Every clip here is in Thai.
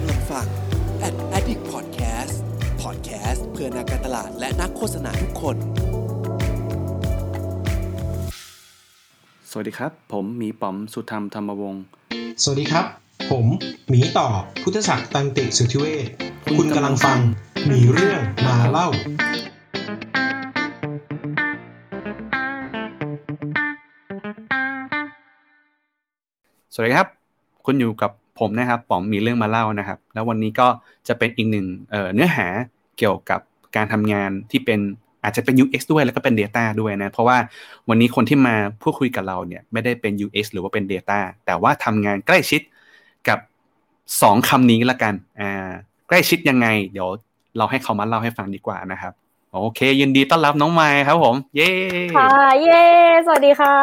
กำลังฟัง Ad Addict Podcast Podcast เพื่อนักการตลาดและนักโฆษณาทุกคน สวัสดีครับ ผมหมีป๋อมสุธรรมธรรมวงศ์ สวัสดีครับ ผมหมีต่อพุทธศักดิ์ตันติสุทธิเวชคุณกำลังฟังหมีเรื่องมาเล่า สวัสดีครับ คุณอยู่กับ ผมนะครับป๋อมมีเรื่องมาเล่านะครับ แล้ววันนี้ก็จะเป็นอีกหนึ่งเอ่อเนื้อหาเกี่ยวกับการทำงานที่เป็นอาจจะเป็น UX ด้วยแล้วก็เป็น Data ด้วยนะ เพราะว่าวันนี้คนที่มาพูดคุยกับเราเนี่ยไม่ได้เป็น UX หรือว่าเป็น Data แต่ว่าทำงานใกล้ชิดกับสองคำนี้ละกันอ่าใกล้ชิดยังไง เดี๋ยวเราให้เขามาเล่าให้ฟังดีกว่านะครับโอเค ยินดีต้อนรับน้องไมค์ครับผม เย้ค่ะเย้สวัสดีค่ะ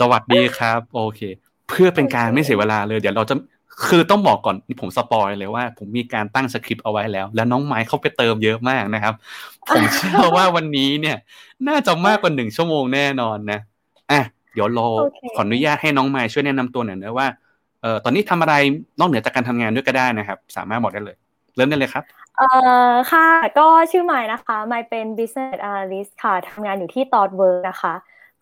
สวัสดีครับ โอเค เพื่อเป็นการไม่เสียเวลาเลยเดี๋ยวเราจะคือต้องบอกก่อนนี่ผมสปอยเลยว่า ผมมีการตั้งสคริปต์เอาไว้แล้ว แล้วน้องไม้เข้าไปเติมเยอะมากนะครับ ผมเชื่อว่าวันนี้เนี่ย น่าจะมากกว่าหนึ่งชั่วโมงแน่นอนนะอะเดี๋ยวเราโอเคขออนุญาตให้น้องไม้ช่วยแนะนำตัวหน่อยนะว่าเอ่อตอนนี้ทำอะไรนอกเหนือจากการทำงานด้วยก็ได้นะครับ สามารถบอกได้เลย เริ่มได้เลยครับเอ่อค่ะ ก็ชื่อไมค์นะคะไมค์เป็น business analyst ค่ะทำงานอยู่ที่ t o t w o r k นะคะ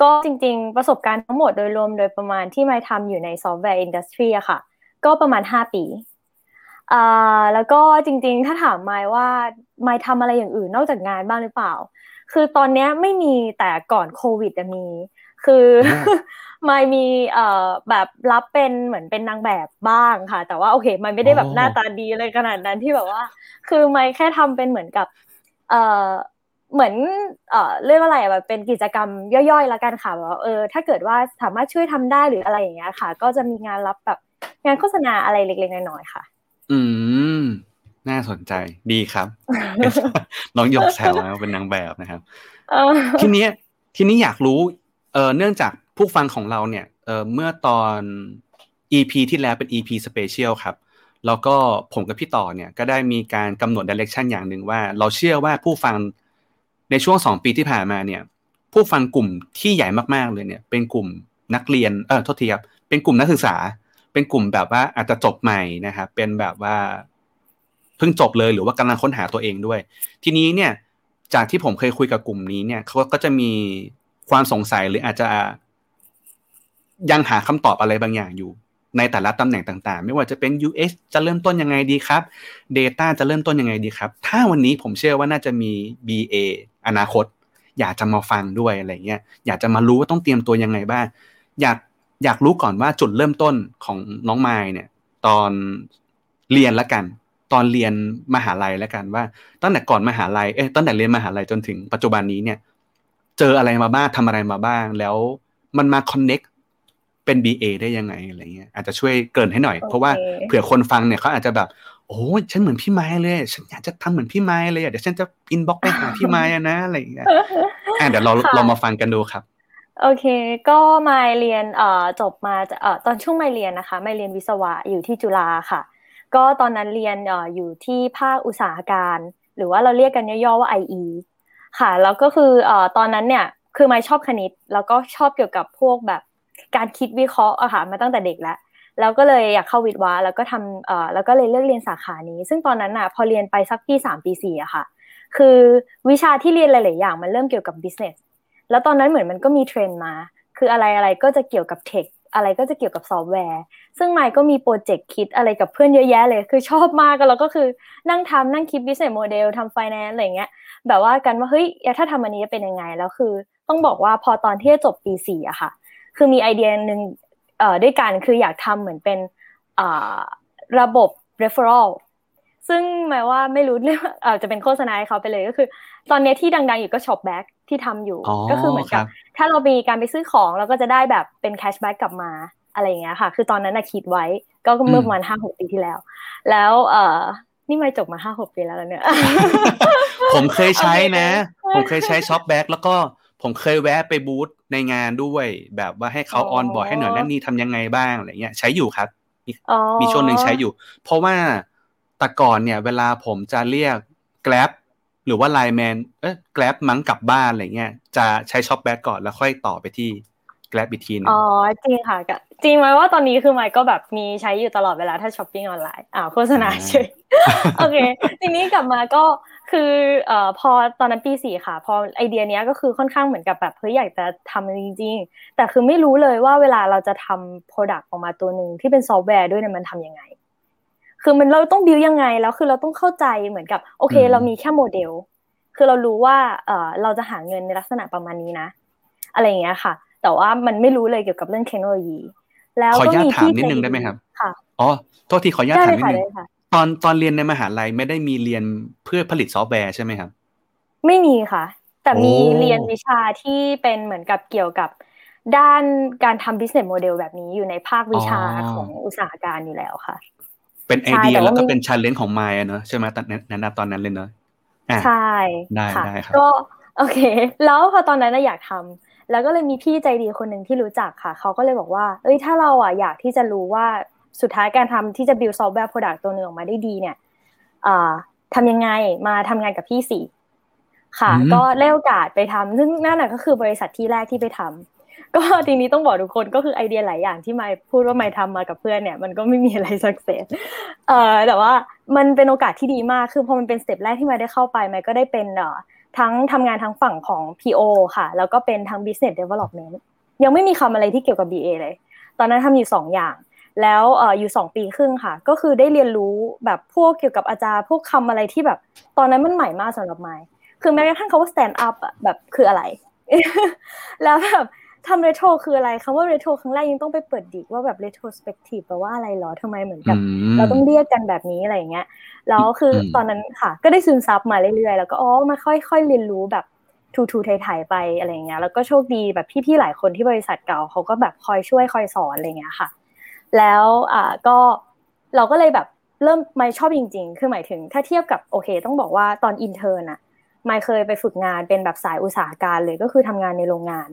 ก็จริงๆ ประสบการณ์ทั้งหมดโดยรวมโดยประมาณที่ไมค์ทำอยู่ใน software industry อะค่ะ ก็ประมาณ 5 ปีอ่าแล้วก็จริงๆ ถ้าถามไมค์ว่าไมค์ทำอะไรอย่างอื่นนอกจากงานบ้างหรือเปล่า คือตอนเนี้ยไม่มีแต่ก่อนโควิดอะมี คืออ่าไม่มีเอ่อแบบรับเป็นเหมือนเป็นนางแบบบ้างค่ะ แต่ว่าโอเคมันไม่ได้แบบอ๋อหน้าตาดีเลยขนาดนั้นที่แบบว่า คือไม่แค่ทำเป็นเหมือนกับ เอ่อ เหมือนเอ่อเรียกว่าอะไรอะแบบเป็นกิจกรรมย่อยๆละกันค่ะแบบว่าเออถ้าเกิดว่าสามารถช่วยทำได้หรืออะไรอย่างเงี้ยค่ะ ก็จะมีงานรับแบบงานโฆษณาอะไรเล็กๆน้อยๆค่ะ อืมน่าสนใจดีครับ น้องหยกแซวนะว่าเป็นนางแบบนะครับเออทีเนี้ยทีนี้อยากรู้เอ่อเนื่องจากผู้ฟังของเราเนี่ยเอ่อเมื่อตอน EP ที่แล้วเป็น EP Special ครับแล้วก็ผมกับพี่ต่อเนี่ยก็ได้มีการกำหนด direction อย่างหนึ่งว่า เราเชื่อว่าผู้ฟัง ในช่วงสองปีที่ผ่านมาเนี่ย ผู้ฟังกลุ่มที่ใหญ่มากๆเลยเนี่ย เป็นกลุ่มนักเรียนเออโทษทีครับเป็นกลุ่มนักศึกษา เป็นกลุ่มแบบว่าอาจจะจบใหม่นะครับเป็นแบบว่าเพิ่งจบเลยหรือว่ากำลังค้นหาตัวเองด้วย ทีนี้เนี่ยจากที่ผมเคยคุยกับกลุ่มนี้เนี่ยเขาก็จะมีความสงสัยหรืออาจจะยังหาคำตอบอะไรบางอย่างอยู่ ในแต่ละตำแหน่งต่างๆ ไม่ว่าจะเป็น UX จะเริ่มต้นยังไงดีครับ Data จะเริ่มต้นยังไงดีครับ ถ้าวันนี้ผมเชื่อว่าน่าจะมี BA อนาคต อยากจะมาฟังด้วยอะไรเงี้ยอยากจะมารู้ว่าต้องเตรียมตัวยังไงบ้างอยากอยากรู้ก่อนว่าจุดเริ่มต้นของน้องไมล์เนี่ย ตอนเรียนละกัน ตอนเรียนมหาลัยละกันว่า ตั้งแต่ก่อนมหาลัยเอ้ยตั้งแต่เรียนมหาลัยจนถึงปัจจุบันนี้เนี่ย เจออะไรมาบ้างทำอะไรมาบ้าง แล้วมันมา connect เป็น BA ได้ยังไงอะไรเงี้ยอาจจะช่วยเกริ่นให้หน่อยเพราะว่าโอเคเผื่อคนฟังเนี่ยเขาอาจจะแบบ โอ้ยฉันเหมือนพี่ไม้เลย ฉันอยากจะทำเหมือนพี่ไม้เลยอะเดี๋ยวฉันจะ inbox ไปหาพี่ไม้อะนะอะไรอย่างเงี้ยอะเดี๋ยวเราค่ะเรามาฟังกันดูครับ โอเค ก็มาเรียนเอ่อจบมาจากเอ่อตอนช่วงมาเรียนนะคะมาเรียนวิศวะอยู่ที่จุฬาค่ะ ก็ตอนนั้นเรียนเอ่ออยู่ที่ภาคอุตสาหการ หรือว่าเราเรียกกันย่อๆว่า IE ค่ะแล้วก็คือเอ่อตอนนั้นเนี่ยคือไม่ชอบคณิต แล้วก็ชอบเกี่ยวกับพวกแบบการคิดวิเคราะห์อะค่ะมาตั้งแต่เด็กแล้ว แล้วก็เลยอยากเข้าวิทย์วะแล้วก็ทำเอ่อแล้วก็เลยเลือกเรียนสาขานี้ ซึ่งตอนนั้นอะพอเรียนไปสักปีสามปีสี่อะค่ะ คือวิชาที่เรียนหลาย ๆ อย่างมันเริ่มเกี่ยวกับ business แล้วตอนนั้นเหมือนมันก็มีเทรนมา คืออะไรอะไรก็จะเกี่ยวกับเทคอะไรก็จะเกี่ยวกับซอฟต์แวร์ ซึ่งไมค์ก็มีโปรเจกต์คิดอะไรกับเพื่อนเยอะแยะเลย คือชอบมากแล้วก็คือนั่งทำนั่งคิด business model ทำ finance อะไรเงี้ย แบบว่ากันว่าเฮ้ยถ้าทำอันนี้จะเป็นยังไง แล้วคือ ต้องบอกว่าพอตอนที่จะจบปีสี่อะค่ะ คือมีไอเดียหนึ่ง ด้วยกันคืออยากทำเหมือนเป็นอ่าระบบ referral ซึ่งหมายว่าไม่รู้เรื่องเอ่อจะเป็นโฆษณาให้เขาไปเลยก็คือ ตอนเนี้ยที่ดังๆอยู่ก็ ShopBack ที่ทำอยู่อ๋อก็คือเหมือนกับครับ ถ้าเรามีการไปซื้อของเราก็จะได้แบบเป็น cashback กลับมาอะไรอย่างเงี้ยค่ะ คือตอนนั้นนะคิดไว้ก็เมื่อประมาณห้าหกปีที่แล้ว แล้วเอ่อนี่ไมค์จบมาห้าหกปีแล้วเนี่ย ผมเคยใช้นะโอเคผมเคยใช้ ShopBack แล้วก็ ผมเคยแวะไปบูธในงานด้วย แบบว่าให้เขาอ๋อ onboard ให้หน่อยนั่นนี่ทำยังไงบ้างอะไรเงี้ยใช้อยู่ครับอ๋อมีช่วงหนึ่งใช้อยู่ เพราะว่าแต่ก่อนเนี่ย เวลาผมจะเรียก Grab หรือว่า Line Man เอ๊ะ Grab มั้งกลับบ้านอะไรเงี้ยจะใช้ ShopBack ก่อนแล้วค่อยต่อไปที่ Grab อีกทีนึงอ๋อจริงค่ะก็จริงไหมว่าตอนนี้คือไมค์ก็แบบมีใช้อยู่ตลอดเวลาถ้า shopping online อ่าโฆษณาเฉยโอเค ทีนี้กลับมาก็ คือเอ่อพอตอนนั้นปีสี่ค่ะ พอไอเดียเนี้ยก็คือค่อนข้างเหมือนกับแบบเฮ้ยอยากจะทำมันจริงๆ แต่คือไม่รู้เลยว่าเวลาเราจะทำ Product ออกมาตัวหนึ่งที่เป็นซอฟต์แวร์ด้วยเนี่ยมันทำยังไง คือมันเราต้องบิวยังไงแล้วคือเราต้องเข้าใจเหมือนกับโอเคอืมเรามีแค่โมเดล คือเรารู้ว่าเออเราจะหาเงินในลักษณะประมาณนี้นะ อะไรอย่างเงี้ยค่ะ แต่ว่ามันไม่รู้เลยเกี่ยวกับเรื่องเทคโนโลยี แล้วขออก็นุญาตมีถามพี่นิดนึงใจได้ไหมครับค่ะอ๋อโทษทีขออนุญาตได้เลยถาเลมนิดนึง ค่ะได้เลยค่ะตอนตอนเรียนในมหาลัยไม่ได้มีเรียนเพื่อผลิตซอฟต์แวร์ใช่ไหมครับ ไม่มีค่ะ แต่มีโอ้เรียนวิชาที่เป็นเหมือนกับเกี่ยวกับด้านการทำ business model แบบนี้อยู่ในภาควิชาของอุตสาหการอยู่แล้วค่ะ เป็นไอใช่เดียแต่ว่าแล้วก็ไม่เป็นชาเลนจ์ของมายอะเนอะใช่ไหมตอนนั้นนะตอนนั้นเลยเนอะอะใช่ได้ค่ะได้ครับก็โอเค แล้วพอตอนนั้นน่ะอยากทำแล้วก็เลยมีพี่ใจดีคนหนึ่งที่รู้จักค่ะ เขาก็เลยบอกว่า เอ้ยถ้าเราอะอยากที่จะรู้ว่า สุดท้ายการทำที่จะ build software product ตัวหนึ่งออกมาได้ดีเนี่ยอ่าทำยังไงมาทำงานกับพี่สิค่ะอืมก็ได้โอกาสไปทำซึ่งนั่นน่ะก็คือบริษัทที่แรกที่ไปทำก็ทีนี้ต้องบอกทุกคนก็คือไอเดียหลายอย่างที่ไมค์พูดว่าไมค์ทำมากับเพื่อนเนี่ย มันก็ไม่มีอะไร success เอ่อแต่ว่ามันเป็นโอกาสที่ดีมากคือพอมันเป็น step แรกที่ไมค์ได้เข้าไปไมค์ก็ได้เป็นเอ่อทั้งทำงานทั้งฝั่งของ PO ค่ะ แล้วก็เป็นทั้ง Business Development ยังไม่มีคำอะไรที่เกี่ยวกับ BA เลย ตอนนั้นทำอยู่สองอย่าง แล้วเอ่ออยู่สองปีครึ่งค่ะ ก็คือได้เรียนรู้แบบพวกเกี่ยวกับ agile พวกคำอะไรที่แบบ ตอนนั้นมันใหม่มากสำหรับไมค์คือแม้กระทั่งคำว่า stand up อะแบบคืออะไร แล้วแบบทำ retro คืออะไรคำว่า retro ครั้งแรกยังต้องไปเปิดดิกว่าแบบ retrospective แปลว่าอะไรเหรอทำไมเหมือนกับเราต้องเรียกกันแบบนี้อะไรอย่างเงี้ยแล้วคืออมตอนนั้นค่ะ ก็ได้ซึมซับมาเรื่อยๆแล้วก็อ๋อมาค่อยๆเรียนรู้แบบทูทูไทยๆไปอะไรอย่างเงี้ยแล้วก็โชคดีแบบพี่ๆหลายคนที่บริษัทเก่าเขาก็แบบคอยช่วยคอยสอนอะไรอย่างเงี้ยค่ะ แล้วอ่าก็เราก็เลยแบบเริ่มไม่ชอบจริง ๆ คือหมายถึง ถ้าเทียบกับโอเค ต้องบอกว่าตอน intern น่ะไมค์เคยไปฝึกงานเป็นแบบสายอุตสาหการเลยก็คือทำงานในโรงงาน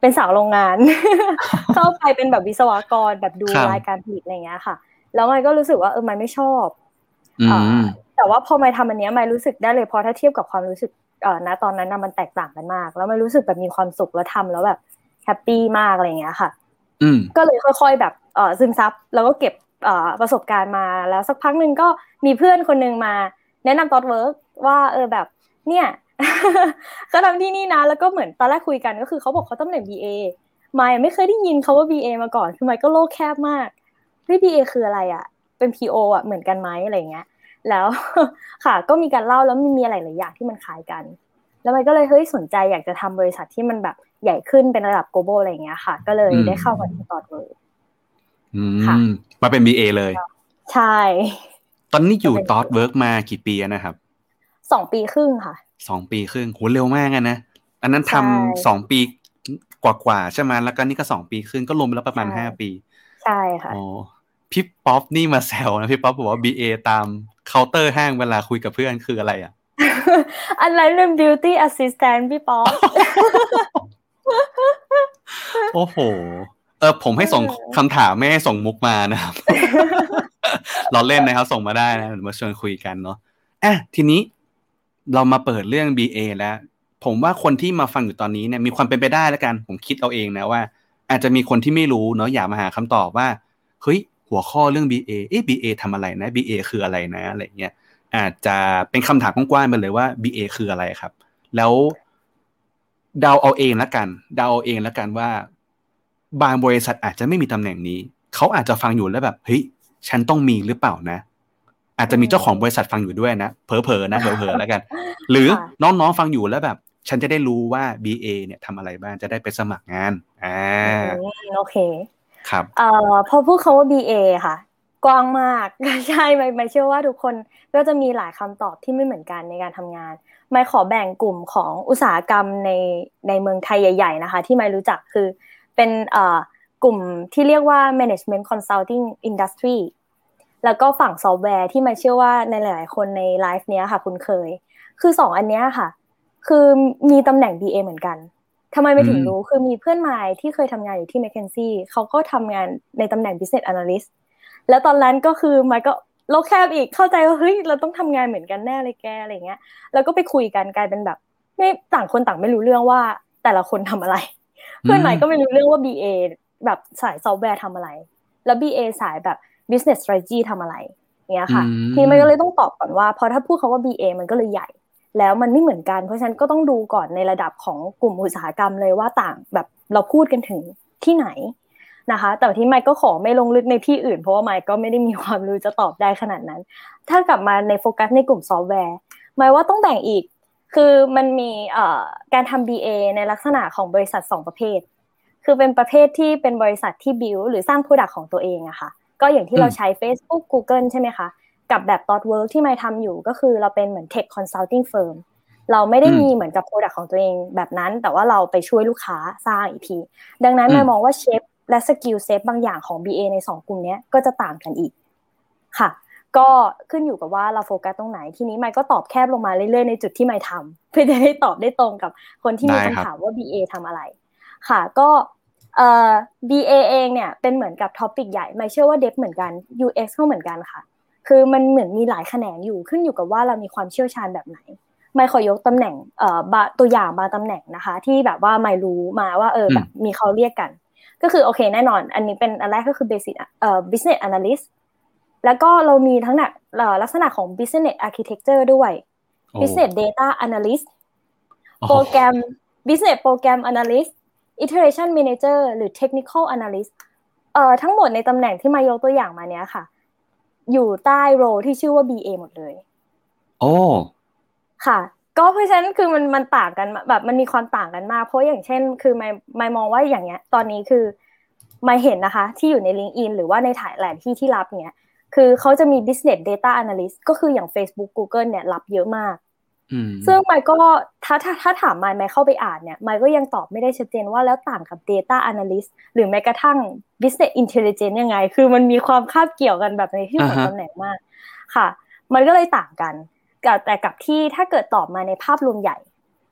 เป็นสาวโรงงาน เข้าไปเป็นแบบวิศวกรแบบดูครับรายการผลิตอะไรอย่างเงี้ยค่ะ แล้วมันก็รู้สึกว่าเออมันไม่ชอบอืมแต่ว่าพอไมค์ทำอันเนี้ยไมค์รู้สึกได้เลยเพราะถ้าเทียบกับความรู้สึกเอ่อณตอนนั้นน่ะมันแตกต่างกันมาก แล้วไมค์รู้สึกแบบมีความสุขแล้วทำแล้วแบบ happy มากอะไรอย่างเงี้ยค่ะอืม ก็เลยค่อยๆแบบเออซึมซับแล้วก็เก็บประสบการณ์มาแล้วสักพักหนึ่งก็มีเพื่อนคนหนึ่งมา แนะนำ Thoughtworks ว่าเออแบบเนี่ยเขาทำที่นี่นะ แล้วก็เหมือนตอนแรกคุยกันก็คือเขาบอกเขาตำแหน่ง BA ไมค์ไม่เคยได้ยินเขาว่า BA มาก่อนคือไมค์ก็โลกแคบมากเฮ้ย BA คืออะไรอะ เป็น PO อะเหมือนกันไหมอะไรเงี้ย แล้วค่ะก็มีการเล่าแล้วมันมีอะไรหลายอย่างที่มันคล้ายกัน แล้วมันก็เลยเฮ้ยสนใจอยากจะทำบริษัทที่มันแบบ ใหญ่ขึ้นเป็นระดับ global อะไรอย่างเงี้ยค่ะ ก็เลยอืมได้เข้ามาที่ Thoughtworksอืมค่ะมาเป็น BA เลย ใช่ ตอนนี้อยู่ก็เป็น Thoughtworks มากี่ปีแล้วนะครับสองปีครึ่งค่ะสองปีครึ่งโหเร็วมากอะนะ อันนั้นทำใช่สองปีกว่าๆใช่ไหมแล้วก็นี่ก็สองปีครึ่งก็รวมแล้วประมาณใช่ห้าปี ใช่ค่ะอ๋อพี่ป๊อปนี่มาแซวนะพี่ป๊อปบอกว่า BA ตามเคาน์เตอร์ห้างเวลาคุยกับเพื่อนคืออะไรอะ อันนั้นเป็น beauty assistant พี่ป๊อป โอ้โห เออผมให้ส่งคำถามไม่ให้ส่งมุกมานะครับเราเล่นนะครับ ส่งมาได้นะเดี๋ยวมาชวนคุยกันเนาะอะทีนี้เรามาเปิดเรื่อง BA แล้ว ผมว่าคนที่มาฟังอยู่ตอนนี้เนี่ยมีความเป็นไปได้แล้วกัน ผมคิดเอาเองนะว่า อาจจะมีคนที่ไม่รู้เนาะอยากมาหาคำตอบว่าเฮ้ยหัวข้อเรื่อง BA เอ๊ะ BA ทำอะไรนะ BA คืออะไรนะอะไรเงี้ยอาจจะเป็นคำถามกว้างๆไปเลยว่า BA คืออะไรครับ แล้ว เดาเอาเองละกัน เดาเอาเองละกันว่า บางบริษัทอาจจะไม่มีตำแหน่งนี้ เขาอาจจะฟังอยู่แล้วแบบเฮ้ยฉันต้องมีหรือเปล่านะ อาจจะมีเจ้าของบริษัทฟังอยู่ด้วยนะเผลอๆนะเผลอๆแล้วกัน หรือค่ะน้องๆฟังอยู่แล้วแบบ ฉันจะได้รู้ว่า BA เนี่ยทำอะไรบ้างจะได้ไปสมัครงานอ่าอืมโอเคครับเอ่อพอพูดคำว่า BA ค่ะ กว้างมากใช่ไมค์ไมค์เชื่อว่าทุกคนก็จะมีหลายคำตอบที่ไม่เหมือนกันในการทำงาน ไมค์ขอแบ่งกลุ่มของอุตสาหกรรมในในเมืองไทยใหญ่ ๆ นะคะ ที่ไมค์รู้จักคือเป็นเอ่อกลุ่มที่เรียกว่า management consulting industry แล้วก็ฝั่งซอฟต์แวร์ที่ไมค์เชื่อว่าในหลาย ๆ คนในไลฟ์เนี้ยค่ะ คุณเคย คือสองอันเนี้ยค่ะ คือมีตำแหน่ง BA เหมือนกันทำไมไมค์ถึงอืมรู้คือมีเพื่อนไมค์ที่เคยทำงานอยู่ที่ m c k เคนซี่เขาก็ทำงานในตำแหน่ง business analyst แล้วตอนนั้นก็คือมายก็ โลกแคบอีกเข้าใจว่าเฮ้ยเราต้องทำงานเหมือนกันแน่เลยแกอะไรเงี้ย แล้วก็ไปคุยกันกลายเป็นแบบ ไม่ต่างคนต่างไม่รู้เรื่องว่าแต่ละคนทำอะไร เพื่อนใหม่ก็ไม่รู้เรื่องว่า BA แบบสายซอฟต์แวร์ทำอะไร แล้ว BA สายแบบ business strategy ทำอะไรเงี้ยค่ะทีนี้มันก็เลยต้องตอบก่อนว่าพอถ้าพูดคาว่า BA มันก็เลยใหญ่ แล้วมันไม่เหมือนกัน เพราะฉะนั้นก็ต้องดูก่อนในระดับของกลุ่มอุตสาหกรรมเลยว่าต่างแบบเราพูดกันถึงที่ไหน นะคะ แต่ที่ไมค์ก็ขอไม่ลงลึกในที่อื่น เพราะว่าไมค์ก็ไม่ได้มีความรู้จะตอบได้ขนาดนั้น ถ้ากลับมาในโฟกัสในกลุ่มซอฟต์แวร์หมายว่าต้องแบ่งอีก คือมันมีการทำ BA ในลักษณะของบริษัท 2 ประเภท คือเป็นประเภทที่เป็นบริษัทที่บิวหรือสร้าง Product ของตัวเองอะค่ะ ก็อย่างที่เราใช้ Facebook Google ใช่ไหมคะ กับแบบ dot work ที่ไมค์ทำอยู่ก็คือเราเป็นเหมือน tech consulting firm เราไม่ได้มีเหมือนกับ Product ของตัวเองแบบนั้น แต่ว่าเราไปช่วยลูกค้าสร้างอีกที ดังนั้นไมค์มองว่า shape และ skill set บางอย่างของ BA ใน 2 กลุ่มนี้ก็จะต่างกันอีกค่ะ ก็ขึ้นอยู่กับว่าเราโฟกัสตรงไหน ทีนี้ไมค์ก็ตอบแคบลงมาเรื่อยๆในจุดที่ไมค์ทำเพื่อจะได้ตอบได้ตรงกับคนที่มีคำถามว่า BA ทำอะไร ค่ะก็เอ่อ BA เองเนี่ยเป็นเหมือนกับ topic ใหญ่ไมค์เชื่อว่า dev เหมือนกัน UX ก็เหมือนกันค่ะ คือมันเหมือนมีหลายแขนงอยู่ขึ้นอยู่กับว่าเรามีความเชี่ยวชาญแบบไหนไม่ขอยกตำแหน่งเอ่อตัวอย่างบางตำแหน่งนะคะ ที่แบบว่าไม่รู้มาว่าเออแบบมีเขาเรียกกัน ก็คือโอเคแน่นอน อันนี้เป็นอันแรกก็คือ basic เอ่อ business analyst แล้วก็เรามีทั้งนักลักษณะของ business architecture ด้วย business data analyst โปรแกรม business program analyst iteration manager หรือ technical analyst เอ่อทั้งหมดในตำแหน่งที่มายกตัวอย่างมาเนี้ยค่ะ อยู่ใต้โรที่ชื่อว่า BA หมดเลย โอ้ ค่ะ ก็เพราะฉะนั้นคือมันมันต่างกันแบบมันมีความต่างกันมาก เพราะอย่างเช่น คือไม่ไม่มองว่าอย่างเงี้ย ตอนนี้คือไม่เห็นนะคะ ที่อยู่ใน l i n k ์อินหรือว่าในถ่ายแหล่งที่ที่รับเนี้ยคือเขาจะมี business data analyst ก็คืออย่าง Facebook Google เนี่ยรับเยอะมากซึ่งไมค์ก็ถ้าถ้าถ้าถามไมค์ไมค์เข้าไปอ่านเนี่ยไมค์ก็ยังตอบไม่ได้ชัดเจนว่าแล้วต่างกับ data analyst หรือแม้กระทั่ง business intelligence ยังไง คือมันมีความคาบเกี่ยวกันแบบในที่ของตำแหน่งมากค่ะ มันก็เลยต่างกันกับ แต่กับที่ถ้าเกิดตอบมาในภาพรวมใหญ่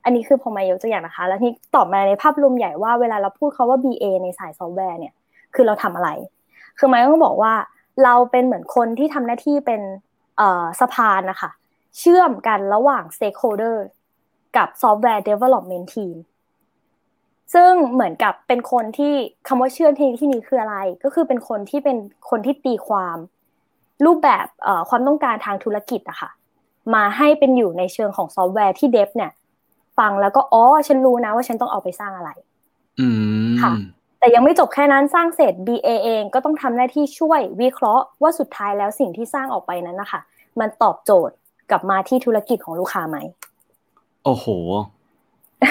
อันนี้คือพอมายกตัวอย่างนะคะ แล้วที่ตอบมาในภาพรวมใหญ่ว่าเวลาเราพูดเขาว่า BA ในสายซอฟต์แวร์เนี่ยคือเราทำอะไร คือมายต้องบอกว่าเราเป็นเหมือนคนที่ทำหน้าที่เป็นสะพานนะคะ เชื่อมกันระหว่าง stakeholder กับ software development team ซึ่งเหมือนกับเป็นคนที่คำว่าเชื่อมที่ที่นี้คืออะไร ก็คือเป็นคนที่เป็นคนที่ตีความ รูปแบบความต้องการทางธุรกิจอะคะ่ะ มาให้เป็นอยู่ในเชิงของซอฟต์แวร์ที่เดฟเนี่ย ฟังแล้วก็อ๋อฉันรู้นะว่าฉันต้องเอาไปสร้างอะไรค่ะ แต่ยังไม่จบแค่นั้นสร้างเสร็จ BA เองก็ต้องทำหน้าที่ช่วยวิเคราะห์ว่าสุดท้ายแล้วสิ่งที่สร้างออกไปนั้นนะคะมันตอบโจทย์กลับมาที่ธุรกิจของลูกค้าไหม โอ้โห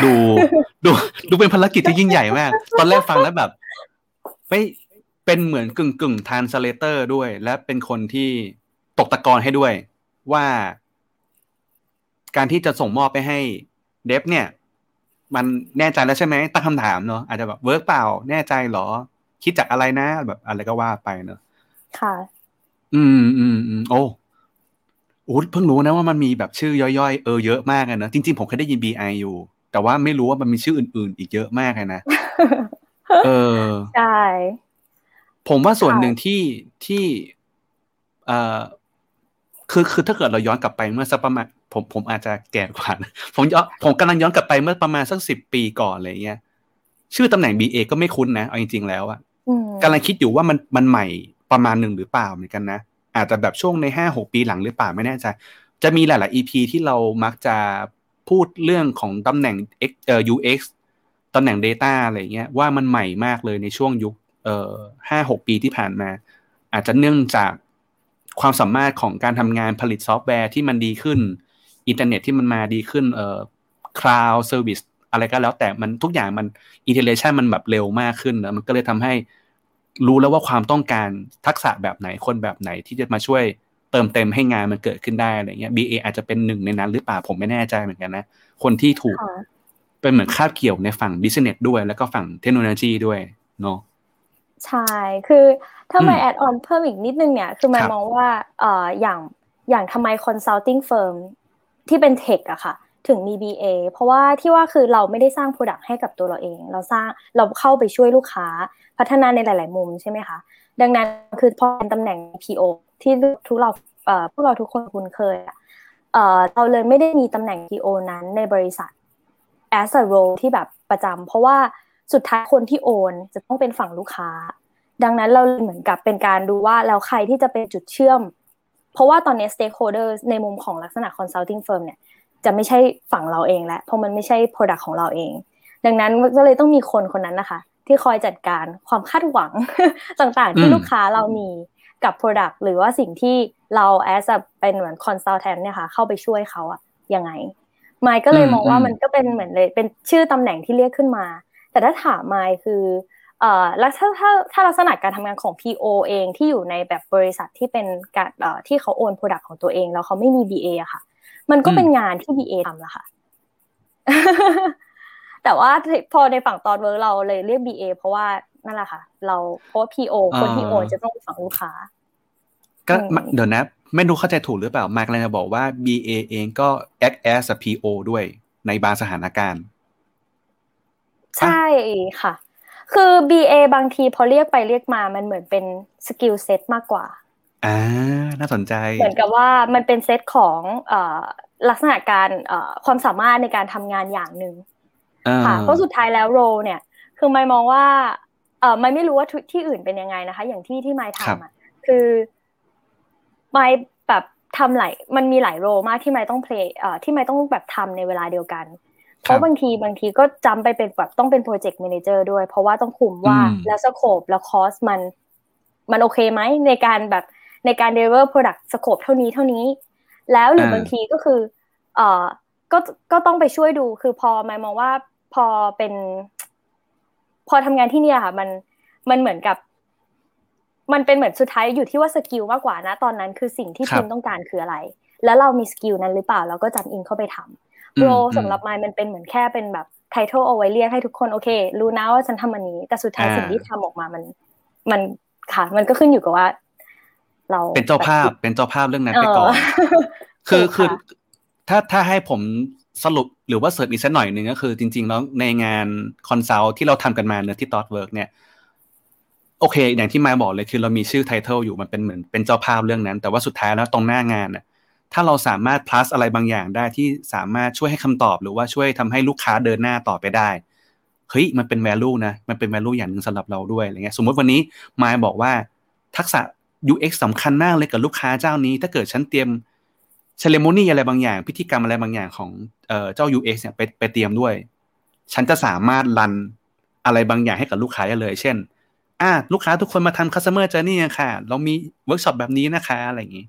ดูดูดูเป็นภารกิจที่ยิ่งใหญ่มาก ตอนแรกฟังแล้วแบบไม่เป็นเหมือนกึ่งกึ่ง translator ด้วย และเป็นคนที่ตกตะกอนให้ด้วย ว่า การที่จะส่งมอบไปให้ dev เนี่ย มันแน่ใจแล้วใช่ไหมตั้งคำถามเนาะอาจจะแบบ work เปล่า แน่ใจหรอ คิดจากอะไรนะ แบบอะไรก็ว่าไปเนาะค่ะ อืมอืมอืมโอ้โอ้เพิ่งรู้นะว่ามันมีแบบชื่อย่อยๆ เออเยอะมากเลยนะจริงๆ ผมเคยได้ยิน BI อยู่ แต่ว่าไม่รู้ว่ามันมีชื่ออื่น ๆ อีกเยอะมากเลยนะเออใช่ผมว่าส่วนหนึ่งที่ที่เอ่อคือคือถ้าเกิดเราย้อนกลับไปเมื่อสักประมาณ ผมผมอาจจะแก่กว่า ผมย้อนผมกำลังย้อนกลับไปเมื่อประมาณสักสิบปีก่อนอะไรเงี้ย ชื่อตำแหน่ง BA ก็ไม่คุ้นนะ เอาจริง ๆ แล้วอะกำลังคิดอยู่ว่ามันมันใหม่ประมาณหนึ่งหรือเปล่าเหมือนกันนะ อาจจะแบบช่วงในห้าหกปีหลังหรือเปล่าไม่แน่ใจ จะมีหลาย ๆ EP ที่เรามักจะพูดเรื่องของตำแหน่ง X เอ่อ UX ตำแหน่ง Data อะไรเงี้ยว่ามันใหม่มากเลยในช่วงยุคเอ่อห้าหกปีที่ผ่านมา อาจจะเนื่องจากความสามารถของการทำงานผลิตซอฟต์แวร์ที่มันดีขึ้น อินเทอร์เน็ตที่มันมาดีขึ้นเอ่อ cloud service อะไรก็แล้วแต่มันทุกอย่างมันiteration มันแบบเร็วมากขึ้นนะมันก็เลยทำให้รู้แล้วว่าความต้องการทักษะแบบไหนคนแบบไหนที่จะมาช่วยเติมเต็มให้งานมันเกิดขึ้นได้อะไรเงี้ย BA อาจจะเป็นหนึ่งในนั้นหรือเปล่าผมไม่แน่ใจเหมือนกันนะ คนที่ถูกเป็นเหมือนคาบเกี่ยวในฝั่ง business ด้วย แล้วก็ฝั่งเทคโนโลยีด้วยเนาะใช่ คือถ้ามาย add on เพิ่มอีกนิดนึงเนี่ย คือมายมองว่าเอ่ออย่างอย่างทำไม consulting firm ที่เป็น tech อะค่ะ ถึงมี BA เพราะว่าที่ว่าคือเราไม่ได้สร้าง Product ให้กับตัวเราเอง เราสร้างเราเข้าไปช่วยลูกค้าพัฒนาในหลาย ๆ มุมใช่ไหมคะดังนั้นคือพอเป็นตำแหน่ง PO ที่ทุกเราเอ่อพวกเราทุกคนคุ้นเคยเอ่อเราเลยไม่ได้มีตำแหน่ง PO นั้นในบริษัท as a role ที่แบบประจำเพราะว่าสุดท้ายคนที่โอนจะต้องเป็นฝั่งลูกค้า ดังนั้นเราเหมือนกับเป็นการดูว่าแล้วใครที่จะเป็นจุดเชื่อม เพราะว่าตอนนี้ stakeholder ในมุมของลักษณะ consulting firm เนี่ยจะไม่ใช่ฝั่งเราเองแล้วเพราะมันไม่ใช่ product ของเราเอง ดังนั้นก็เลยต้องมีคนคนนั้นนะคะ ที่คอยจัดการความคาดหวังต่างๆ ที่ลูกค้าเรามีกับ product หรือว่าสิ่งที่เรา as a เป็นเหมือน consultant เนี่ยค่ะเข้าไปช่วยเขาอะยังไงไมค์ก็เลยมองว่ามันก็เป็นเหมือนเลยเป็นชื่อตำแหน่งที่เรียกขึ้นมา แต่ถ้าถามไมค์คือ เอ่อแล้วถ้าถ้าถ้าลักษณะการทำงานของ PO เองที่อยู่ในแบบบริษัทที่เป็นการเอ่อที่เขาโอน product ของตัวเอง แล้วเขาไม่มี BA อะค่ะ มันก็เป็นงานที่ BA ทำละค่ะ แต่ว่าพอในฝั่ง Thoughtworks เราเลยเรียก BA เพราะว่านั่นแหละค่ะ เราเพราะ PO คนที่ own จะต้องฝั่งลูกค้า ก็เดี๋ยวนะไม่รู้เข้าใจถูกหรือเปล่า มายเลยจะบอกว่า BA เองก็ act as a PO ด้วยในบางสถานการณ์ ใช่ค่ะ คือ BA บางทีพอเรียกไปเรียกมามันเหมือนเป็นskill set มากกว่าอ่าน่าสนใจเหมือนกับว่ามันเป็นเซตของอลักษณะการความสามารถในการทำงานอย่างหนึ่งค่ะเพราะสุดท้ายแล้ว role เนี่ย คือมายมองว่าเออไม่ไม่รู้ว่าที่อื่นเป็นยังไงนะคะ อย่างที่ที่มายทำอะคือมายแบบทำหลายมันมีหลาย role มากที่มายต้อง play เอ่อที่มายต้องแบบทำในเวลาเดียวกัน เพราะบางทีบางทีก็จำไปเป็นแบบต้องเป็น project manager ด้วย เพราะว่าต้องคุมว่าแล้ว scope แล้ว cost มัน มันโอเคไหมในการแบบในการ deliver product scope เท่านี้เท่านี้ แล้วหรือบางทีก็คือเอ่อก็ก็ต้องไปช่วยดูคือพอมายมองว่าพอเป็น พอทำงานที่นี่ค่ะ มันมันเหมือนกับ มันเป็นเหมือนสุดท้ายอยู่ที่ว่า skill มากกว่านะ ตอนนั้นคือสิ่งที่ทีมต้องการคืออะไร แล้วเรามี skill นั้นหรือเปล่าเราก็ jump in เข้าไปทำ role สำหรับมายมันเป็นเหมือนแค่เป็นแบบ title เอาไว้เรียกให้ทุกคนโอเค รู้นะว่าฉันทำอันนี้ แต่สุดท้ายสิ่งที่ทำออกมามัน มันค่ะ มันก็ขึ้นอยู่กับว่า เราเป็นเจ้าภาพเป็นเจ้าภาพเรื่องนั้นไปก่อนคือคือถ้าถ้าให้ผมสรุปหรือว่าเสริมอีกสักหน่อยหนึ่งก็คือ จริง ๆ แล้วในงาน consult ที่เราทำกันมาเนาะที่ Thoughtworks เนี่ยโอเค อย่างที่มายบอกเลยคือเรามีชื่อ title อยู่มันเป็นเหมือนเป็นเจ้าภาพเรื่องนั้น แต่ว่าสุดท้ายแล้วตรงหน้างานน่ะ ถ้าเราสามารถ plus อะไรบางอย่างได้ที่สามารถช่วยให้คำตอบ หรือว่าช่วยทำให้ลูกค้าเดินหน้าต่อไปได้เฮ้ยมันเป็น value นะมันเป็น value อย่างหนึ่งสำหรับเราด้วยอะไรเงี้ยสมมติวันนี้มายบอกว่าทักษะ UX สำคัญมากเลยกับลูกค้าเจ้านี้ ถ้าเกิดฉันเตรียม ceremony อะไรบางอย่าง พิธีกรรมอะไรบางอย่างของเจ้า UX เนี่ยไปไปเตรียมด้วย ฉันจะสามารถ run อะไรบางอย่างให้กับลูกค้าได้เลย เช่นอ่าลูกค้าทุกคนมาทำ customer journey ค่ะ เรามีเวิร์กช็อปแบบนี้นะคะอะไรอย่างนี้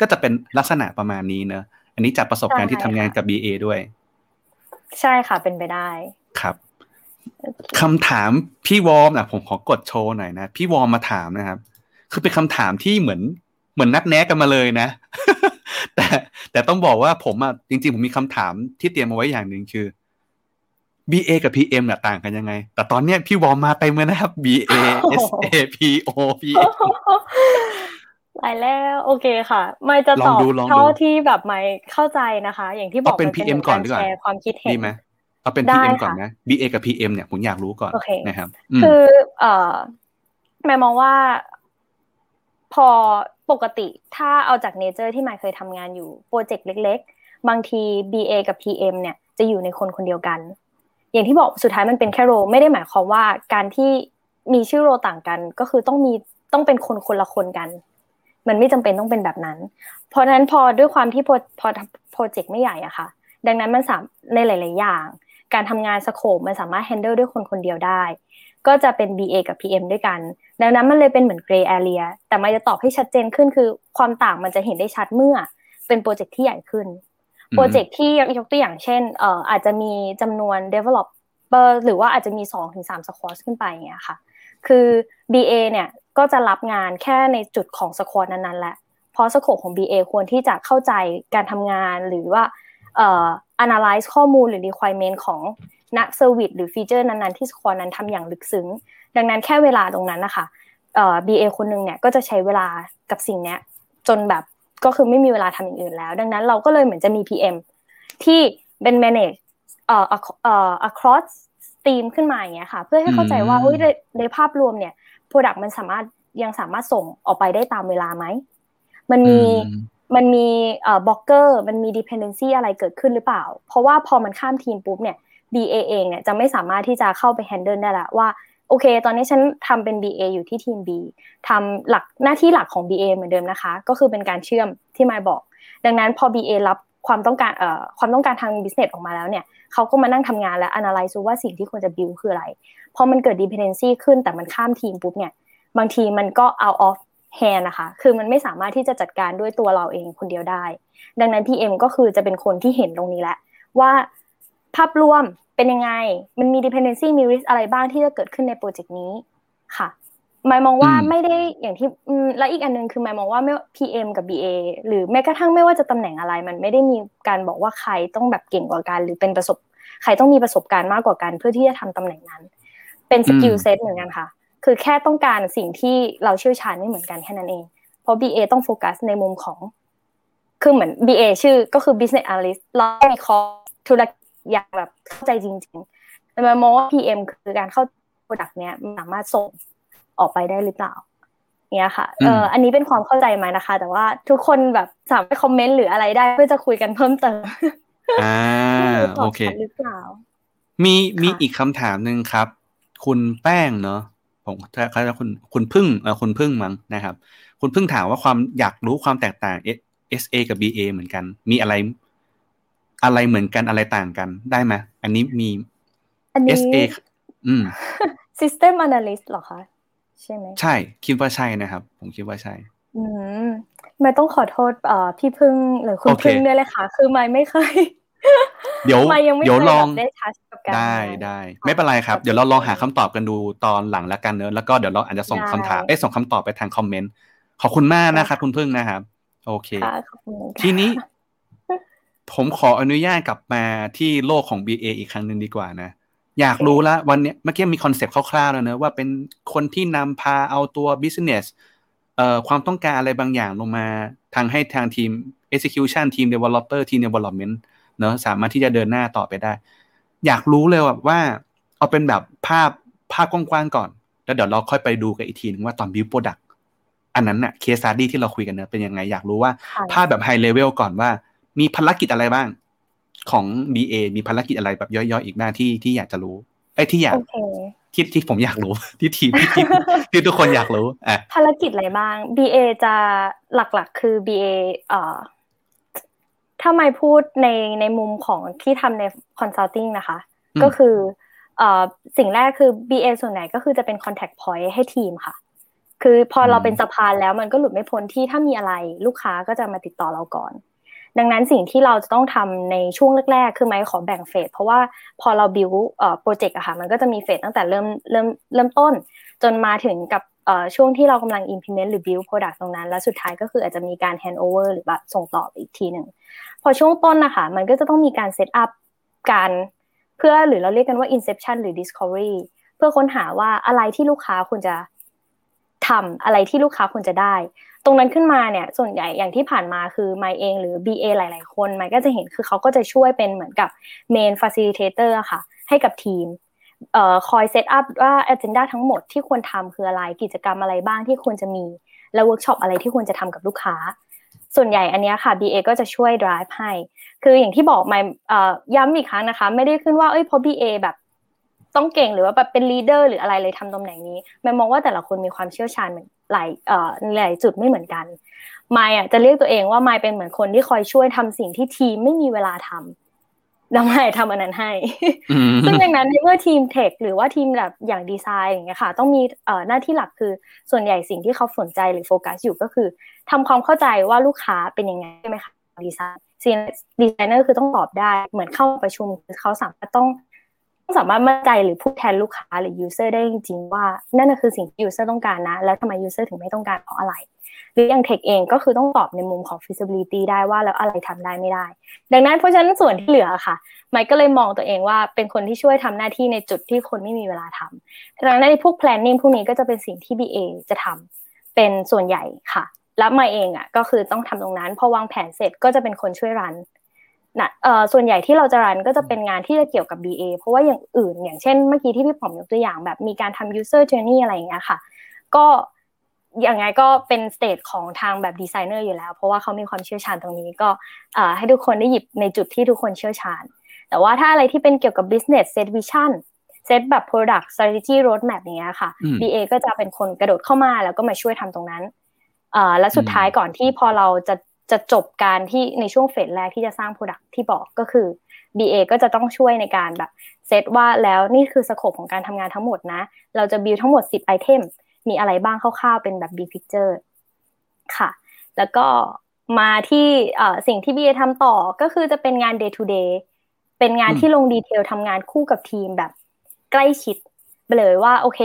ก็จะเป็นลักษณะประมาณนี้เนอะอันนี้จากประสบการณ์ที่ทำงานกับ BA ด้วย ใช่ค่ะเป็นไปได้ครับคำถามพี่วอมนะผมขอกดโชว์หน่อยนะ พี่วอมมาถามนะครับ คือเป็นคำถามที่เหมือนเหมือนนัดแนะกันมาเลยนะ แต่แต่ต้องบอกว่าผมอะจริง ๆ ผมมีคำถามที่เตรียมมาไว้อย่างหนึ่งคือ BA กับ PM เนี่ยต่างกันยังไง แต่ตอนเนี้ยพี่วอมมาเต็มเลยนะครับ BA SA PO PM ไปแล้วโอเคค่ะ มายจะตอบเท่าที่แบบมายเข้าใจนะคะ อย่างที่บอกเป็น PM ก่อนดีกว่าความคิดเห็นดีไหมเอาเป็น PM ก่อนนะ BA กับ PM เนี่ยผมอยากรู้ก่อนนะครับ คือเอ่อมายมองว่า พอปกติถ้าเอาจาก nature ที่มายเคยทำงานอยู่โปรเจกต์เล็ก ๆ บางที BA กับ PM เนี่ยจะอยู่ในคนคนเดียวกัน อย่างที่บอกสุดท้ายมันเป็นแค่โร ไม่ได้หมายความว่าการที่มีชื่อโรต่างกัน ก็คือต้องมีต้องเป็นคนคนละคนกัน มันไม่จำเป็นต้องเป็นแบบนั้น เพราะนั้นพอด้วยความที่พอพอโปรเจกต์ไม่ใหญ่อะค่ะ ดังนั้นมันสามในหลาย ๆ อย่าง การทำงานสโคปมันสามารถแฮนเดิลด้วยคนคนเดียวได้ ก็จะเป็น BA กับ PM ด้วยกัน ดังนั้นมันเลยเป็นเหมือน gray area แต่มาจะตอบให้ชัดเจนขึ้นคือ ความต่างมันจะเห็นได้ชัดเมื่อเป็นโปรเจกต์ที่ใหญ่ขึ้นโปรเจกต์ที่ยกตัวอย่างเช่นเอ่ออาจจะมีจำนวน developer หรือว่าอาจจะมี2-3ถึงสควอ d ขึ้นไปอย่างเงี้ยค่ะ คือ BA เนี่ย ก็จะรับงานแค่ในจุดของสควอ d นั้นๆแหละเพราะ scope ของ BA ควรที่จะเข้าใจการทำงานหรือว่าเอ่อ analyze ข้อมูลหรือ requirement ของณ service หรือ feature นั้นๆที่ squad นั้นทำอย่างลึกซึ้ง ดังนั้นแค่เวลาตรงนั้นนะคะเอ่อ BA คนนึงเนี่ยก็จะใช้เวลากับสิ่งเนี้ยจนแบบก็คือไม่มีเวลาทำอย่างอื่นแล้ว ดังนั้นเราก็เลยเหมือนจะมี PM ที่เป็น manage เอ่อเอ่อ across team ขึ้นมาอย่างเงี้ยค่ะ เพื่อให้เข้าใจว่าเฮ้ยในภาพรวมเนี่ย product มันสามารถยังสามารถส่งออกไปได้ตามเวลาไหม มันมีมันมีเอ่อบล็อกเกอร์มันมี dependency อะไรเกิดขึ้นหรือเปล่า เพราะว่าพอมันข้ามทีมปุ๊บเนี่ย BA เองเนี่ยจะไม่สามารถที่จะเข้าไป handle ได้ละว่าโอเค ตอนนี้ฉันทำเป็น BA อยู่ที่ทีม B ทำหลักหน้าที่หลักของ BA เหมือนเดิมนะคะ ก็คือเป็นการเชื่อมที่มายบอก ดังนั้นพอ BA รับ ความต้องการเอ่อความต้องการทาง business ออกมาแล้วเนี่ยเขาก็มานั่งทำงานและ analyze ว่าสิ่งที่ควรจะ build คืออะไรพอมันเกิด dependency ขึ้นแต่มันข้ามทีมปุ๊บเนี่ยบางทีมันก็ out of hand นะคะ คือมันไม่สามารถที่จะจัดการด้วยตัวเราเองคนเดียวได้ ดังนั้น PM ก็คือจะเป็นคนที่เห็นตรงนี้แหละ ว่าภาพรวมเป็นยังไง มันมี dependency มี risk อะไรบ้างที่จะเกิดขึ้นในโปรเจกต์นี้ค่ะ มายมองว่าไม่ได้อย่างที่และอีกอันนึงคือหมายมองว่าไม่ PM กับ BA หรือแม้กระทั่งไม่ว่าจะตำแหน่งอะไร มันไม่ได้มีการบอกว่าใครต้องแบบเก่งกว่ากัน หรือเป็นประสบใครต้องมีประสบการณ์มากกว่ากันเพื่อที่จะทำตำแหน่งนั้น เป็น skill set เหมือนกันค่ะ คือแค่ต้องการสิ่งที่เราเชี่ยวชาญไม่เหมือนกันแค่นั้นเอง เพราะ BA ต้องโฟกัสในมุมของ คือเหมือน BA ชื่อก็คือ business analyst เรามีคอธุรกิจอย่างแบบเข้าใจจริงๆแต่มามองว่า PM คือการเข้า product เนี้ยสามารถส่ง ออกไปได้หรือเปล่าเนี่ยค่ะเอออันนี้เป็นความเข้าใจไหมนะคะ แต่ว่าทุกคนแบบสามารถคอมเมนต์หรืออะไรได้เพื่อจะคุยกันเพิ่มเติมอ่าโอเคหรือเปล่า มีมีอีกคำถามหนึ่งครับ คุณแป้งเนาะผมเขาจะคุณคุณพึ่งเออคุณพึ่งมั้งนะครับ คุณพึ่งถามว่าความอยากรู้ความแตกต่าง SA กับ BA เหมือนกัน มีอะไร อะไรเหมือนกันอะไรต่างกันได้ไหมอันนี้มี อันนี้ SA อืม System Analyst หรอคะ ใช่ไหมใช่คิดว่าใช่นะครับ ผมคิดว่าใช่ อืมไม่ต้องขอโทษเอ่อพี่พึ่งหรือคุณโอเคพึ่งด้วยเลยค่ะ คือไม่ไม่เคยเดี๋ยวไม่ยังไม่เดี๋ยวเคยลองแบบได้ทัชกับการได้ทำงานได้ค่ะไม่เป็นไรครับ เดี๋ยวเราลองหาคำตอบกันดูตอนหลังแล้วกันเนอะแล้วก็เดี๋ยวเราอาจจะส่งได้คำถามเอ้ยส่งคำตอบไปทาง comment ขอบคุณมากนะครับคุณพึ่งนะครับ โอเคค่ะขอบคุณค่ะทีนี้ ผมขออนุญาตกลับมาที่โลกของ BA อีกครั้งหนึ่งดีกว่านะ อยากรู้ละวันเนี้ยเมื่อกี้มี concept คร่าวๆแล้วเนอะว่าเป็นคนที่นำพาเอาตัว business เอ่อความต้องการอะไรบางอย่างลงมาทางให้ทางทีม execution ทีม developer ทีม development เนอะสามารถที่จะเดินหน้าต่อไปได้ อยากรู้เลยว่าเอาเป็นแบบภาพภาพกว้างๆก่อน แล้วเดี๋ยวเราค่อยไปดูกันอีกทีนึงว่าตอน build product อันนั้นน่ะ case study ที่เราคุยกันเนอะเป็นยังไง อยากรู้ว่าค่ะภาพแบบ high level ก่อนว่า มีภารกิจอะไรบ้าง ของ BA มีภารกิจอะไรแบบย่อยๆอีกบ้างที่ที่อยากจะรู้ไอ้ยที่อยากโอเคที่ที่ผมอยากรู้ที่ทีมที่ที่ที่ทุกคนอยากรู้อะภารกิจอะไรบ้าง BA จะหลักๆ คือ BA เอ่อถ้าไม่พูดในในมุมของที่ทำใน consulting นะคะอืมก็คือเอ่อสิ่งแรกคือ BA ส่วนไหนก็คือจะเป็น contact point ให้ทีมค่ะ คือพอเราเป็นสะพานแล้วมันก็หลุดไม่พ้นที่ถ้ามีอะไรลูกค้าก็จะมาติดต่อเราก่อน ดังนั้นสิ่งที่เราจะต้องทำในช่วงแรกๆ คือไม่ขอแบ่งเฟสเพราะว่าพอเราบิวโปรเจกต์อะค่ะ มันก็จะมีเฟสตั้งแต่เริ่มเริ่มเริ่มต้น จนมาถึงกับช่วงที่เรากำลัง implement หรือ build product ตรงนั้น แล้วสุดท้ายก็คืออาจจะมีการ hand over หรือแบบส่งต่ออีกทีหนึ่ง พอช่วงต้นนะคะมันก็จะต้องมีการ set up การเพื่อหรือเราเรียกกันว่า inception หรือ discovery เพื่อค้นหาว่าอะไรที่ลูกค้าควรจะทำอะไรที่ลูกค้าควรจะได้ ตรงนั้นขึ้นมาเนี่ยส่วนใหญ่อย่างที่ผ่านมาคือไมเองหรือ BA หลาย ๆ คนไมก็จะเห็นคือเขาก็จะช่วยเป็นเหมือนกับ main facilitator ค่ะ ให้กับทีมเอ่อคอยเซตอัพว่า agenda ทั้งหมดที่ควรทำคืออะไรกิจกรรมอะไรบ้างที่ควรจะมี และเวิร์กช็อปอะไรที่ควรจะทำกับลูกค้า ส่วนใหญ่อันนี้ค่ะ BA ก็จะช่วย drive ให้ คืออย่างที่บอกไมค์ย้ำอีกครั้งนะคะ ไม่ได้ขึ้นว่าเอ้ยเพราะ BA แบบต้องเก่งหรือว่าแบบเป็น leader หรืออะไรเลยทำตำแหน่งนี้ไมค์มองว่าแต่ละคนมีความเชี่ยวชาญเหมือนหลายเอ่อหลายจุดไม่เหมือนกันไมค์อะจะเรียกตัวเองว่าไมค์เป็นเหมือนคนที่คอยช่วยทำสิ่งที่ทีมไม่มีเวลาทำแล้วไมค์ทำอันนั้นให้อืมซึ่งดังนั้นในเมื่อทีม tech หรือว่าทีมแบบอย่างดีไซน์อย่างเงี้ยค่ะ ต้องมีเอ่อหน้าที่หลักคือส่วนใหญ่สิ่งที่เขาสนใจหรือโฟกัสอยู่ก็คือทำความเข้าใจว่าลูกค้าเป็นยังไงใช่ไหมคะดีไซน์ซีดีไซเนอร์คือต้องตอบได้เหมือนเข้าประชุมคือเขาสามารถต้องต้อง สามารถมั่นใจหรือพูดแทนลูกค้าหรือ user ได้จริงๆว่า นั่นคือสิ่งที่ user ต้องการนะ แล้วทำไม user ถึงไม่ต้องการเพราะอะไร หรืออย่าง tech เองก็คือต้องตอบในมุมของ feasibility ได้ว่าแล้วอะไรทำได้ไม่ได้ ดังนั้นเพราะฉะนั้นส่วนที่เหลือค่ะไมค์ก็เลยมองตัวเองว่าเป็นคนที่ช่วยทำหน้าที่ในจุดที่คนไม่มีเวลาทำดังนั้นพวก planning พวกนี้ก็จะเป็นสิ่งที่ BA จะทำเป็นส่วนใหญ่ค่ะ แล้วไมค์เองอะก็คือต้องทำตรงนั้นพอวางแผนเสร็จก็จะเป็นคนช่วย run นะเอ่อส่วนใหญ่ที่เราจะ run ก็จะเป็นงานที่จะเกี่ยวกับ BA เพราะว่าอย่างอื่น อย่างเช่นเมื่อกี้ที่พี่ป๋อมยกตัวอย่างแบบมีการทำ user journey อะไรอย่างเงี้ยค่ะ ก็อย่างไงก็เป็น stage ของทางแบบดีไซเนอร์อยู่แล้ว เพราะว่าเขามีความเชี่ยวชาญตรงนี้ก็เอ่อให้ทุกคนได้หยิบในจุดที่ทุกคนเชี่ยวชาญ แต่ว่าถ้าอะไรที่เป็นเกี่ยวกับ business set vision เซตแบบ product strategy roadmap อย่างเงี้ยค่ะ BA ก็จะเป็นคนกระโดดเข้ามาแล้วก็มาช่วยทำตรงนั้นอ่าและสุดท้ายก่อนที่พอเราจะ จะจบการที่ในช่วงเฟสแรกที่จะสร้าง product ที่บอกก็คือ BA ก็จะต้องช่วยในการแบบเซตว่าแล้วนี่คือสโคปของการทำงานทั้งหมดนะ เราจะบิวทั้งหมด 10ไอเทมมีอะไรบ้างคร่าวๆเป็นแบบ big picture ค่ะ แล้วก็มาที่สิ่งที่ BA ทำต่อก็คือจะเป็นงาน day to day เป็นงานที่ลง detail ทำงานคู่กับทีมแบบใกล้ชิดไปเลยว่าโอเค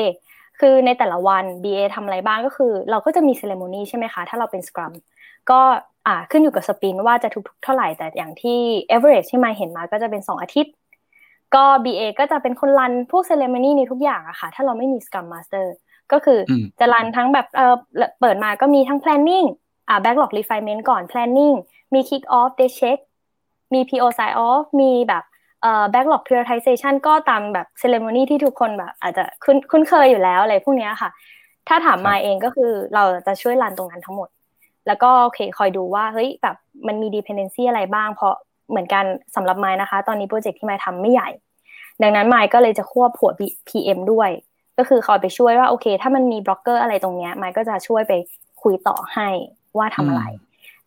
คือในแต่ละวัน BA ทำอะไรบ้างก็คือ เราก็จะมี ceremony ใช่ไหมคะ ถ้าเราเป็น Scrum ก็ อ่าขึ้นอยู่กับ sprint ว่าจะทุกๆ เท่าไหร่แต่อย่างที่ average ที่ไมค์เห็นมาก็จะเป็น 2 อาทิตย์ ก็ BA ก็จะเป็นคน run พวก ceremony ในทุกอย่างอะค่ะ ถ้าเราไม่มี Scrum Master ก็คือจะรันทั้งแบบเออเปิดมาก็มีทั้ง planning อ่า backlog refinement ก่อน planning มี kick off day check มี PO sign off มีแบบเอ่อ backlog prioritization ก็ตามแบบ ceremony ที่ทุกคนแบบอาจจะคุ้นคุ้นเคยอยู่แล้วอะไรพวกนี้ค่ะ ถ้าถามมาเองก็คือเราจะช่วยรันตรงนั้นทั้งหมด แล้วก็โอเคคอยดูว่าเฮ้ยแบบมันมี dependency อะไรบ้าง เพราะเหมือนกันสำหรับไม้นะคะ ตอนนี้โปรเจกต์ที่ไม้ทำไม่ใหญ่ ดังนั้นไม้ก็เลยจะควบหัว PM ด้วย ก็คือคอยไปช่วยว่าโอเค ถ้ามันมีบล็อกเกอร์อะไรตรงเนี้ยไม้ก็จะช่วยไปคุยต่อให้ว่าทำอะไร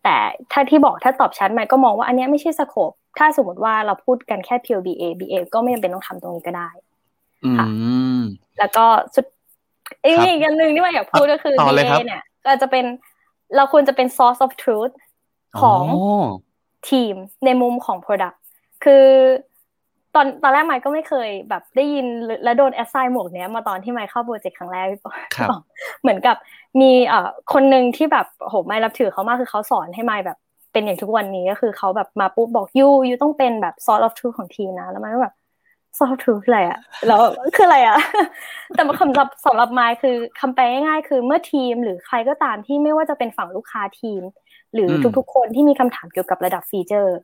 แต่ถ้าที่บอกถ้าตอบชัดไม้ก็มองว่าอันนี้ไม่ใช่สโคปถ้าสมมติว่าเราพูดกันแค่ pure BA BA ก็ไม่จำเป็นต้องทำตรงนี้ก็ได้ค่ะแล้วก็สุดอีกอย่างหนึ่งที่มาอยากพูดก็คือ BA เนี่ยก็จะเป็น เราควรจะเป็น source of truth ของทีมในมุมของ product คือตอนตอนแรกไมค์ก็ไม่เคยแบบได้ยินและโดน assign หมวกเนี้ยมาตอนที่ไมค์เข้าโปรเจกต์ครั้งแรกพี่ป๋อมเหมือนกับมีเอ่อคนหนึ่งที่แบบโหไมค์นับถือเขามากคือเขาสอนให้ไมค์แบบเป็นอย่างทุกวันนี้ก็คือเขาแบบมาปุ๊บบอก you you ต้องเป็นแบบ sort of truth ของทีมนะแล้วมันก็แบบ sort of truth อะไรอะแล้วคืออะไรอะแต่คำศัพท์สำหรับไมค์คือคำแปลง่ายๆ คือเมื่อทีมหรือใครก็ตามที่ไม่ว่าจะเป็นฝั่งลูกค้าทีม หรือทุกๆคนที่มีคำถามเกี่ยวกับระดับฟีเจอร์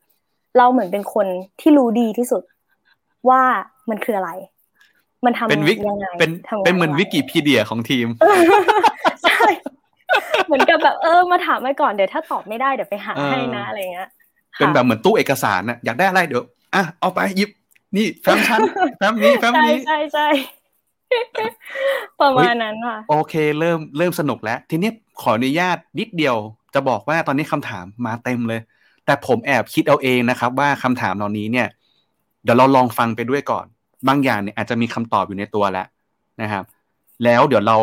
เราเหมือนเป็นคนที่รู้ดีที่สุดว่ามันคืออะไร มันทำยังไงเป็นเป็นเหมือนวิกิพีเดียของทีมใช่เหมือนกับแบบเออมาถามไว้ก่อนเดี๋ยวถ้าตอบไม่ได้เดี๋ยวไปหาให้นะอะไรเงี้ยเป็นแบบเหมือนตู้เอกสารน่ะอยากได้อะไรเดี๋ยวอะเอาไปหยิบ นี่แฟ้มชั้นแฟ้มนี้แฟ้มนี้ใช่ใช่ประมาณนั้นค่ะ โอเค เริ่มเริ่มสนุกแล้ว ทีนี้ขออนุญาตนิดเดียว จะบอกว่าตอนนี้คำถามมาเต็มเลย แต่ผมแอบคิดเอาเองนะครับ ว่าคำถามเหล่านี้เนี่ย เดี๋ยวเราลองฟังไปด้วยก่อน บางอย่างเนี่ยอาจจะมีคำตอบอยู่ในตัวแล้วนะครับ แล้วเดี๋ยวเรา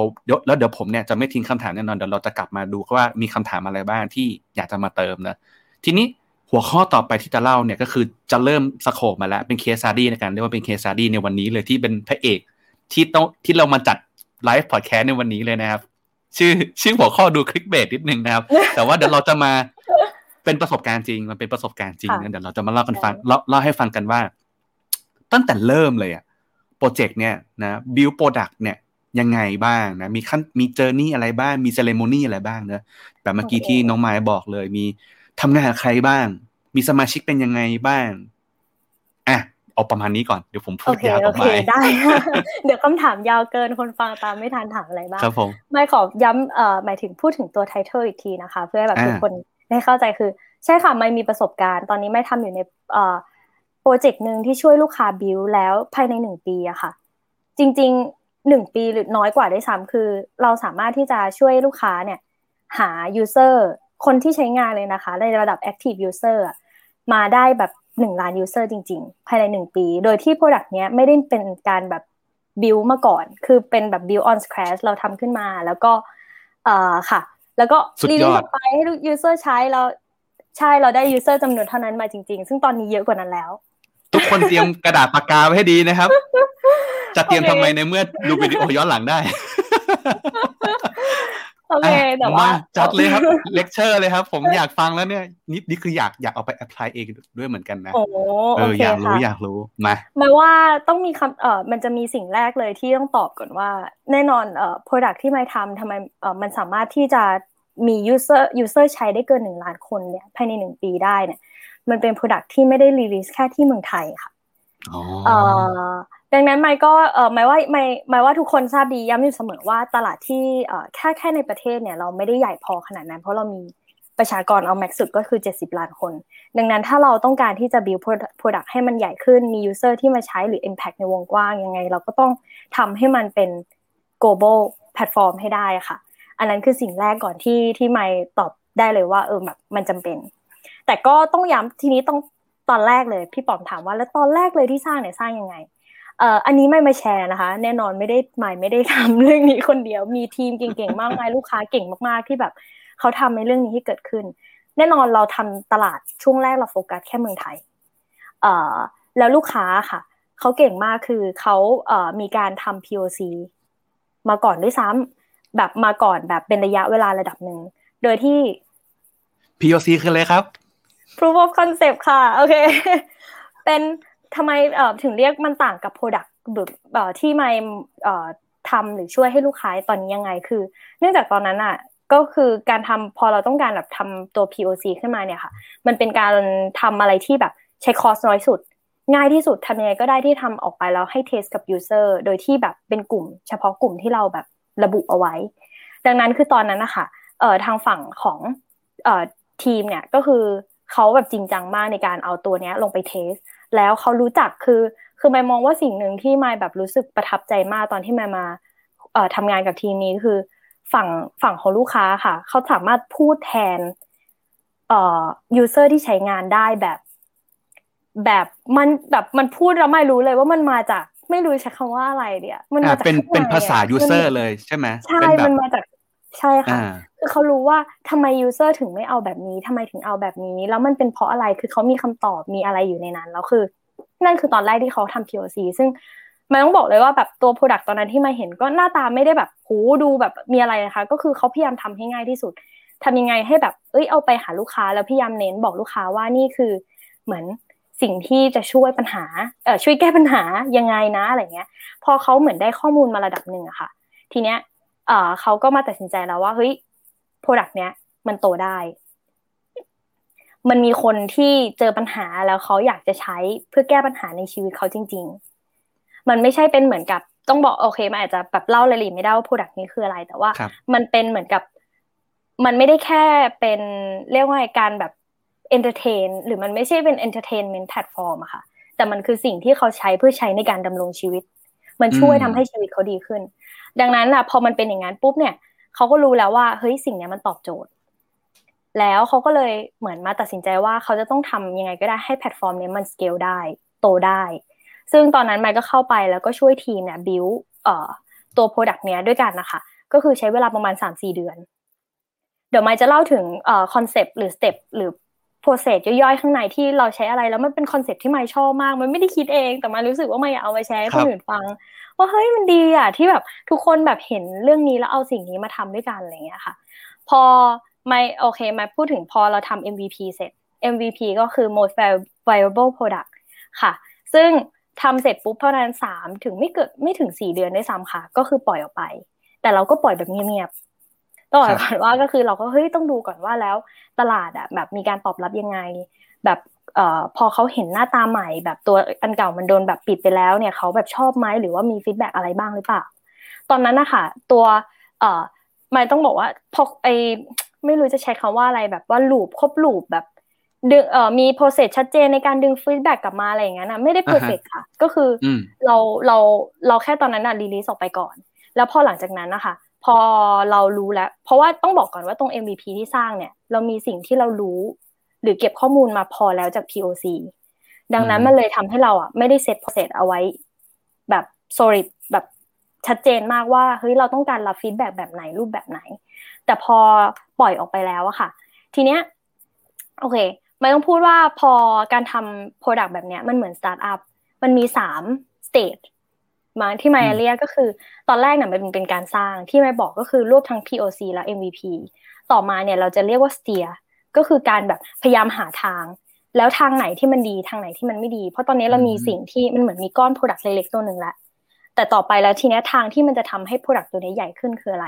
แล้วเดี๋ยวผมเนี่ยจะไม่ทิ้งคำถามแน่นอนเดี๋ยวเราจะกลับมาดูว่ามีคำถามอะไรบ้างที่อยากจะมาเติมนะทีนี้ หัวข้อต่อไปที่จะเล่าเนี่ยก็คือจะเริ่ม scope มาแล้ว เป็น case study ในการเรียกว่าเป็น case study ในวันนี้เลยที่เป็นพระเอก ที่ต้องที่เรามาจัดไลฟ์พอดแคสต์ในวันนี้เลยนะครับ ชื่อชื่อหัวข้อดู clickbait นิดนึงนะครับ แต่ว่าเดี๋ยวเราจะมาเป็นประสบการณ์จริง มันเป็นประสบการณ์จริงเดี๋ยวเราจะมาเล่ากันฟังเล่าให้ฟังกันว่า ตั้งแต่เริ่มเลยอะโปรเจกต์เนี่ยนะ build product เนี่ยยังไงบ้างนะมีขั้นมี journey อะไรบ้างมี ceremony อะไรบ้างเนะแบบเมื่อกี้ที่น้องไม้บอกเลยมี ทำงานกับใครบ้าง มีสมาชิกเป็นยังไงบ้างอะเอาประมาณนี้ก่อนเดี๋ยวผมพูดยาวต่อไปได้ เดี๋ยวคำถามยาวเกินคนฟังตามไม่ทันถามอะไรบ้างครับผมไม่ขอย้ำเอ่อหมายถึงพูดถึงตัวไทเทลอีกทีนะคะ เพื่อแบบทุกคนได้เข้าใจคือ ใช่ค่ะไม่มีประสบการณ์ ตอนนี้ไม่ทำอยู่ในเอ่อโปรเจกต์หนึ่งที่ช่วยลูกค้าบิวแล้วภายในหนึ่งปีอะค่ะ จริงหนึ่งปีหรือน้อยกว่าได้ซ้ำคือ เราสามารถที่จะช่วยลูกค้าเนี่ย หา user คนที่ใช้งานเลยนะคะ ในระดับ active user มาได้แบบหนึ่งล้าน user จริง ๆ ภายในหนึ่งปี โดยที่ product เนี้ยไม่ได้เป็นการแบบ build มาก่อน คือเป็นแบบ build on scratch เราทำขึ้นมาแล้วก็เอ่อค่ะ แล้วก็รีลิสไปให้ user ใช้แล้วใช่เราได้ user จำนวนเท่านั้นมาจริง ๆ ซึ่งตอนนี้เยอะกว่านั้นแล้ว ทุกคนเตรียมกระดาษปากกาไว้ให้ดีนะครับ จะเตรียมทำไมในเมื่อดูวิดีโอย้อนหลังได้ โอเคแต่ว่าจัดเลยครับเลคเชอร์เลยครับ ผมอยากฟังแล้วเนี่ยนี่นี่คืออยากอยากเอาไป apply เองด้วยเหมือนกันนะโอ้เอออยากรู้อยากรู้มาหมายว่าต้องมีคำเออมันจะมีสิ่งแรกเลยที่ต้องตอบก่อนว่า แน่นอนเอ่อ product ที่ไมค์ทำทำไมเออมันสามารถที่จะมี user user ใช้ได้เกินหนึ่งล้านคนเนี่ยภายในหนึ่งปีได้เนี่ยมันเป็น product ที่ไม่ได้ release แค่ที่เมืองไทยค่ะเอ่อ ดังนั้นไมค์ก็เออไมค์ว่าไมค์ไม่ว่าทุกคนทราบดีย้ำอยู่เสมอว่าตลาดที่เออแค่แค่ในประเทศเนี่ยเราไม่ได้ใหญ่พอขนาดนั้น เพราะเรามีประชากรเอาแม็กสุดก็คือ 70 ล้านคน ดังนั้นถ้าเราต้องการที่จะ build product ให้มันใหญ่ขึ้นมี user ที่มาใช้หรือ impact ในวงกว้างยังไง เราก็ต้องทำให้มันเป็น global platform ให้ได้ค่ะ อันนั้นคือสิ่งแรกก่อนที่ที่ไม่ตอบได้เลยว่าเออแบบมันจำเป็น แต่ก็ต้องย้ำทีนี้ต้องตอนแรกเลยพี่ป๋อมถามว่าแล้วตอนแรกเลยที่สร้างเนี่ยสร้างยังไง เอ่ออันนี้ไม่มาแชร์นะคะ แน่นอนไม่ได้ไม่ไม่ได้ทำเรื่องนี้คนเดียว มีทีมเก่งๆมากมายลูกค้าเก่งมากๆที่แบบเขาทำในเรื่องนี้ให้เกิดขึ้น แน่นอนเราทำตลาดช่วงแรกเราโฟกัสแค่เมืองไทยเอ่อแล้วลูกค้าค่ะเขาเก่งมากคือเขาเอ่อมีการทำ POC มาก่อนด้วยซ้ำแบบมาก่อนแบบเป็นระยะเวลาระดับหนึ่งโดยที่ POC คืออะไรครับ proof of concept ค่ะ โอเค เป็น ทำไมเอ่อถึงเรียกมันต่างกับ product แบบเอ่อที่ไม่เอ่อทำหรือช่วยให้ลูกค้าตอนนี้ยังไงคือ เนื่องจากตอนนั้นอะก็คือการทำพอเราต้องการแบบทำตัว POC ขึ้นมาเนี่ยค่ะ มันเป็นการทำอะไรที่แบบใช้คอสน้อยสุด ง่ายที่สุดทำยังไงก็ได้ที่ทำออกไปแล้วให้เทสกับ user โดยที่แบบเป็นกลุ่ม เฉพาะกลุ่มที่เราแบบระบุเอาไว้ ดังนั้นคือตอนนั้นนะคะเอ่อทางฝั่งของเอ่อทีมเนี่ยก็คือ เขาแบบจริงจังมากในการเอาตัวเนี้ยลงไปเทส แล้วเขารู้จักคือ คือไม่มองว่าสิ่งหนึ่งที่ไม่แบบรู้สึกประทับใจมากตอนที่มามาเอ่อทำงานกับทีมนี้คือ ฝั่งฝั่งของลูกค้าค่ะ เขาสามารถพูดแทนเอ่อ user ที่ใช้งานได้แบบ แบบมันแบบมันพูดแล้วไม่รู้เลยว่ามันมาจากไม่รู้ใช้คำว่าอะไรเดียมันมาจากเป็นเป็นภาษาข้งในอะ user เลยใช่ไหมใช่เป็นแบบมันมาจาก ใช่ค่ะอ่าคือเขารู้ว่าทำไม user ถึงไม่เอาแบบนี้ทำไมถึงเอาแบบนี้ แล้วมันเป็นเพราะอะไรคือเขามีคำตอบมีอะไรอยู่ในนั้นแล้วคือ นั่นคือตอนแรกที่เขาทำ POC ซึ่งมันต้องบอกเลยว่าแบบตัว product ตอนนั้นที่มาเห็นก็หน้าตาไม่ได้แบบหูดูแบบมีอะไรนะคะ ก็คือเขาพยายามทำให้ง่ายที่สุดทำยังไงให้แบบเอ้ยเอาไปหาลูกค้าแล้วพยายามเน้นบอกลูกค้าว่านี่คือเหมือนสิ่งที่จะช่วยปัญหาเออช่วยแก้ปัญหายังไงนะอะไรเงี้ย พอเขาเหมือนได้ข้อมูลมาระดับหนึ่งอะค่ะ ทีเนี้ย เอ่อเขาก็มาตัดสินใจแล้วว่าเฮ้ย product เนี้ย มันโตได้ มันมีคนที่เจอปัญหาแล้วเขาอยากจะใช้เพื่อแก้ปัญหาในชีวิตเขาจริง ๆ มันไม่ใช่เป็นเหมือนกับต้องบอกโอเคมันอาจจะแบบเล่ารายละเอียดไม่ได้ว่า product นี้คืออะไร แต่ว่าครับมันเป็นเหมือนกับ มันไม่ได้แค่เป็นเรียกว่าการแบบ entertain หรือมันไม่ใช่เป็น entertainment platform อะค่ะ แต่มันคือสิ่งที่เขาใช้เพื่อใช้ในการดำรงชีวิต มันช่วยอืมทำให้ชีวิตเขาดีขึ้น ดังนั้นอะพอมันเป็นอย่างนั้นปุ๊บเนี่ยเขาก็รู้แล้วว่าเฮ้ยสิ่งเนี้ยมันตอบโจทย์ แล้วเขาก็เลยเหมือนมาตัดสินใจว่าเขาจะต้องทำยังไงก็ได้ให้แพลตฟอร์มเนี้ยมันสเกลได้โตได้ ซึ่งตอนนั้นไมค์ก็เข้าไปแล้วก็ช่วยทีมเนี่ย build เอ่อตัว product เนี้ยด้วยกันนะคะ ก็คือใช้เวลาประมาณสามสี่เดือน เดี๋ยวไมค์จะเล่าถึงเอ่อ concept หรือ step หรือ process ย่อยๆข้างในที่เราใช้อะไรแล้วมันเป็น concept ที่ไมค์ชอบมาก ไมค์ไม่ได้คิดเองแต่ไมค์รู้สึกว่าไมค์อยากเอาไปแชร์ให้คครับนอื่นฟัง ว่าเฮ้ยมันดีอะที่แบบทุกคนแบบเห็นเรื่องนี้แล้วเอาสิ่งนี้มาทำด้วยกันอะไรอย่างเงี้ยค่ะ พอไมค์โอเคมาพูดถึงพอเราทำ MVP เสร็จ MVP ก็คือ most viable product ค่ะ ซึ่งทำเสร็จปุ๊บเท่านั้นสามถึงไม่เกิดไม่ถึงสี่เดือนด้วยซ้ำค่ะ ก็คือปล่อยออกไป แต่เราก็ปล่อยแบบเงียบๆต้องบอกก่อนว่าก็คือเราก็เฮ้ยต้องดูก่อนว่าแล้วตลาดอะแบบมีการตอบรับยังไง แบบ อ่อพอเขาเห็นหน้าตาใหม่แบบตัวอันเก่ามันโดนแบบปิดไปแล้วเนี่ยเขาแบบชอบไหมหรือว่ามี feedback อะไรบ้างหรือเปล่า ตอนนั้นนะคะตัวเอ่อไมค์ต้องบอกว่าพอไอไม่รู้จะใช้คำว่าอะไรแบบว่า loop ครบ loop แบบดึงเอ่อมี process ชัดเจนในการดึง feedback กลับมาอะไรอย่างนั้นนะไม่ได้ perfect ค่ะ ก็คือออืมเราเราเราแค่ตอนนั้นอะ release ออกไปก่อน แล้วพอหลังจากนั้นนะคะพอเรารู้แล้ว เพราะว่าต้องบอกก่อนว่าตรง MVP ที่สร้างเนี่ย เรามีสิ่งที่เรารู้ หรือเก็บข้อมูลมาพอแล้วจาก POC ดังนั้นอืมมันเลยทำให้เราอะไม่ได้ set process เอาไว้ แบบ solid แบบชัดเจนมากว่าเฮ้ยเราต้องการรับ feedback แบบไหนรูปแบบไหน แต่พอปล่อยออกไปแล้วอะค่ะ ทีเนี้ยโอเคไมค์ต้องพูดว่าพอการทำ product แบบเนี้ยมันเหมือนสตาร์ทอัพมันมีสามสเตจมาที่ไมอืมเรียกก็คือ ตอนแรกเนี่ยมันเป็นการสร้างที่มายบอกก็คือรวบทั้ง POC และ MVP ต่อมาเนี่ยเราจะเรียกว่า steer ก็คือการแบบพยายามหาทาง แล้วทางไหนที่มันดีทางไหนที่มันไม่ดี เพราะตอนนี้เรามีอืมสิ่งที่มันเหมือนมีก้อน product เล็กๆตัวหนึ่งแล้วแต่ต่อไปแล้วทีเนี้ยทางที่มันจะทำให้ product ตัวนี้ใหญ่ขึ้นคืออะไร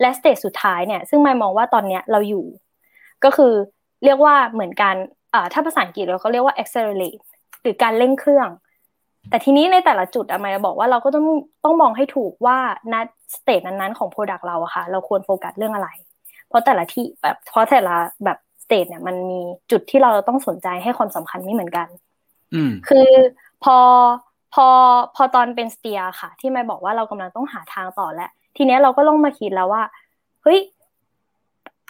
และ stage สุดท้ายเนี่ยซึ่งมายมองว่าตอนเนี้ยเราอยู่ ก็คือเรียกว่าเหมือนการอ่าถ้าภาษาอังกฤษเราก็เรียกว่า accelerate หรือการเร่งเครื่อง แต่ทีนี้ในแต่ละจุดอะมายบอกว่าเราก็ต้องต้องมองให้ถูกว่าณ stage นั้นๆของ Product เราอะค่ะ เราควรโฟกัสเรื่องอะไร เพราะแต่ละที่แบบเพราะแต่ละแบบ stage เนี่ยมันมีจุดที่เราต้องสนใจให้ความสำคัญไม่เหมือนกันอืมคือพอพอพอตอนเป็น steer ค่ะ ที่มายบอกว่าเรากำลังต้องหาทางต่อแล้วทีเนี้ยเราก็ต้องมาคิดแล้วว่าเฮ้ย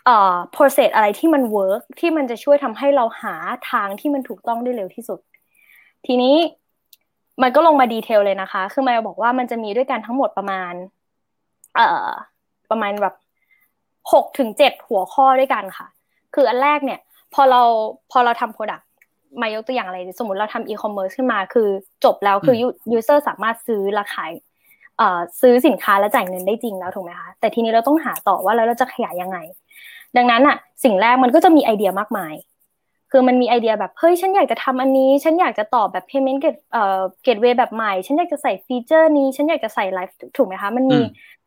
เอ่อ process อะไรที่มัน work ที่มันจะช่วยทำให้เราหาทางที่มันถูกต้องได้เร็วที่สุด ทีนี้มันก็ลงมาดีเทลเลยนะคะ คือมายบอกว่ามันจะมีด้วยกันทั้งหมดประมาณ เอ่อ ประมาณแบบหกถึงเจ็ดหัวข้อด้วยกันค่ะ คืออันแรกเนี่ย พอเราพอเราทำ product มายกตัวอย่างอะไร สมมติเราทำ e-commerce ขึ้นมา คือจบแล้วคือ user สามารถซื้อราคาเอ่อซื้อสินค้าและจ่ายเงินได้จริงแล้วถูกไหมคะ แต่ทีนี้เราต้องหาต่อว่าแล้วเราจะขยายยังไง ดังนั้นอะ สิ่งแรกมันก็จะมีไอเดียมากมาย คือมันมีไอเดียแบบเฮ้ยฉันอยากจะทำอันนี้ ฉันอยากจะตอบแบบ payment get เอ่อ gateway แบบใหม่ ฉันอยากจะใส่ฟีเจอร์นี้ ฉันอยากจะใส่ไลฟ์ถูกไหมคะ มันมี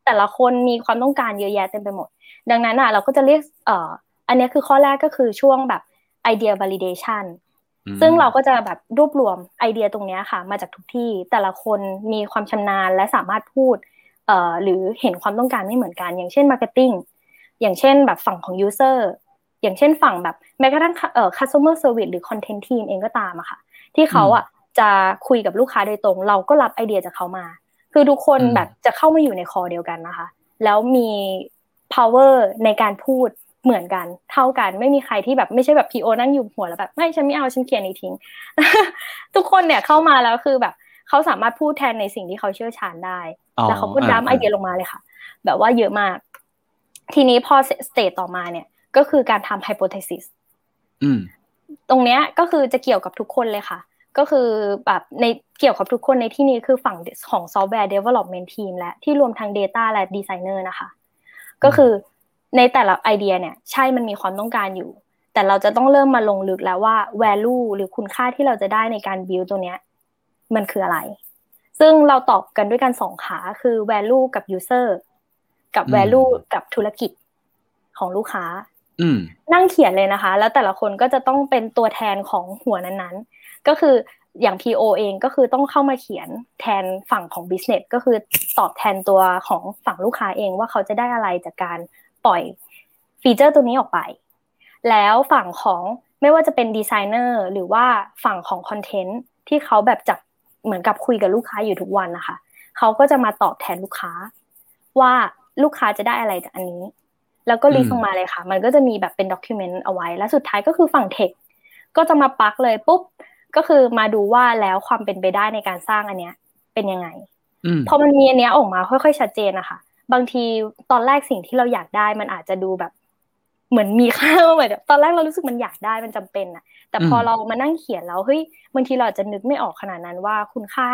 แต่ละคนมีความต้องการเยอะแยะเต็มไปหมด ดังนั้นอะเราก็จะเรียกเอ่อ อันนี้คือข้อแรกก็คือช่วงแบบไอเดีย validation ซึ่งเราก็จะแบบรวบรวมไอเดียตรงนี้ค่ะ มาจากทุกที่แต่ละคนมีความชำนาญและสามารถพูดเอ่อหรือเห็นความต้องการไม่เหมือนกัน อย่างเช่น marketing อย่างเช่นแบบฝั่งของ user อย่างเช่นฝั่งแบบแม้กระทั่งเอ่อ customer service หรือ content team เองก็ตามอะค่ะ ที่เขาอะจะคุยกับลูกค้าโดยตรง เราก็รับไอเดียจากเขามา คือทุกคนแบบจะเข้ามาอยู่ในคอเดียวกันนะคะ แล้วมี power ในการพูด เหมือนกันเท่ากันไม่มีใครที่แบบไม่ใช่แบบพีโอนั่งอยู่หัวแล้วแบบไม่ฉันไม่เอาฉันเขียนนี้ทิ้ง ทุกคนเนี่ยเข้ามาแล้วคือแบบเขาสามารถพูดแทนในสิ่งที่เขาเชี่ยวชาญได้แล้วเขาก็ดัมไอเดียลงมาเลยค่ะ แบบว่าเยอะมาก ทีนี้พอสเตจต่อมาเนี่ย ก็คือการทำไฮโปเทซิสตรงเนี้ยก็คือจะเกี่ยวกับทุกคนเลยค่ะ ก็คือแบบในเกี่ยวกับทุกคนในที่นี้คือฝั่งของซอฟต์แวร์ development team และที่รวมทั้ง Data และ Designer นะคะ ก็คือ ในแต่ละไอเดียเนี่ย ใช่มันมีความต้องการอยู่ แต่เราจะต้องเริ่มมาลงลึกแล้วว่า value หรือคุณค่าที่เราจะได้ในการ build ตัวเนี้ย มันคืออะไร ซึ่งเราตอบกันด้วยกันสองขาคือ value กับ user กับ value กับธุรกิจของลูกค้านั่งเขียนเลยนะคะ แล้วแต่ละคนก็จะต้องเป็นตัวแทนของหัวนั้นๆ ก็คืออย่าง PO เองก็คือต้องเข้ามาเขียนแทนฝั่งของ business ก็คือตอบแทนตัวของฝั่งลูกค้าเองว่าเขาจะได้อะไรจากการ ปล่อย feature ตัวนี้ออกไป แล้วฝั่งของไม่ว่าจะเป็นดีไซเนอร์หรือว่าฝั่งของ content ที่เขาแบบจับเหมือนกับคุยกับลูกค้าอยู่ทุกวันนะคะเขาก็จะมาตอบแทนลูกค้า ว่าลูกค้าจะได้อะไรจากอันนี้ แล้วก็ brief ออกมาเลยค่ะ มันก็จะมีแบบเป็น document เอาไว้ แล้วสุดท้ายก็คือฝั่ง techก็จะมาปักเลยปุ๊บก็คือมาดูว่าแล้วความเป็นไปได้ในการสร้างอันเนี้ยเป็นยังไง พอมันมีอันเนี้ยออกมาค่อยๆชัดเจนนะคะ บางทีตอนแรกสิ่งที่เราอยากได้มันอาจจะดูแบบ เหมือนมีค่าเหมือนตอนแรกเรารู้สึกมันอยากได้มันจำเป็นอะแต่พอเรามานั่งเขียนแล้วเฮ้ยบางทีเราจะนึกไม่ออกขนาดนั้นว่าคุณค่า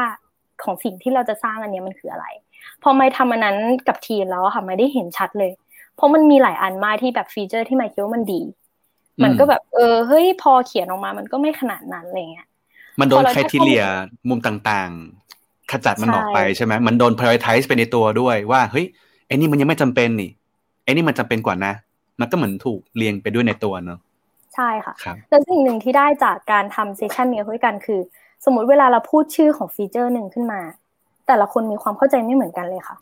ของสิ่งที่เราจะสร้างอันนี้มันคืออะไร พอไม่ทำอันนั้นกับทีมแล้วค่ะไม่ได้เห็นชัดเลย เพราะมันมีหลายอันมากที่แบบฟีเจอร์ที่ไม่คิดว่ามันดี มันก็แบบเออเฮ้ยพอเขียนออกมามันก็ไม่ขนาดนั้นอะไรเงี้ยมันโดนใครทีเลียมุมต่างๆ ขจัดมันออกไปใช่ไหมมันโดน prioritize ไปในตัวด้วยว่าเฮ้ยไอ้นี่มันยังไม่จำเป็นนี่ไอ้นี่มันจำเป็นกว่านะ มันก็เหมือนถูกเรียงไปด้วยในตัวเนาะใช่ค่ะแล้วสิ่งหนึ่งที่ได้จากการทำเซสชันนี้ด้วยกันคือ สมมติเวลาเราพูดชื่อของฟีเจอร์หนึ่งขึ้นมา แต่ละคนมีความเข้าใจไม่เหมือนกันเลยค่ะ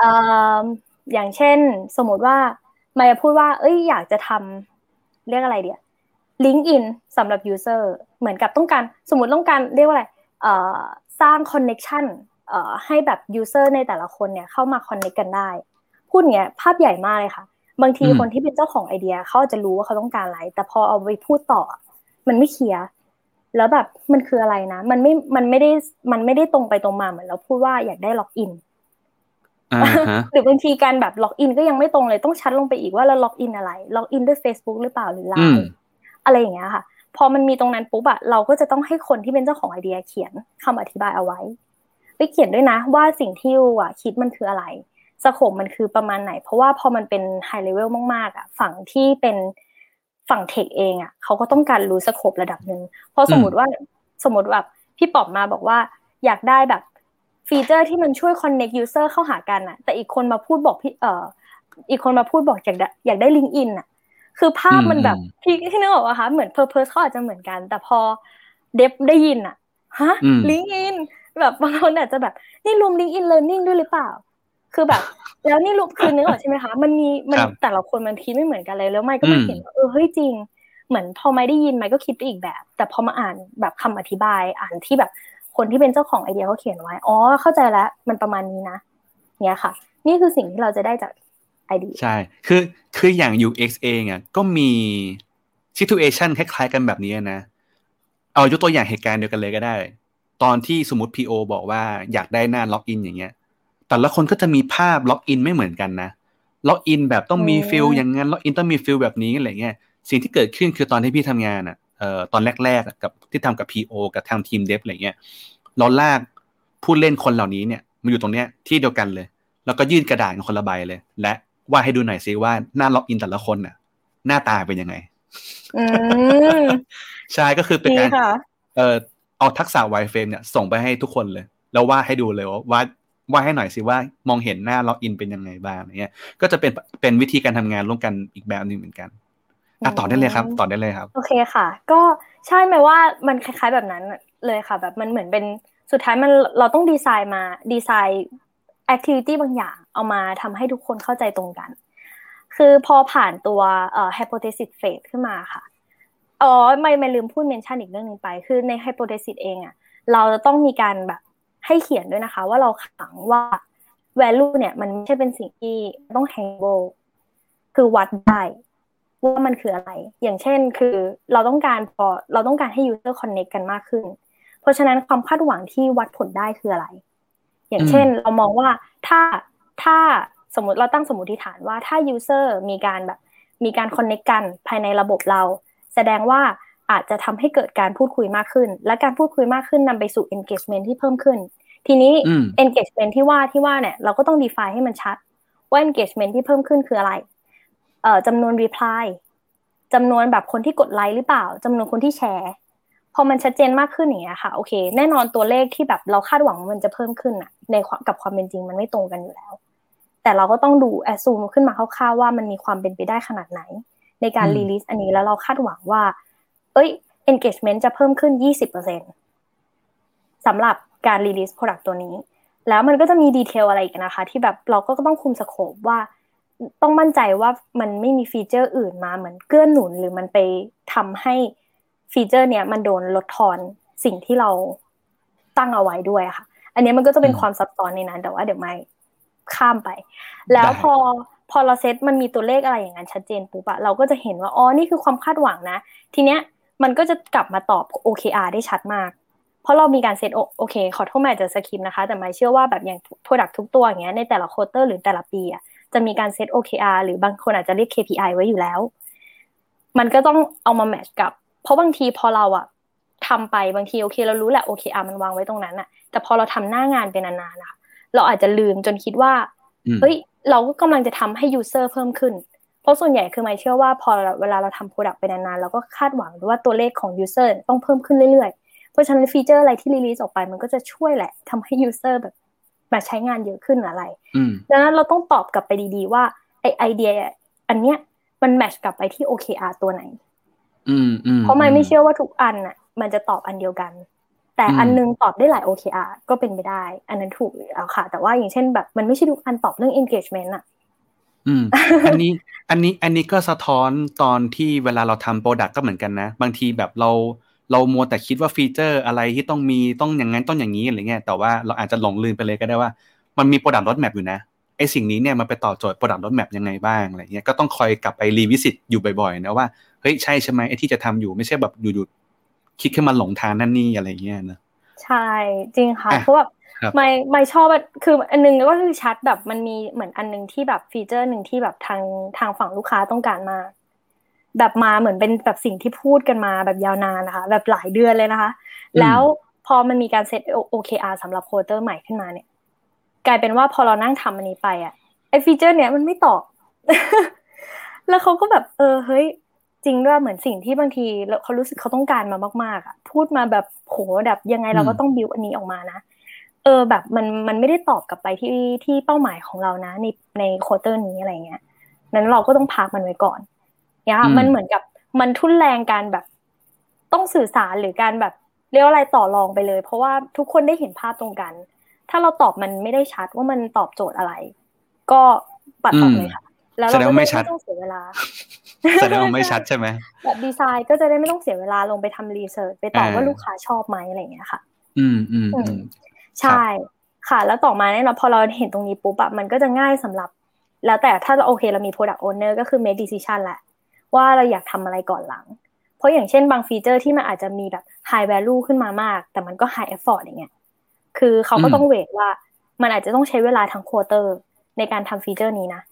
อ่าอย่างเช่น สมมติว่ามายพูดว่า เอ้ยอยากจะทำเรียกอะไรเดีย LinkedIn สำหรับ user เหมือนกับต้องการสมมติต้องการเรียกว่าอะไร สร้าง connection เอ่อให้แบบ user ในแต่ละคนเนี่ยเข้ามา connect กันได้ พูดเงี้ยภาพใหญ่มากเลยค่ะ บางทีคนที่เป็นเจ้าของไอเดียเขาจะรู้ว่าเขาต้องการอะไร แต่พอเอาไปพูดต่อ มันไม่เคลียร์แล้วแบบมันคืออะไรนะ มันไม่มันไม่ได้มันไม่ได้ตรงไปตรงมาเหมือนเราพูดว่าอยากได้ login หรือบางทีการแบบ login ก็ยังไม่ตรงเลยต้องชัดลงไปอีกว่าเราล็อกอินอะไรล็อกอินด้วย Facebook หรือเปล่าหรือไลน์อะไรอย่างเงี้ยค่ะ พอมันมีตรงนั้นปุ๊บอะเราก็จะต้องให้คนที่เป็นเจ้าของไอเดียเขียนคำอธิบายเอาไว้ ไปเขียนด้วยนะ ว่าสิ่งที่อะคิดมันคืออะไร scope มันคือประมาณไหน เพราะว่าพอมันเป็นไฮเลเวลมากๆอะฝั่งที่เป็นฝั่ง tech เองอะเขาก็ต้องการรู้ scope ระดับหนึ่งพอสมมติว่าสมมติแบบพี่ปอบมาบอกว่าอยากได้แบบ feature ที่มันช่วย connect user เข้าหากันอะแต่อีกคนมาพูดบอกพี่เอ่ออีกคนมาพูดบอกอยากได้อยากได้ LinkedIn อะ คือภาพมันแบบพี่ที่นึกออกอะคะเหมือน purpose เขาอาจจะเหมือนกัน แต่พอ dev ได้ยินอะฮะ LinkedIn แบบบางคนอาจจะแบบนี่รวม LinkedIn Learning ด้วยหรือเปล่าคคือแบบ แล้วนี่รูปคือนึกออกใช่ไหมคะ มันมีมันแต่ละคนมันคิดไม่เหมือนกันเลยแล้วมายก็มาเห็นเออเฮ้ยจริง เหมือนพอไม่ได้ยินไม่ก็คิดไปอีกแบบ แต่พอมาอ่านแบบคำอธิบายอ่านที่แบบคนที่เป็นเจ้าของไอเดียเขาเขียนไว้ อ๋อ เข้าใจแล้ว มันประมาณนี้นะ เนี่ยค่ะ นี่คือสิ่งที่เราจะได้จาก ไอเดียใช่ คือคืออย่าง UX เองอะก็มี situation คล้ายๆกันแบบนี้นะ เอายกตัวอย่างเหตุการณ์เดียวกันเลยก็ได้ ตอนที่สมมติ PO บอกว่าอยากได้หน้าล็อกอินอย่างเงี้ย แต่ละคนก็จะมีภาพล็อกอินไม่เหมือนกันนะlogin แบบต้องมี field อย่างงั้น login ต้องมี field แบบนี้อะไรเงี้ยสิ่งที่เกิดขึ้นคือตอนที่พี่ทำงานอะเอ่อตอนแรกๆกับที่ทำกับ PO กับทางทีม dev อะไรเงี้ยเราลากผู้เล่นคนเหล่านี้เนี่ยมาอยู่ตรงเนี้ยที่เดียวกันเลย แล้วก็ยื่นกระดาษคนละใบเลย และ ว่าให้ดูหน่อยซิว่าหน้า login แต่ละคนน่ะ หน้าตาเป็นยังไงใช่ก็คือเป็นการเอ่อเอาทักษะ wireframe เนี่ยส่งไปให้ทุกคนเลย แล้วว่าให้ดูเลยว่าว่าให้หน่อยสิว่ามองเห็นหน้า login เป็นยังไงบ้างเนี่ยก็จะเป็นเป็นวิธีการทำงานร่วมกันอีกแบบหนึ่งเหมือนกันอะต่อได้เลยครับ ต่อได้เลยครับ โอเคค่ะ ก็ใช่มายว่ามันคล้าย ๆแบบนั้นเลยค่ะ แบบมันเหมือนเป็นสุดท้ายมันเราต้องดีไซน์มา design activity บางอย่าง เอามาทำให้ทุกคนเข้าใจตรงกัน คือพอผ่านตัวเอ่อ hypothesis phase ขึ้นมาค่ะอ๋อไม่ไม่ลืมพูดเมนชั่นอีกเรื่องหนึ่งไป คือใน hypothesis เองอะเราจะต้องมีการแบบให้เขียนด้วยนะคะ ว่าเราขังว่า value เนี่ย มันไม่ใช่เป็นสิ่งที่ต้อง handle คือวัดได้ว่ามันคืออะไร อย่างเช่น คือเราต้องการพอเราต้องการให้ user connect กันมากขึ้น เพราะฉะนั้นความคาดหวังที่วัดผลได้คืออะไร อย่างเช่น เรามองว่าถ้า ถ้าสมมติเราตั้งสมมติฐานว่าถ้า user มีการแบบมีการ connect กันภายในระบบเรา แสดงว่าอาจจะทำให้เกิดการพูดคุยมากขึ้น และการพูดคุยมากขึ้นนำไปสู่ engagement ที่เพิ่มขึ้น ทีนี้ engagement ที่ว่าที่ว่าเนี่ยเราก็ต้อง define ให้มันชัด ว่า engagement ที่เพิ่มขึ้นคืออะไรเอ่อจำนวน reply จำนวนแบบคนที่กดไลค์หรือเปล่าจำนวนคนที่แชร์พอมันชัดเจนมากขึ้นอย่างเงี้ยค่ะโอเค แน่นอนตัวเลขที่แบบเราคาดหวังมันจะเพิ่มขึ้นอะในกับความเป็นจริงมันไม่ตรงกันอยู่แล้ว แต่เราก็ต้องดู assume ขึ้นมาคร่าวๆว่ามันมีความเป็นไปได้ขนาดไหน ในการ release อันนี้แล้วเราคาดหวังว่า เอ้ย engagement จะเพิ่มขึ้น 20%สำหรับการ release product ตัวนี้ แล้วมันก็จะมี detail อะไรอีกนะคะ ที่แบบเราก็ต้องคุม scope ว่าต้องมั่นใจว่ามันไม่มี feature อื่นมาเหมือนเกื้อหนุนหรือมันไปทำให้ feature เนี้ยมันโดนลดทอนสิ่งที่เราตั้งเอาไว้ด้วยค่ะ อันนี้มันก็จะเป็นความซับซ้อนในนั้นแต่ว่าเดี๋ยวมาย ข้ามไป แล้วพอพอเราเซตมันมีตัวเลขอะไรอย่างนั้นชัดเจนปุ๊บอะเราก็จะเห็นว่าอ๋อนี่คือความคาดหวังนะ ทีเนี้ยมันก็จะกลับมาตอบ OKR ได้ชัดมาก เพราะเรามีการเซตโอเค ขอโทษมายจะ skip นะคะ แต่มายเชื่อว่าแบบอย่าง Product ทุกตัวอย่างเงี้ยในแต่ละ quarter หรือแต่ละปีอะจะมีการ set OKR หรือบางคนอาจจะเรียก KPI ไว้อยู่แล้ว มันก็ต้องเอามาแมทช์กับ เพราะบางทีพอเราอะทำไปบางทีโอเค เรารู้แหละ OKR มันวางไว้ตรงนั้นอะแต่พอเราทำหน้างานไปนานๆนะคะ เราอาจจะลืมจนคิดว่าเฮ้ยเราก็กำลังจะทำให้ user เพิ่มขึ้น เพราะส่วนใหญ่คือไม่เชื่อว่าพอเวลาเราทำ product ไปนานๆเราก็คาดหวังว่าตัวเลขของ user ต้องเพิ่มขึ้นเรื่อยๆ เพราะฉะนั้นฟีเจอร์อะไรที่รีลีสออกไปมันก็จะช่วยแหละทำให้ user แบบมาใช้งานเยอะขึ้นอะไรดังนั้นเราต้องตอบกลับไปดีๆว่าไอไอเดีย อันเนี้ยมัน match กับไปที่ OKR ตัวไหนเพราะมายไม่เชื่อว่าทุกอันอะ มันจะตอบอันเดียวกัน แต่อันนึงตอบได้หลาย OKR ก็เป็นไปได้ อันนั้นถูกแล้วค่ะ แต่ว่าอย่างเช่นแบบมันไม่ใช่ทุกอันตอบเรื่อง engagement อะอืมอันนี้อันนี้อันนี้ก็สะท้อนตอนที่เวลาเราทำ product ก็เหมือนกันนะ บางทีแบบเราเรามัวแต่คิดว่า feature อะไรที่ต้องมีต้องอย่างนั้นต้องอย่างนี้อะไรเงี้ยแต่ว่าเราอาจจะหลงลืมไปเลยก็ได้ว่า มันมี product roadmap อยู่นะไอสิ่งนี้เนี่ยมันไปตอบโจทย์ product roadmap ยังไงบ้างอะไรเงี้ยก็ต้องคอยกลับไป revisit อยู่บ่อยๆนะว่าเฮ้ยใช่ใช่ไหมไอที่จะทำอยู่ไม่ใช่แบบอยู่ๆ คิดขึ้นมาหลงทางนั่นนี่อะไรเงี้ยนะใช่จริงค่ะเพราะว่ามายมายชอบคืออันนึงก็คือชัดแบบมันมีเหมือนอันนึงที่แบบ feature หนึ่งที่แบบทางทางฝั่งลูกค้าต้องการมากแบบมาเหมือนเป็นแบบสิ่งที่พูดกันมาแบบยาวนานนะคะ แบบหลายเดือนเลยนะคะ แล้วพอมันมีการเซต OKR สำหรับ quarter ใหม่ขึ้นมาเนี่ย กลายเป็นว่าพอเรานั่งทำอันนี้ไปอะไอ feature เนี้ยมันไม่ตอบ แล้วเขาก็แบบเออเฮ้ย จริงด้วยเหมือนสิ่งที่บางทีเขารู้สึกเขาต้องการมามากๆอะพูดมาแบบโหแบบยังไงเราก็ต้องบิวอันนี้ออกมานะเออแบบมันมันไม่ได้ตอบกลับไปที่ที่เป้าหมายของเรานะ ในใน quarter นี้อะไรเงี้ยนั้นเราก็ต้องพักมันไว้ก่อนเนี่ยมันเหมือนกับมันทุนแรงการแบบต้องสื่อสารหรือการแบบเรียกอะไรต่อรองไปเลย เพราะว่าทุกคนได้เห็นภาพตรงกัน ถ้าเราตอบมันไม่ได้ชัดว่ามันตอบโจทย์อะไร ก็ปัดออกเลยค่ะ แล้วเราก็ไม่ต้องเสียเวลาแสดงว่าไม่ชัดใช่ไหมแบบดีไซน์ก็จะได้ไม่ต้องเสียเวลาลงไปทำรีเสิร์ชไปตอบว่าลูกค้าชอบไหมอะไรอย่างเงี้ยค่ะ อืมอืมใช่ค่ะ แล้วต่อมาเนี่ยเราพอเราเห็นตรงนี้ปุ๊บอะมันก็จะง่ายสำหรับ แล้วแต่ถ้าเราโอเคเรามี product owner ก็คือ make decision แหละ ว่าเราอยากทำอะไรก่อนหลัง เพราะอย่างเช่นบาง feature ที่มันอาจจะมีแบบ high value ขึ้นมามาก แต่มันก็ high effort อย่างเงี้ยคือเขาก็ต้อง weight ว่า มันอาจจะต้องใช้เวลาทั้ง quarter ในการทำ feature นี้นะ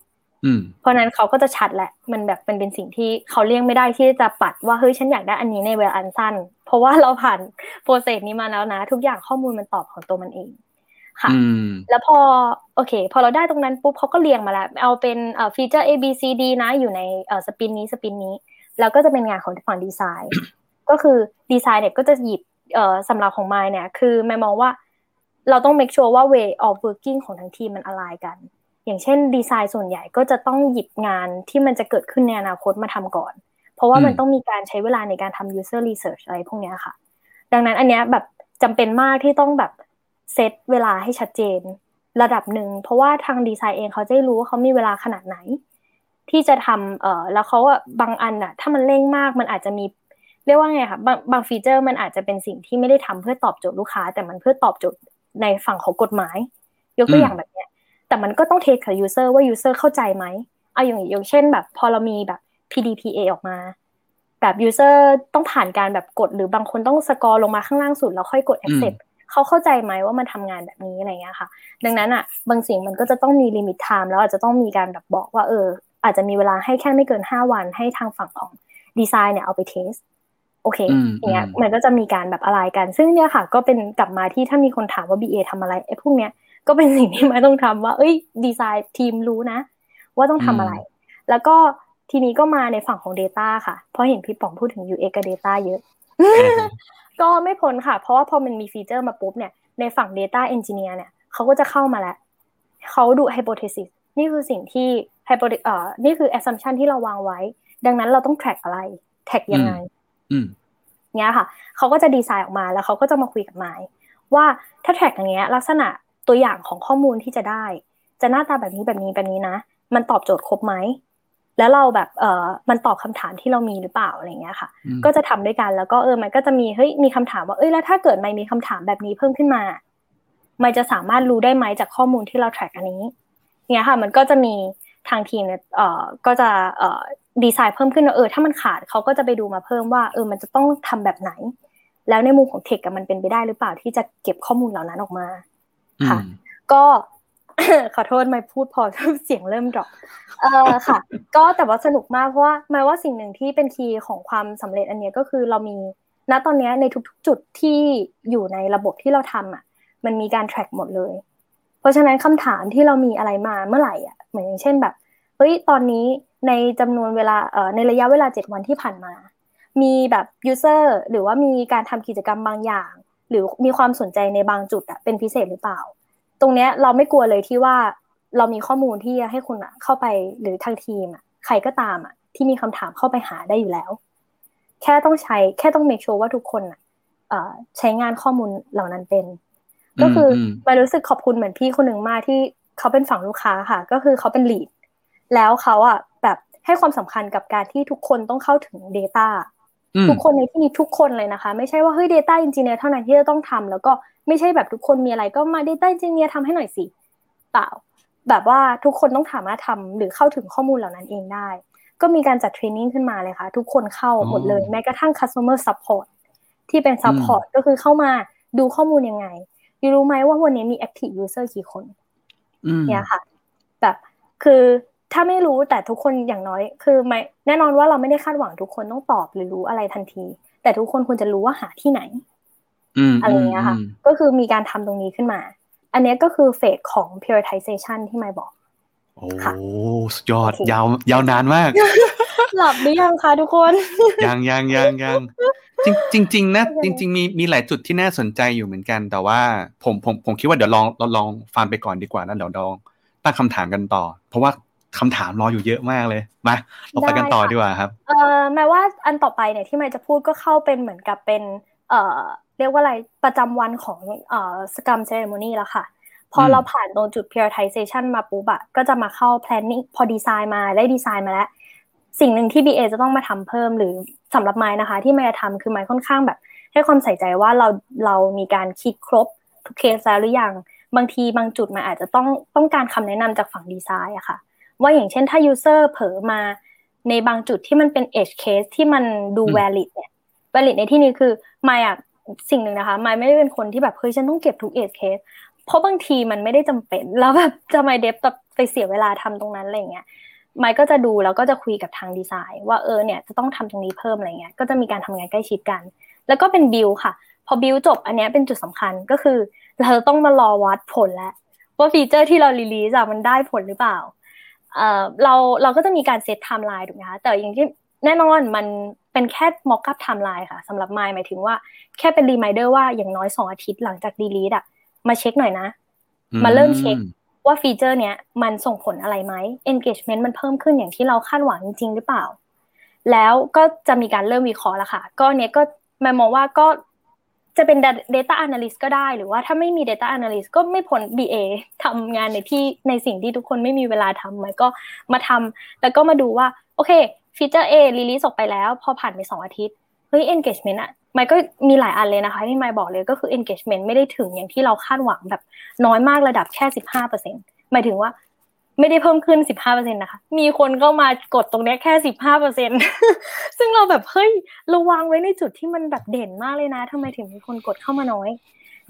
เพราะนั้นเขาก็จะชัดแหละ มันแบบมันเป็นสิ่งที่เขาเลี่ยงไม่ได้ที่จะปัดว่าเฮ้ยฉันอยากได้อันนี้ในเวลาอันสั้น เพราะว่าเราผ่าน process นี้มาแล้วนะ ทุกอย่างข้อมูลมันตอบของตัวมันเองค่ะ แล้วพอโอเค พอเราได้ตรงนั้นปุ๊บเขาก็เรียงมาแล้ว เอาเป็นฟีเจอร์ A B C D นะอยู่ในสปินนี้สปินนี้ แล้วก็จะเป็นงานของฝั่งดีไซน์ ก็คือดีไซน์เนี่ยก็จะหยิบสำหรับของไมเนี่ย คือแม่มองว่าเราต้อง make sure ว่า way of working ของทั้งทีมมันอ l i กัน อย่างเช่นดีไซน์ส่วนใหญ่ก็จะต้องหยิบงานที่มันจะเกิดขึ้นในอนาคตมาทำก่อน เพราะว่ามันต้องมีการใช้เวลาในการทำ user research อะไรพวกนี้ค่ะ ดังนั้นอันเนี้ยแบบจำเป็นมากที่ต้องแบบเซตเวลาให้ชัดเจนระดับหนึ่ง เพราะว่าทางดีไซน์เองเขาจะรู้ว่าเขามีเวลาขนาดไหน ที่จะทำเอ่อแล้วเขาอะบางอันอะถ้ามันเร่งมากมันอาจจะมีเรียกว่าไงคะบางบาง feature มันอาจจะเป็นสิ่งที่ไม่ได้ทำเพื่อตอบโจทย์ลูกค้า แต่มันเพื่อตอบโจทย์ในฝั่งของกฎหมาย ยกตัวอย่างแบบเนี้ย แต่มันก็ต้อง test กับ user ว่า user เข้าใจไหมเอาอย่างอย่างเช่นแบบพอเรามีแบบ PDPA ออกมา แบบ user ต้องผ่านการแบบกด หรือบางคนต้อง scroll ลงมาข้างล่างสุดแล้วค่อยกด accept เขาเข้าใจไหมว่ามันทำงานแบบนี้อะไรเงี้ยค่ะ ดังนั้นอะ บางสิ่งมันก็จะต้องมี limit time แล้วอาจจะต้องมีการแบบบอกว่าเออ อาจจะมีเวลาให้แค่ไม่เกินห้าวันให้ทางฝั่งของดีไซน์เนี่ยเอาไป test โอเคอย่างเงี้ยมันก็จะมีการแบบอะไรกัน ซึ่งเนี่ยค่ะ ก็เป็นกลับมาที่ถ้ามีคนถามว่า BA ทำอะไรไอ้พวกเนี้ย ก็เป็นสิ่งที่มายด์ต้องทำว่า เอ้ย ดีไซน์ทีมรู้นะ ว่าต้องทำอะไร แล้วก็ทีนี้ก็มาในฝั่งของ Data ค่ะ เพราะเห็นพี่ป๋องพูดถึง UX กับ Data เยอะ ก็ไม่พ้นค่ะ เพราะว่าพอมันมีฟีเจอร์มาปุ๊บเนี่ย ในฝั่ง Data Engineer เนี่ยเขาก็จะเข้ามาแล้ว เขาดู hypothesis นี่คือสิ่งที่ hypothesis เอ่อนี่คือ assumption ที่เราวางไว้ ดังนั้นเราต้อง track อะไร track ยังไงเนี้ยค่ะ เขาก็จะดีไซน์ออกมาแล้วเขาก็จะมาคุยกับไมายว่าถ้า track อย่างเงี้ย ลักษณะ ตัวอย่างของข้อมูลที่จะได้ จะหน้าตาแบบนี้แบบนี้แบบนี้นะ มันตอบโจทย์ครบไหมแล้วเราแบบเออมันตอบคำถามที่เรามีหรือเปล่าอะไรเงี้ยค่ะ ก็จะทำด้วยกันแล้วก็เออมันก็จะมีเฮ้ยมีคำถามว่าเอ้ยแล้วถ้าเกิดมันมีคำถามแบบนี้เพิ่มขึ้นมา มันจะสามารถรู้ได้ไหมจากข้อมูลที่เราแทร็กอันนี้เนี่ยค่ะมันก็จะมีทางทีมเนี่ยเอ่อก็จะเอ่อดีไซน์เพิ่มขึ้นเออถ้ามันขาดเขาก็จะไปดูมาเพิ่มว่าเออมันจะต้องทำแบบไหน แล้วในมุมของ tech กับมันเป็นไปได้หรือเปล่าที่จะเก็บข้อมูลเหล่านั้นออกมา ค่ะ ก็ขอโทษไม่พูดพอเสียงเริ่ม drop เออค่ะ ก็แต่ว่าสนุกมากเพราะว่ามายด์ว่าสิ่งหนึ่งที่เป็น key ของความสำเร็จอันนี้ก็คือเรามีณตอนนี้ในทุกๆ จุดที่อยู่ในระบบที่เราทำอะ มันมีการ track หมดเลย เพราะฉะนั้นคำถามที่เรามีอะไรมาเมื่อไหร่อะเหมือนอย่างเช่นแบบเฮ้ยตอนนี้ในจำนวนเวลาเอ่อในระยะเวลาเจ็ดวันที่ผ่านมา มีแบบยูเซอร์หรือว่ามีการทำกิจกรรมบางอย่าง หรือมีความสนใจในบางจุดอะเป็นพิเศษหรือเปล่า ตรงเนี้ยเราไม่กลัวเลยที่ว่าเรามีข้อมูลที่จะให้คุณอะเข้าไปหรือทางทีมอะใครก็ตามอะที่มีคำถามเข้าไปหาได้อยู่แล้ว แค่ต้องใช้แค่ต้องเมคชัวร์ว่าทุกคนอะใช้งานข้อมูลเหล่านั้นเป็น ก็คือมารู้สึกขอบคุณเหมือนพี่คนหนึ่งมากที่เขาเป็นฝั่งลูกค้าค่ะ ก็คือเขาเป็นลีดแล้วเขาอะแบบให้ความสำคัญกับการที่ทุกคนต้องเข้าถึง Data ทุกคนในที่นี้ทุกคนเลยนะคะ ไม่ใช่ว่าเฮ้ย Data Engineer เท่านั้นที่จะต้องทำแล้วก็ไม่ใช่แบบทุกคนมีอะไรก็มา Data Engineer ทำให้หน่อยสิเปล่า แบบว่าทุกคนต้องสามารถทำหรือเข้าถึงข้อมูลเหล่านั้นเองได้ ก็มีการจัดเทรนนิ่งขึ้นมาเลยค่ะ ทุกคนเข้าหมดเลย แม้กระทั่ง customer support ที่เป็น support ก็คือเข้ามาดูข้อมูลยังไงยูรู้ไหมว่าวันนี้มี active user กี่คนเนี่ยค่ะ แบบคือ ถ้าไม่รู้แต่ทุกคนอย่างน้อย คือไม่แน่นอนว่าเราไม่ได้คาดหวังทุกคนต้องตอบหรือรู้อะไรทันที แต่ทุกคนควรจะรู้ว่าหาที่ไหนอะไรเงี้ยค่ะก็คือมีการทำตรงนี้ขึ้นมา อันนี้ก็คือเฟสของ prioritization ที่ไม่บอกโอ้สุดยอดยาวยาวนานมาก หลับหรือยังคะทุกคน ยังยังยังยังจริงจริงๆนะจริง ๆ มีมีหลายจุดที่น่าสนใจอยู่เหมือนกัน แต่ว่าผมผมผมคิดว่าเดี๋ยวลองเราลองฟังไปก่อนดีกว่านะเดี๋ยวลองตั้งคำถามกันต่อ เพราะว่า คำถามรออยู่เยอะมากเลยมาเราไปกันต่อดีกว่าครับเอ่อแม้ว่าอันต่อไปเนี่ยที่ไม่จะพูดก็เข้าเป็นเหมือนกับเป็นเอ่อเรียกว่าอะไรประจำวันของเอ่อสกรรมเซเรโมนีแล้วค่ะ พอเราผ่านตรงจุด prioritization มาปุ๊บอะก็จะมาเข้า planning พอดีไซน์มาได้ดีไซน์มาแล้ว สิ่งหนึ่งที่ BA จะต้องมาทำเพิ่มหรือสำหรับไม้นะคะ ที่ไม้จะทำคือไม้ค่อนข้างแบบ ให้ความใส่ใจว่าเราเรามีการคิดครบทุกเคสแล้วหรือยังบางทีบางจุดมันอาจจะต้องต้องการคำแนะนำจากฝั่งดีไซน์อะค่ะ ว่าอย่างเช่นถ้า user เผลอมาในบางจุดที่มันเป็น edge case ที่มันดู valid เนี่ย valid ในที่นี้คือไม่อะสิ่งหนึ่งนะคะไม่ไม่ได้เป็นคนที่แบบเฮ้ยฉันต้องเก็บทุก edge case เพราะบางทีมันไม่ได้จำเป็น แล้วแบบจะไม่เดฟแบบไปเสียเวลาทำตรงนั้นอะไรเงี้ยไม่ก็จะดูแล้วก็จะคุยกับทางดีไซน์ ว่าเออเนี่ยจะต้องทำตรงนี้เพิ่มอะไรเงี้ยก็จะมีการทำงานใกล้ชิดกัน แล้วก็เป็น build ค่ะ พอ build จบอันนี้เป็นจุดสำคัญก็คือ เราต้องมารอวัดผลแล้วว่า feature ที่เรา release มันได้ผลหรือเปล่า เอ่อเราเราก็จะมีการ set timeline ถูกไหมคะแต่อย่างที่แน่นอนมันเป็นแค่มอก k ั p ไทม์ไลน์ค่ะสำหรับไมล์หมายถึงว่าแค่เป็น reminder ว่าอย่างน้อยสองอาทิตย์หลังจากดีลีทอะมาเช็คหน่อยนะ มาเริ่มเช็คว่า feature เนี้ยมันส่งผลอะไรไหม engagement มันเพิ่มขึ้นอย่างที่เราคาดหวังจริงหรือเปล่า แล้วก็จะมีการเริ่มวิเคราะห์แล้วค่ะ ก็เนี้ยก็มายด์มองว่าก็ จะเป็น data analyst ก็ได้หรือว่าถ้าไม่มี data analyst ก็ไม่พ้น BA ทำงานในที่ในสิ่งที่ทุกคนไม่มีเวลาทำมันก็มาทำแล้วก็มาดูว่า โอเคฟีเจอร์ A รีลิสออกไปแล้ว พอผ่านไปสองอาทิตย์เฮ้ย engagement อะมันก็มีหลายอันเลยนะคะ ที่ไม่บอกเลยก็คือ engagement ไม่ได้ถึงอย่างที่เราคาดหวังแบบน้อยมากระดับแค่สิบห้าเปอร์เซ็นหมายถึงว่า ไม่ได้เพิ่มขึ้นสิบห้าเปอร์เซ็นนะคะมีคนก็มากดตรงนี้แค่สิบห้าเปอร์เซ็นซึ่งเราแบบเฮ้ยระวังไว้ในจุดที่มันแบบเด่นมากเลยนะทำไมถึงมีคนกดเข้ามาน้อย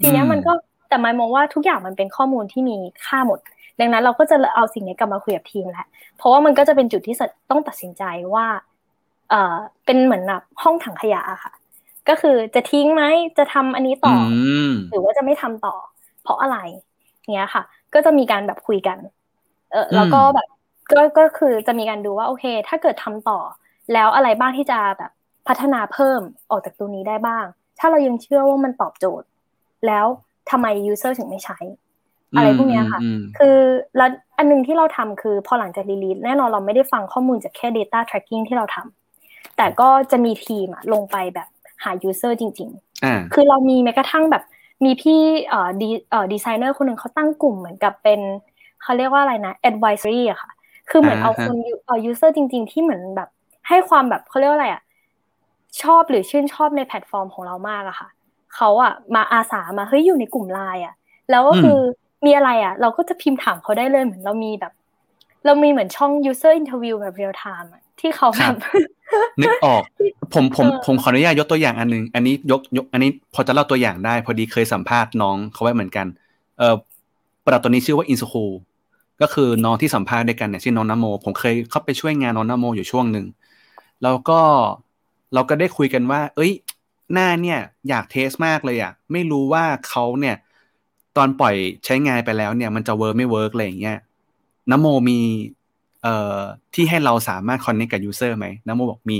ทีนี้มันก็แต่ไม่มองว่าทุกอย่างมันเป็นข้อมูลที่มีค่าหมด ดังนั้นเราก็จะเอาสิ่งนี้กลับมาคุยกับทีมแหละเพราะว่ามันก็จะเป็นจุดที่ต้องตัดสินใจว่าเอ่อเป็นเหมือนแบบห้องถังขยะค่ะ ก็คือจะทิ้งไหมจะทำอันนี้ต่อ หรือว่าจะไม่ทำต่อ เพราะอะไรเนี้ยค่ะ ก็จะมีการแบบคุยกัน เออแล้วก็แบบก็ก็คือจะมีการดูว่าโอเค ถ้าเกิดทำต่อ แล้วอะไรบ้างที่จะแบบพัฒนาเพิ่มออกจากตัวนี้ได้บ้าง ถ้าเรายังเชื่อว่ามันตอบโจทย์ แล้วทำไม user ถึงไม่ใช้ อะไรพวกนี้ค่ะ คือแล้วอันนึงที่เราทำคือพอหลังจาก release แน่นอนเราไม่ได้ฟังข้อมูลจากแค่ Data Tracking ที่เราทำแต่ก็จะมีทีมอะลงไปแบบหา user จริงๆ คือเรามีแม้กระทั่งแบบมีพี่เอ่อดีเอ่อดีไซเนอร์คนหนึ่งเขาตั้งกลุ่มเหมือนกับเป็น เขาเรียกว่าอะไรนะ advisory อะค่ะ คือเหมือนเอาคนเอ่อ user จริง ๆ ที่เหมือนแบบ ให้ความแบบเขาเรียกว่าอะไรอะชอบหรือชื่นชอบในแพลตฟอร์มของเรามากอะค่ะเขาอะมาอาสามาเฮ้ยอยู่ในกลุ่มไลน์อะแล้วก็คือมีอะไรอะเราก็จะพิมพ์ถามเขาได้เลยเหมือนเรามีแบบ เรามีเหมือนช่อง user interview แบบ real time อะที่เขาแบบนึกออก ผมผมผมขออนุญาตยกตัวอย่างอันนึง อันนี้ยกยก อันนี้พอจะเล่าตัวอย่างได้ พอดีเคยสัมภาษณ์น้องเขาไว้เหมือนกัน เอ่อ แอปตัวนี้ชื่อว่าอินสคูก็คือน้องที่สัมภาษณ์ด้วยกันเนี่ยชื่อน้องนโม ผมเคยเข้าไปช่วยงานน้องนโมอยู่ช่วงหนึ่งแล้วก็เราก็ได้คุยกันว่า เอ้ย หน้าเนี่ยอยาก test มากเลยอะ ไม่รู้ว่าเขาเนี่ย ตอนปล่อยใช้งานไปแล้วเนี่ย มันจะ work ไม่ work อะไรอย่างเงี้ยนโมมีเอ่อที่ให้เราสามารถ connect กับ user ไหมนโมบอกมี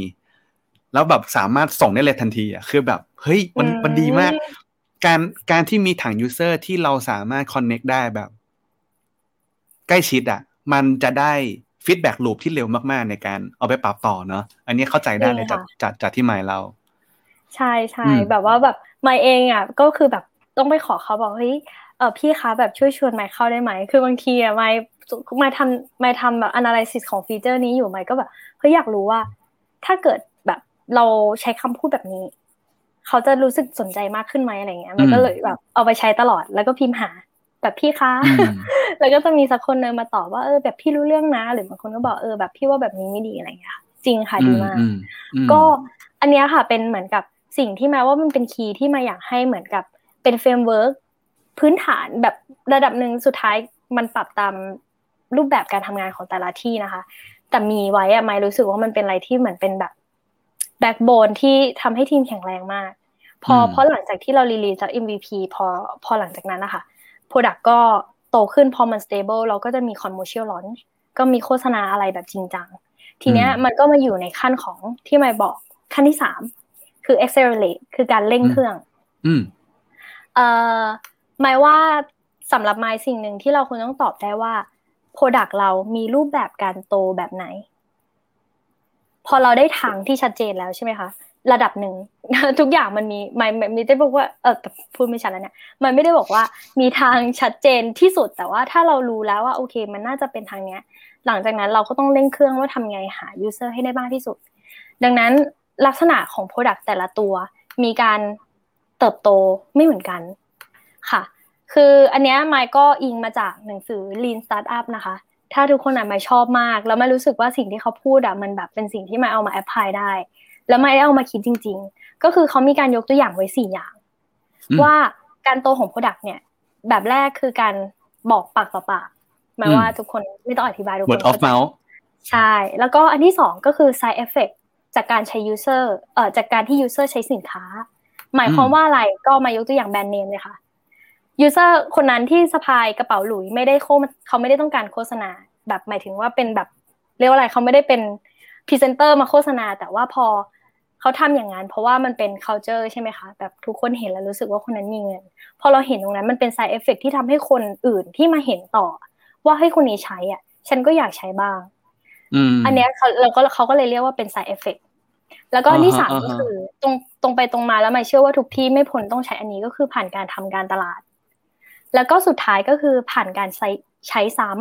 แล้วแบบสามารถส่งได้เลยทันทีอะคือแบบ เฮ้ยมันมันดีมาก การการที่มีถัง user ที่เราสามารถ connect ได้แบบ ใกล้ชิดอะ มันจะได้ feedback loop ที่เร็วมากๆ ในการเอาไปปรับต่อเนาะอันนี้เข้าใจได้เลยจากจากจากที่มายด์เล่า ใช่ใช่แบบว่าแบบมายด์เองอะ ก็คือแบบต้องไปขอเขาบอกเฮ้ยเออพี่คะแบบช่วยชวนไมค์เข้าได้ไหม คือบางทีอะไมค์ไมค์ทำไมค์ทำแบบ analysis ของฟีเจอร์นี้อยู่ไมค์ก็แบบเฮ้ยอยากรู้ว่า ถ้าเกิดแบบเราใช้คำพูดแบบนี้ เขาจะรู้สึกสนใจมากขึ้นไหมอะไรเงี้ย มันก็เลยแบบเอาไปใช้ตลอด แล้วก็พิมพ์หาแบบพี่คะ แล้วก็จะมีสักคนเดินมาตอบว่าเออแบบพี่รู้เรื่องนะ หรือบางคนก็บอกเออแบบพี่ว่าแบบนี้ไม่ดีอะไรอย่างเงี้ย จริงค่ะดีมาก ก็อันนี้ค่ะเป็นเหมือนกับสิ่งที่มายด์ว่ามันเป็น key ที่มายด์อยากให้เหมือนกับเป็น framework พื้นฐานแบบระดับหนึ่งสุดท้ายมันปรับตามรูปแบบการทำงานของแต่ละที่นะคะ แต่มีไว้อะมายด์รู้สึกว่ามันเป็นอะไรที่เหมือนเป็นแบบ backbone ที่ทำให้ทีมแข็งแรงมาก พอเพราะหลังจากที่เรา release จาก MVP พอพอหลังจากนั้นนะคะ Product ก็โตขึ้นพอมัน stable เราก็จะมี commercial launch ก็มีโฆษณาอะไรแบบจริงจัง ทีเนี้ยมันก็มาอยู่ในขั้นของที่ไม่บอกขั้นที่สามคือ accelerate คือการเร่งเครื่อง อืมเอ่อหมายว่าสำหรับไมายสิ่งหนึ่งที่เราควรต้องตอบได้ว่า Product เรามีรูปแบบการโตแบบไหน พอเราได้ทางที่ชัดเจนแล้วใช่ไหมคะ ระดับหนึ่งทุกอย่างมันมีมันไม่ได้บอกว่าเออพูดไม่ชัดแล้วเนี่ยมันไม่ได้บอกว่ามีทางชัดเจนที่สุดแต่ว่าถ้าเรารู้แล้วว่าโอเค มันน่าจะเป็นทางเนี้ย หลังจากนั้นเราก็ต้องเร่งเครื่องว่าทำไงหา user ให้ได้มากที่สุด ดังนั้นลักษณะของ Product แต่ละตัว มีการเติบโตไม่เหมือนกันค่ะ คืออันเนี้ยไมค์ก็อิงมาจากหนังสือ Lean Startup นะคะ ถ้าทุกคนอะไม่ชอบมาก แล้วไม่รู้สึกว่าสิ่งที่เขาพูดอะมันแบบเป็นสิ่งที่มาเอามาแอพพลายได้ แล้วไม่ได้เอามาคิดจริง ๆ ก็คือเขามีการยกตัวอย่างไว้สี่อย่าง ว่าการโตของ Product เนี่ย แบบแรกคือการบอกปากต่อปากหมายว่าทุกคนไม่ต้องอธิบายทุกคน word of mouth ใช่ แล้วก็อันที่สองก็คือ side effect จากการใช้ user เอ่อจากการที่ user ใช้สินค้า หมายความว่าอะไรก็มายกตัวอย่างแบรนด์เนมเลยค่ะ user คนนั้นที่สะพายกระเป๋าหลุยไม่ได้โคเขาไม่ได้ต้องการโฆษณา แบบหมายถึงว่าเป็นแบบเรียกว่าอะไรเขาไม่ได้เป็นพรีเซนเตอร์มาโฆษณา แต่ว่าพอเขาทำอย่างนั้น เพราะว่ามันเป็น culture ใช่ไหมคะแบบทุกคนเห็นแล้วรู้สึกว่าคนนั้นมีเงิน พอเราเห็นตรงนั้นมันเป็น side effect ที่ทำให้คนอื่นที่มาเห็นต่อ ว่าให้คนนี้ใช้อะ ฉันก็อยากใช้บ้างอันเนี้ยเขาเราก็เขาก็เลยเรียกว่าเป็น side effect แล้วก็ที่สามก็คือตรงตรงไปตรงมาแล้วไม่เชื่อว่าทุกที่ไม่พ้นต้องใช้อันนี้ก็คือผ่านการทำการตลาด แล้วก็สุดท้ายก็คือผ่านการใช้ใช้ซ้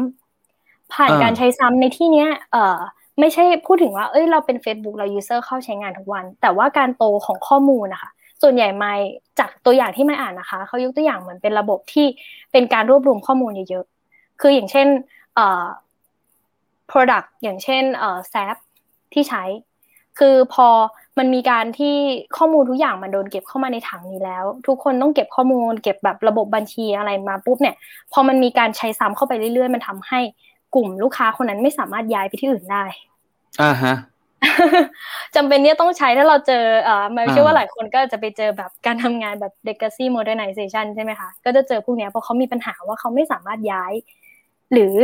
ำผ่านการใช้ซ้ำในที่เนี้ยเอ่อไม่ใช่พูดถึงว่า เอ้ย เราเป็น Facebook เรา user เข้าใช้งานทุกวัน แต่ว่าการโตของข้อมูลนะคะ ส่วนใหญ่ไม่จากตัวอย่างที่ไม่อ่านนะคะ เขายกตัวอย่างเหมือนเป็นระบบที่เป็นการรวบรวมข้อมูลเยอะๆ คืออย่างเช่นเอ่อ product อย่างเช่นเอ่อ SAP ที่ใช้ คือพอ มันมีการที่ข้อมูลทุกอย่างมันโดนเก็บเข้ามาในถังนี้แล้ว ทุกคนต้องเก็บข้อมูล เก็บแบบระบบบัญชีอะไรมาปุ๊บเนี่ย พอมันมีการใช้ซ้ำเข้าไปเรื่อยๆ มันทำให้กลุ่มลูกค้าคนนั้นไม่สามารถย้ายไปที่อื่นได้อ่าฮะจำเป็นเนี่ยต้องใช้ถ้าเราเจอเอ่อไม่เชื่อว่าหลายคนก็จะไปเจอแบบการทำงานแบบ legacy modernization ใช่ไหมคะ ก็จะเจอพวกนี้เพราะเขามีปัญหาว่าเขาไม่สามารถย้าย หรือ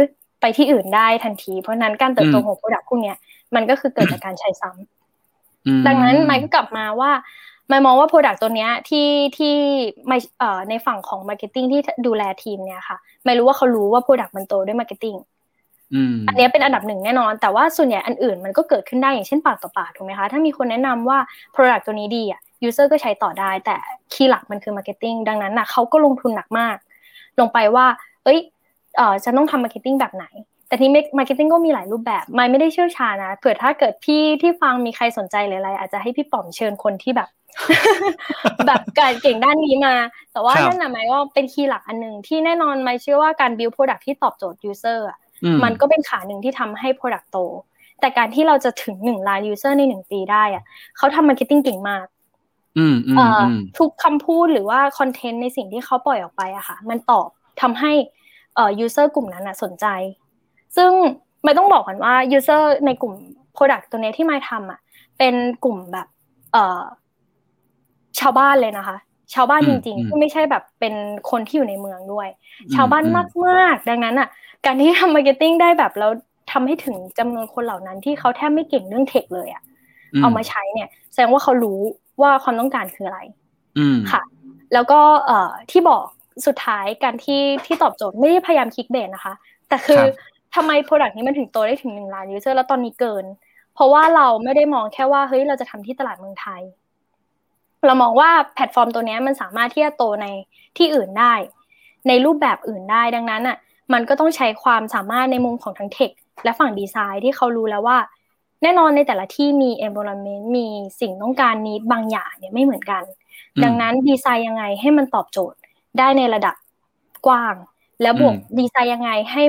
ไปที่อื่นได้ทันที เพราะนั้นการเติบโตของ product พวกนี้มันก็คือเกิดจากการใช้ซ้ำ ดังนั้นไมค์ก็กลับมาว่าไมค์มองว่า Product ตัวเนี้ยที่ที่ไม่เอ่อในฝั่งของ Marketing ที่ดูแลทีมเนี่ยค่ะไม่รู้ว่าเขารู้ว่า Product มันโตด้วย Marketing อันนี้เป็นอันดับหนึ่งแน่นอน แต่ว่าส่วนใหญ่อันอื่นมันก็เกิดขึ้นได้อย่างเช่นปากต่อปากถูกไหมคะ ถ้ามีคนแนะนำว่า Product ตัวนี้ดีอะ User ก็ใช้ต่อได้ แต่ key หลักมันคือ Marketing ดังนั้นนะเขาก็ลงทุนหนักมาก ลงไปว่า เอ้ยเอ่อฉันต้องทำ Marketing แบบไหน แต่ที่ marketing ก็มีหลายรูปแบบมายไม่ได้เชี่ยวชาญนะเผื่อถ้าเกิดพี่ที่ฟังมีใครสนใจหรืออะไร อาจจะให้พี่ป๋อมเชิญคนที่แบบ แบบการเก่งด้านนี้มา แต่ว่านั่นนะหมายว่าเป็น key หลักอันหนึ่งที่แน่นอนมายเชื่อว่าการ build product ที่ตอบโจทย์ user อะมันก็เป็นขาหนึ่งที่ทำให้ product โต แต่การที่เราจะถึงหนึ่งล้าน user ในหนึ่งปีได้อะเขาทำ marketing เก่งมากทุกคำพูดหรือว่าคอนเทนต์ในสิ่งที่เขาปล่อยออกไปอะค่ะ มันตอบทำให้เอ่อ user กลุ่มนั้นอะสนใจ ซึ่งมายต้องบอกก่อนว่า user ในกลุ่ม product ตัวนี้ที่มายทำอะเป็นกลุ่มแบบเอ่อชาวบ้านเลยนะคะ ชาวบ้านจริงๆที่ไม่ใช่แบบเป็นคนที่อยู่ในเมืองด้วย ชาวบ้านมากๆ ดังนั้นอะ การที่ทำ marketing ได้แบบแล้วทำให้ถึงจำนวนคนเหล่านั้นที่เขาแทบไม่เก่งเรื่อง tech เลยอะเอามาใช้เนี่ย แสดงว่าเขารู้ว่าความต้องการคืออะไรค่ะ แล้วก็เอ่อที่บอกสุดท้ายการที่ที่ตอบโจทย์ไม่ได้พยายาม clickbait นะคะ แต่คือ ทำไม product นี้มันถึงโตได้ถึงหนึ่งล้าน user แล้วตอนนี้เกิน เพราะว่าเราไม่ได้มองแค่ว่าเฮ้ยเราจะทำที่ตลาดเมืองไทย เรามองว่าแพลตฟอร์มตัวนี้มันสามารถที่จะโตในที่อื่นได้ ในรูปแบบอื่นได้ดังนั้นอะมันก็ต้องใช้ความสามารถในมุมของทั้ง tech และฝั่งดีไซน์ที่เขารู้แล้วว่า แน่นอนในแต่ละที่มี environment มีสิ่งต้องการนี้บางอย่างเนี่ยไม่เหมือนกัน ดังนั้นดีไซน์ยังไงให้มันตอบโจทย์ได้ในระดับกว้าง แล้วบวกดีไซน์ยังไงให้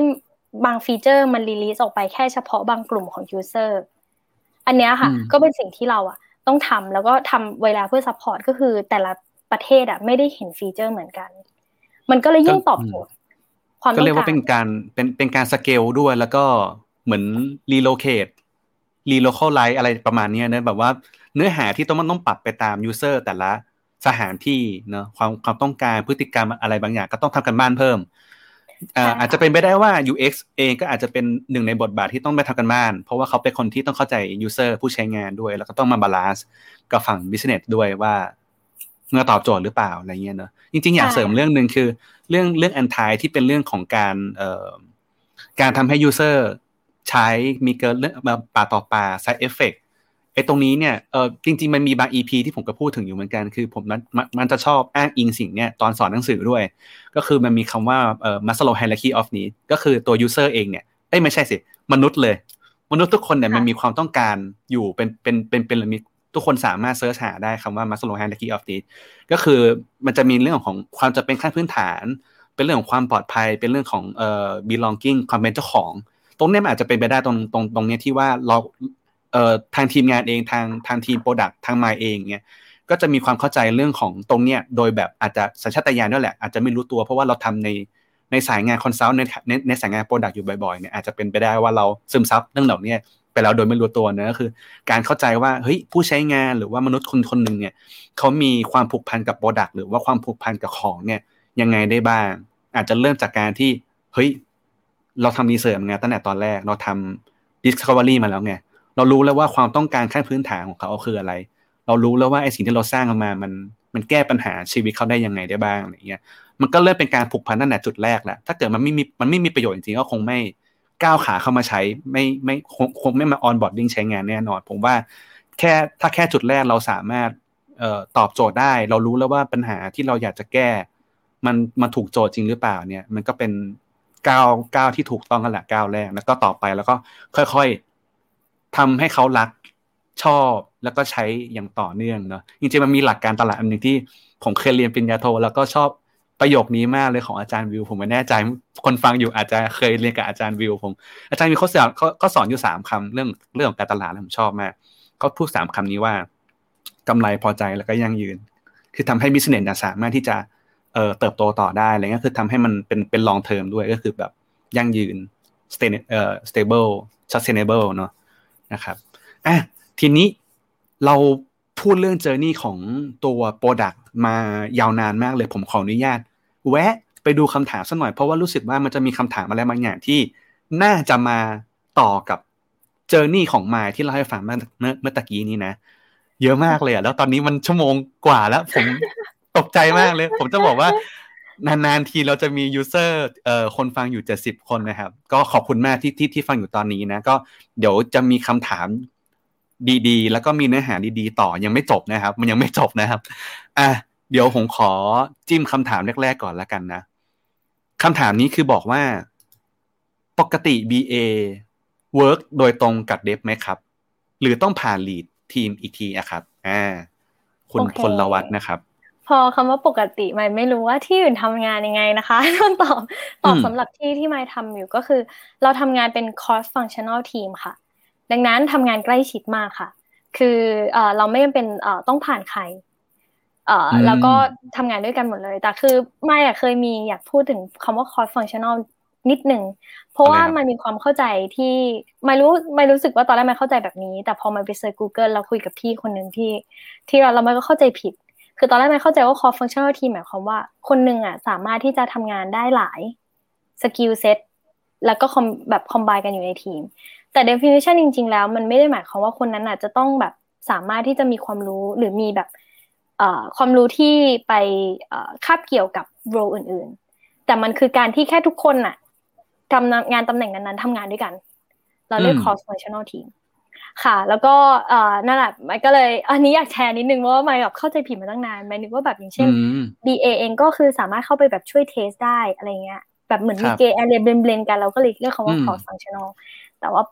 บาง feature มัน release ออกไปแค่เฉพาะบางกลุ่มของ userอันนี้ค่ะ ก็เป็นสิ่งที่เราอะ ต้องทำแล้วก็ทำเวลาเพื่อ support ก็คือแต่ละประเทศอะไม่ได้เห็น feature เหมือนกัน มันก็เลยยิ่งตอบโจทย์ความก็เรียกว่าเป็นการเป็นเป็นการสเกลด้วยแล้วก็เหมือน relocate relocalize อะไรประมาณนี้นะแบบว่าเนื้อหาที่ต้องมันต้องปรับไปตาม user แต่ละสถานที่เนาะความความต้องการพฤติกรรมอะไรบางอย่าง ก็ต้องทำการบ้านเพิ่ม อาจจะเป็นไปได้ว่า UX เองก็อาจจะเป็นหนึ่งในบทบาทที่ต้องไปทำการบ้าน เพราะว่าเขาเป็นคนที่ต้องเข้าใจ user ผู้ใช้งานด้วย แล้วก็ต้องมา balance กับฝั่ง business ด้วยว่าเมื่อตอบโจทย์หรือเปล่าอะไรเงี้ยเนอะจริง ๆ อยากเสริมเรื่องหนึ่งคือ เรื่องเรื่องอันท้ายที่เป็นเรื่องของการเอ่อการทำให้ user ใช้มีเกินเรื่องมาปากต่อปาก side effect ไอ้ตรงนี้เนี่ยเออจริง ๆ มันมีบาง EP ที่ผมก็พูดถึงอยู่เหมือนกันคือผมมันมันจะชอบอ้างอิงสิ่งเนี้ยตอนสอนหนังสือด้วย ก็คือมันมีคำว่าเอ่อ Maslow hierarchy of need ก็คือตัว user เองเนี่ยเอ้ยไม่ใช่สิ มนุษย์เลย มนุษย์ทุกคนเนี่ยมันมีความต้องการอยู่เป็นเป็นเป็นเป็นมีทุกคนสามารถ search หาได้คำว่า Maslow hierarchy of need ก็คือมันจะมีเรื่องของความจะเป็นขั้นพื้นฐาน เป็นเรื่องของความปลอดภัย เป็นเรื่องของเอ่อ belonging ความเป็นเจ้าของ ตรงนี้มันอาจจะเป็นไปได้ตรงตรงตรงนี้ที่ว่าเรา เอ่อทางทีมงานเองทางทางทีม product ทางมายเองเนี่ยก็จะมีความเข้าใจเรื่องของตรงเนี้ยโดยแบบอาจจะสัญชาตญาณด้วยแหละอาจจะไม่รู้ตัวเพราะว่าเราทำในในสายงาน consult ในในในสายงาน product อยู่บ่อยๆเนี่ยอาจจะเป็นไปได้ว่าเราซึมซับเรื่องเหล่านี้ไปแล้วโดยไม่รู้ตัวนะก็คือ การเข้าใจว่าเฮ้ยผู้ใช้งานหรือว่ามนุษย์คนคนหนึ่งเนี่ยเขามีความผูกพันกับ product หรือว่าความผูกพันกับของเนี่ยยังไงได้บ้าง อาจจะเริ่มจากการที่เฮ้ยเราทำ research งานตั้งแต่ตอนแรกเราทำ discovery มาแล้วไง เรารู้แล้วว่าความต้องการขั้นพื้นฐานของเขาคืออะไร เรารู้แล้วว่าไอ้สิ่งที่เราสร้างมามันมันแก้ปัญหาชีวิตเขาได้ยังไงได้บ้างอะไรเงี้ยมันก็เริ่มเป็นการผูกพันตั้งแต่จุดแรกแหละถ้าเกิดมันไม่มีมันไม่มีประโยชน์จริงๆก็คงไม่ก้าวขาเข้ามาใช้ไม่ไม่คงคงไม่มา onboarding ใช้งานแน่นอน ผมว่าแค่ถ้าแค่จุดแรกเราสามารถเอ่อตอบโจทย์ได้ เรารู้แล้วว่าปัญหาที่เราอยากจะแก้ มันมันถูกโจทย์จริงหรือเปล่าเนี่ย มันก็เป็นก้าวก้าวที่ถูกต้องกันแหละก้าวแรกแล้วก็ต่อไปแล้วก็ค่อยๆ ทำให้เขารักชอบแล้วก็ใช้อย่างต่อเนื่องเนาะจริงๆมันมีหลักการตลาดอันหนึ่งที่ผมเคยเรียนปริญญาโท แล้วก็ชอบประโยคนี้มากเลยของอาจารย์วิว ผมไม่แน่ใจคนฟังอยู่อาจจะเคยเรียนกับอาจารย์วิวผมอาจารย์วิวเขาสอนเขาสอนอยู่สามคำเรื่องเรื่องของการตลาดผมชอบมากเขาพูดสามคำนี้ว่ากำไรพอใจแล้วก็ยั่งยืน คือทำให้บิสเนสสามารถที่จะเอ่อเติบโตต่อได้อะไรเงี้ยคือทำให้มันเป็นเป็นลองเทอมด้วยก็คือแบบยั่งยืน stable sustainable เนาะ นะครับอะทีนี้เราพูดเรื่องเจอร์นี่ของตัว Product มายาวนานมากเลยผมขออนุญาต แวะไปดูคำถามสักหน่อยเพราะว่ารู้สึกว่ามันจะมีคำถามอะไรบางอย่างที่น่าจะมาต่อกับเจอร์นี่ของมายที่เราให้ฟังเมื่อเมื่อตะกี้นี้นะ เยอะมากเลยอะแล้วตอนนี้มันชั่วโมงกว่าแล้ว ผมตกใจมากเลย ผมจะบอกว่า นานๆทีเราจะมียูเซอร์เอ่อคนฟังอยู่เจ็ดสิบคนนะครับ ก็ขอบคุณมากที่ที่ที่ฟังอยู่ตอนนี้นะ ก็เดี๋ยวจะมีคำถามดีๆ แล้วก็มีเนื้อหาดีๆ ต่อยังไม่จบนะครับ มันยังไม่จบนะครับ อะเดี๋ยวผมขอจิ้มคำถามแรกๆก่อนแล้วกันนะคำถามนี้คือบอกว่าปกติ BA work โดยตรงกับเดฟไหมครับ หรือต้องผ่านลีดทีมอีกทีอะครับ อ่า คุณพลวัตนะครับ พอคำว่าปกติไม่ไม่รู้ว่าที่อื่นทำงานยังไงนะคะต้องตอบตอบสำหรับที่ที่ไม่ทำอยู่ก็คือ เราทำงานเป็น cross functional team ค่ะ ดังนั้นทำงานใกล้ชิดมากค่ะ คือเอ่อเราไม่จำเป็นเอ่อต้องผ่านใครเอ่อแล้วก็ทำงานด้วยกันหมดเลย แต่คือไม่อะเคยมีอยากพูดถึงคำว่า cross functional นิดหนึ่งเพราะว่ามันมีความเข้าใจที่ไม่รู้ไม่รู้สึกว่าตอนแรกมันเข้าใจแบบนี้ แต่พอมันไปเซิร์ช Google เราคุยกับพี่คนหนึ่งที่ ที่เราเรามายก็เข้าใจผิด คือตอนแรกมายเข้าใจว่า cross functional team หมายความว่า คนหนึ่งอะสามารถที่จะทำงานได้หลาย skill set แล้วก็แบบ combine กันอยู่ในทีม แต่ definition จริง ๆ แล้วมันไม่ได้หมายความว่าคนนั้นอะจะต้องแบบสามารถที่จะมีความรู้หรือมีแบบความรู้ที่ไปคาบเกี่ยวกับ role อื่น ๆ แต่มันคือการที่แค่ทุกคนอะทำงานตำแหน่งนั้นๆทำงานด้วยกัน เราเรียก cross functional team ค่ะ แล้วก็เอ่อนั่นแหละมันก็เลย อันนี้อยากแชร์นิดนึงว่ามันแบบเข้าใจผิดมาตั้งนานมายนึกว่าแบบอย่างเช่น BA เองก็คือสามารถเข้าไปแบบช่วย test ได้อะไรเงี้ยแบบเหมือนมี grey area blend กันเราก็เลยเรียกคำว่า cross functional แต่ว่า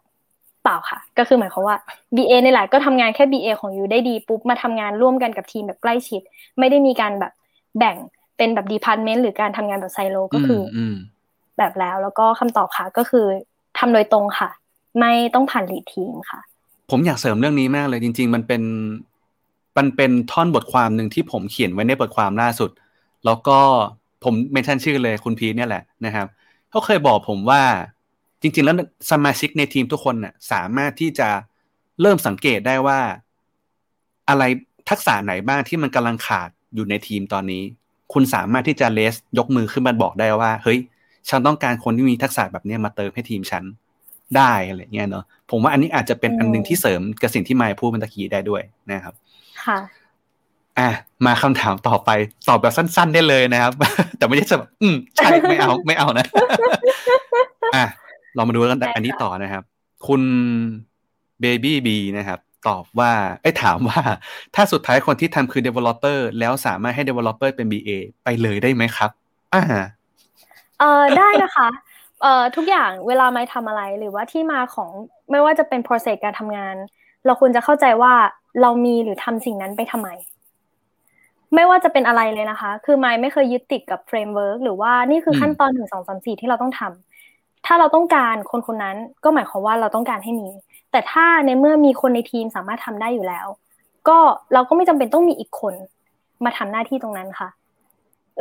เปล่าค่ะ ก็คือหมายความว่า BA ในหลายก็ทำงานแค่ BA ของ you ได้ดีปุ๊บมาทำงานร่วมกันกับทีมแบบใกล้ชิด ไม่ได้มีการแบบแบ่งเป็นแบบ department หรือการทำงานแบบไซโลก็คือแบบแล้วแล้วก็คำตอบค่ะก็คือทำโดยตรงค่ะ ไม่ต้องผ่านลีดทีมค่ะ ผมอยากเสริมเรื่องนี้มากเลยจริง ๆ มันเป็นมันเป็นท่อนบทความหนึ่งที่ผมเขียนไว้ในบทความล่าสุด แล้วก็ผมเมนชั่นชื่อเลยคุณพีเนี่ยแหละนะครับเขาเคยบอกผมว่าจริง ๆ แล้วสมาชิกในทีมทุกคนน่ะสามารถที่จะเริ่มสังเกตได้ว่า อะไรทักษะไหนบ้างที่มันกำลังขาดอยู่ในทีมตอนนี้ คุณสามารถที่จะเลสยกมือขึ้นมาบอกได้ว่า เฮ้ย ฉันต้องการคนที่มีทักษะแบบนี้มาเติมให้ทีมฉัน ได้อะไรเงี้ยเนาะผมว่าอันนี้อาจจะเป็นอันหนึ่งที่เสริมกับสิ่งที่มายพูดเมื่อกี้ได้ด้วยนะครับ ค่ะอะมาคำถามต่อไปตอบแบบสั้น ๆ ได้เลยนะครับ แต่ไม่ใช่แบบอืมใช่ไม่เอาไม่เอานะอะเรามาดูกันอันนี้ต่อนะครับ คุณเบบี้บีนะครับ ตอบว่าไอ้ถามว่า ถ้าสุดท้ายคนที่ทำคือ developer แล้วสามารถให้ developer เป็น BA ไปเลยได้ไหมครับ อ่าเออได้นะคะ เอ่อทุกอย่างเวลาไมทำอะไรหรือว่าที่มาของไม่ว่าจะเป็น process การทำงาน เราควรจะเข้าใจว่าเรามีหรือทำสิ่งนั้นไปทำไม ไม่ว่าจะเป็นอะไรเลยนะคะ คือไมไม่เคยยึดติดกับ framework หรือว่านี่คือขั้นตอนหนึ่งสองสามสี่ที่เราต้องทำถ้าเราต้องการคนคนนั้นก็หมายความว่าเราต้องการให้มี แต่ถ้าในเมื่อมีคนในทีมสามารถทำได้อยู่แล้ว ก็เราก็ไม่จำเป็นต้องมีอีกคนมาทำหน้าที่ตรงนั้นค่ะ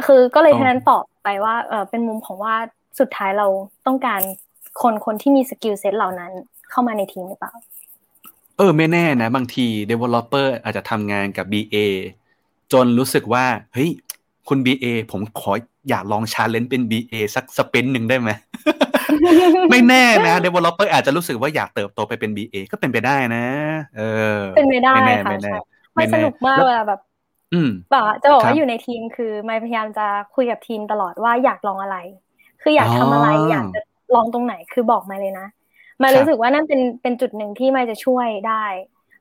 คือก็เลยท่านั้นตอบไปว่าเออเป็นมุมของว่า สุดท้ายเราต้องการคนคนที่มี skill set เหล่านั้น เข้ามาในทีมหรือเปล่า เออไม่แน่นะ บางที developer อาจจะทำงานกับ BA จนรู้สึกว่า เฮ้ย คุณ BA ผมขออยากลองชาเลนจ์เป็น BA สักสเปนหนึ่งได้ไหม ไม่แน่นะ developer อาจจะรู้สึกว่าอยากเติบโตไปเป็น BA ก็เป็นไปได้นะ เออ เป็นไปได้ไม่แน่ค่ะไม่แน่ใช่ไม่ไม่แน่สนุกมากแล้วเวลาแบบอืมแบบจะบอกครัว่าบอยู่ในทีมคือไม่พยายามจะคุยกับทีมตลอดว่าอยากลองอะไร คืออยากทำอะไรอ๋อออยากจะลองตรงไหนคือบอกมาเลยนะมาครับรู้สึกว่านั่นเป็นเป็นจุดหนึ่งที่ไม่จะช่วยได้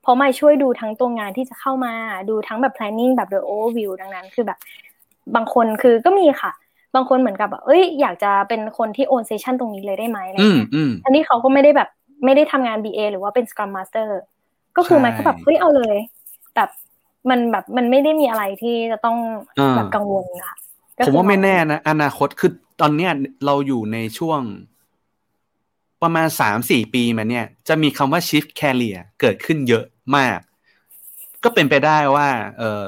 เพราะไม่ช่วยดูทั้งตัวงานที่จะเข้ามาดูทั้งแบบ planning แบบ the overview ดังนั้น คือแบบ บางคนคือก็มีค่ะ บางคนเหมือนกับแบบเอ้ยอยากจะเป็นคนที่ own session ตรงนี้เลยได้ไหมอะไรอืมเงี้ยอืมอันนี้เขาก็ไม่ได้แบบไม่ได้ทำงาน BA หรือว่าเป็น Scrum Master ก็คือใช่มันก็แบบเฮ้ยเอาเลย แบบมันแบบมันไม่ได้มีอะไรที่จะต้องอ่าแบบกังวลค่ะก็ผมคือว่าไม่ลองแน่นะ อนาคตคือ ตอนเนี้ยเราอยู่ในช่วงประมาณสามสี่ปีมาเนี่ย จะมีคำว่า shift career เกิดขึ้นเยอะมาก ก็เป็นไปได้ว่าเอ่อ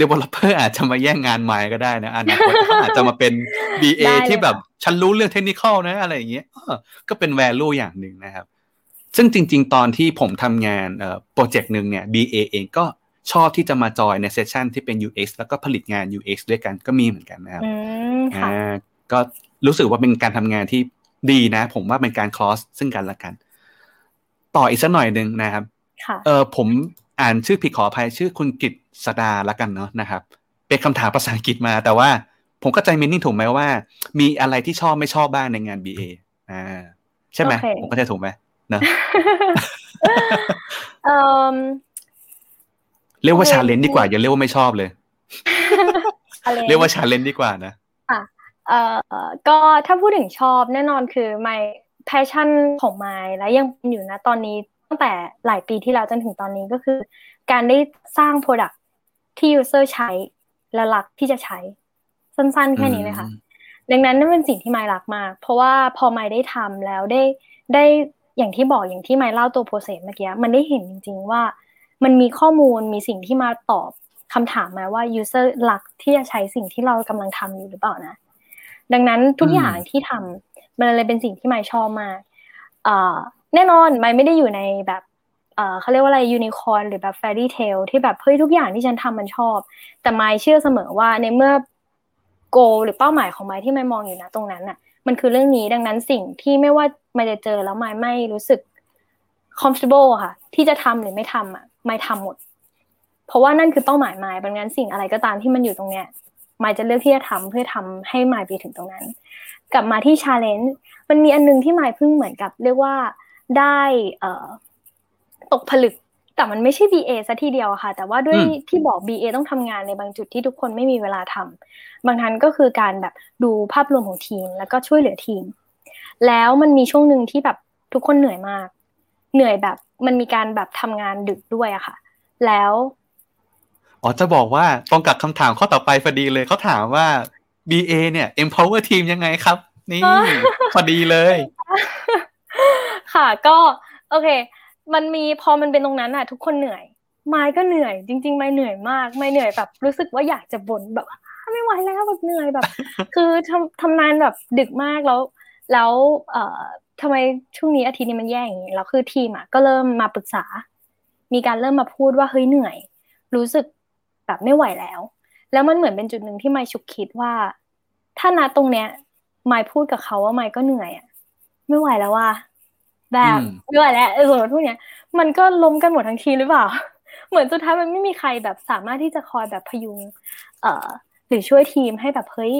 developer อาจจะมาแย่งงานไม้ก็ได้นะอนาคตเขาอาจจะมาเป็น BA ได้เลยที่แบบค่ะฉันรู้เรื่องเทคนิคอลนะอะไรอย่างเงี้ยเออก็เป็น value อย่างหนึ่งนะครับ ซึ่งจริง ๆ ตอนที่ผมทำงานเอ่อโปรเจกต์หนึ่งเนี่ย BA เองก็ ชอบที่จะมาจอยในเซสชันที่เป็น UX แล้วก็ผลิตงาน UX ด้วยกันก็มีเหมือนกันนะครับอืมค่ะอ่าก็รู้สึกว่าเป็นการทำงานที่ดีนะ ผมว่าเป็นการคลอสซึ่งกันและกัน ต่ออีกสักหน่อยหนึ่งนะครับค่ะเออผมอ่านชื่อผิดขออภัยชื่อคุณกิตสดาละกันเนาะนะครับ เป็นคำถามภาษาอังกฤษมา แต่ว่าผมเข้าใจ meaning ถูกไหมว่า มีอะไรที่ชอบไม่ชอบบ้างในงาน BA อ่าใช่ไหมโอเคผมเข้าใจถูกไหมเนอะ เอ่อเรียกว่าโอเค challenge ดีกว่าอย่าเรียกว่าไม่ชอบเลยอะไรเรียกว่า challenge ดีกว่านะเอ่อก็ถ้าพูดถึงชอบแน่นอนคือ my passion ของ my และยังเป็นอยู่นะตอนนี้ตั้งแต่หลายปีที่แล้วจนถึงตอนนี้ก็คือ การได้สร้าง product ที่ user ใช้และรักที่จะใช้ สั้นๆ แค่นี้เลยค่ะ ดังนั้นนั่นเป็นสิ่งที่ไมล์รักมาก เพราะว่าพอไมล์ได้ทำแล้วได้ได้อย่างที่บอกอย่างที่ไมล์เล่าตัวโปรเซสเมื่อกี้มันได้เห็นจริง ๆ ว่า มันมีข้อมูลมีสิ่งที่มาตอบคำถามมาว่า user หลักที่จะใช้สิ่งที่เรากำลังทำอยู่หรือเปล่านะ ดังนั้นทุกอย่างที่ทำมันเลยเป็นสิ่งที่ไมล์ชอบมากเอ่อแน่นอนไมล์ไม่ได้อยู่ในแบบเอ่อเขาเรียกว่าอะไรยูนิคอร์นหรือแบบแฟรี่เทลที่แบบเฮ้ยทุกอย่างที่ฉันทำมันชอบ แต่ไมล์เชื่อเสมอว่าในเมื่อโกหรือเป้าหมายของไม้ที่ไม่มองอยู่นะตรงนั้นน่ะ มันคือเรื่องนี้ดังนั้นสิ่งที่ไม่ว่าไม่จะเจอแล้วไม่ไม่รู้สึก comfortable ค่ะ ที่จะทำหรือไม่ทำอะ ไม่ทำหมด เพราะว่านั่นคือเป้าหมายไม้ดังนั้นสิ่งอะไรก็ตามที่มันอยู่ตรงเนี้ยไม้จะเลือกที่จะทำเพื่อทำให้ไม้ไปถึงตรงนั้น กลับมาที่ challenge มันมีอันนึงที่ไม้เพิ่งเหมือนกับ เรียกว่าได้เอ่อตกผลึกแต่มันไม่ใช่ BA ซะทีเดียวอะค่ะ แต่ว่าด้วยอืมที่บอก BA ต้องทำงานในบางจุดที่ทุกคนไม่มีเวลาทำบางทันก็คือการแบบดูภาพรวมของทีม แล้วก็ช่วยเหลือทีม แล้วมันมีช่วงหนึ่งที่แบบทุกคนเหนื่อยมาก เหนื่อยแบบมันมีการแบบทำงานดึกด้วยอะค่ะ แล้วอ๋อจะบอกว่าตรงกับคำถามข้อต่อไปพอดีเลยเขาถามว่า BA เนี่ย empower team ยังไงครับ นี่พอดีเลย ค่ะก็โอเค มันมีพอมันเป็นตรงนั้นอะทุกคนเหนื่อยไม้ก็เหนื่อย จริงๆไม่เหนื่อยมากไม่เหนื่อยแบบ รู้สึกว่าอยากจะบ่นแบบอ้าไม่ไหวแล้วแบบเหนื่อยแบบ คือทำทำงานแบบดึกมากแล้ว แล้วเอ่อ ทำไมช่วงนี้อาทิตย์นี้มันแย่อย่างนี้แล้วคือทีมอะก็เริ่มมาปรึกษา มีการเริ่มมาพูดว่าเฮ้ยเหนื่อย รู้สึกแบบไม่ไหวแล้ว แล้วมันเหมือนเป็นจุดหนึ่งที่ไมค์ฉุกคิดว่า ถ้านัดตรงเนี้ยไมค์พูดกับเขาว่าไมค์ก็เหนื่อยอะไม่ไหวแล้วว่าแบบอืมไม่ไหวแล้วเออสมมติพวกเนี้ย มันก็ล้มกันหมดทั้งทีมหรือเปล่า เหมือนสุดท้ายมันไม่มีใครแบบสามารถที่จะคอยแบบพยุง เอ่อหรือช่วยทีมให้แบบเฮ้ย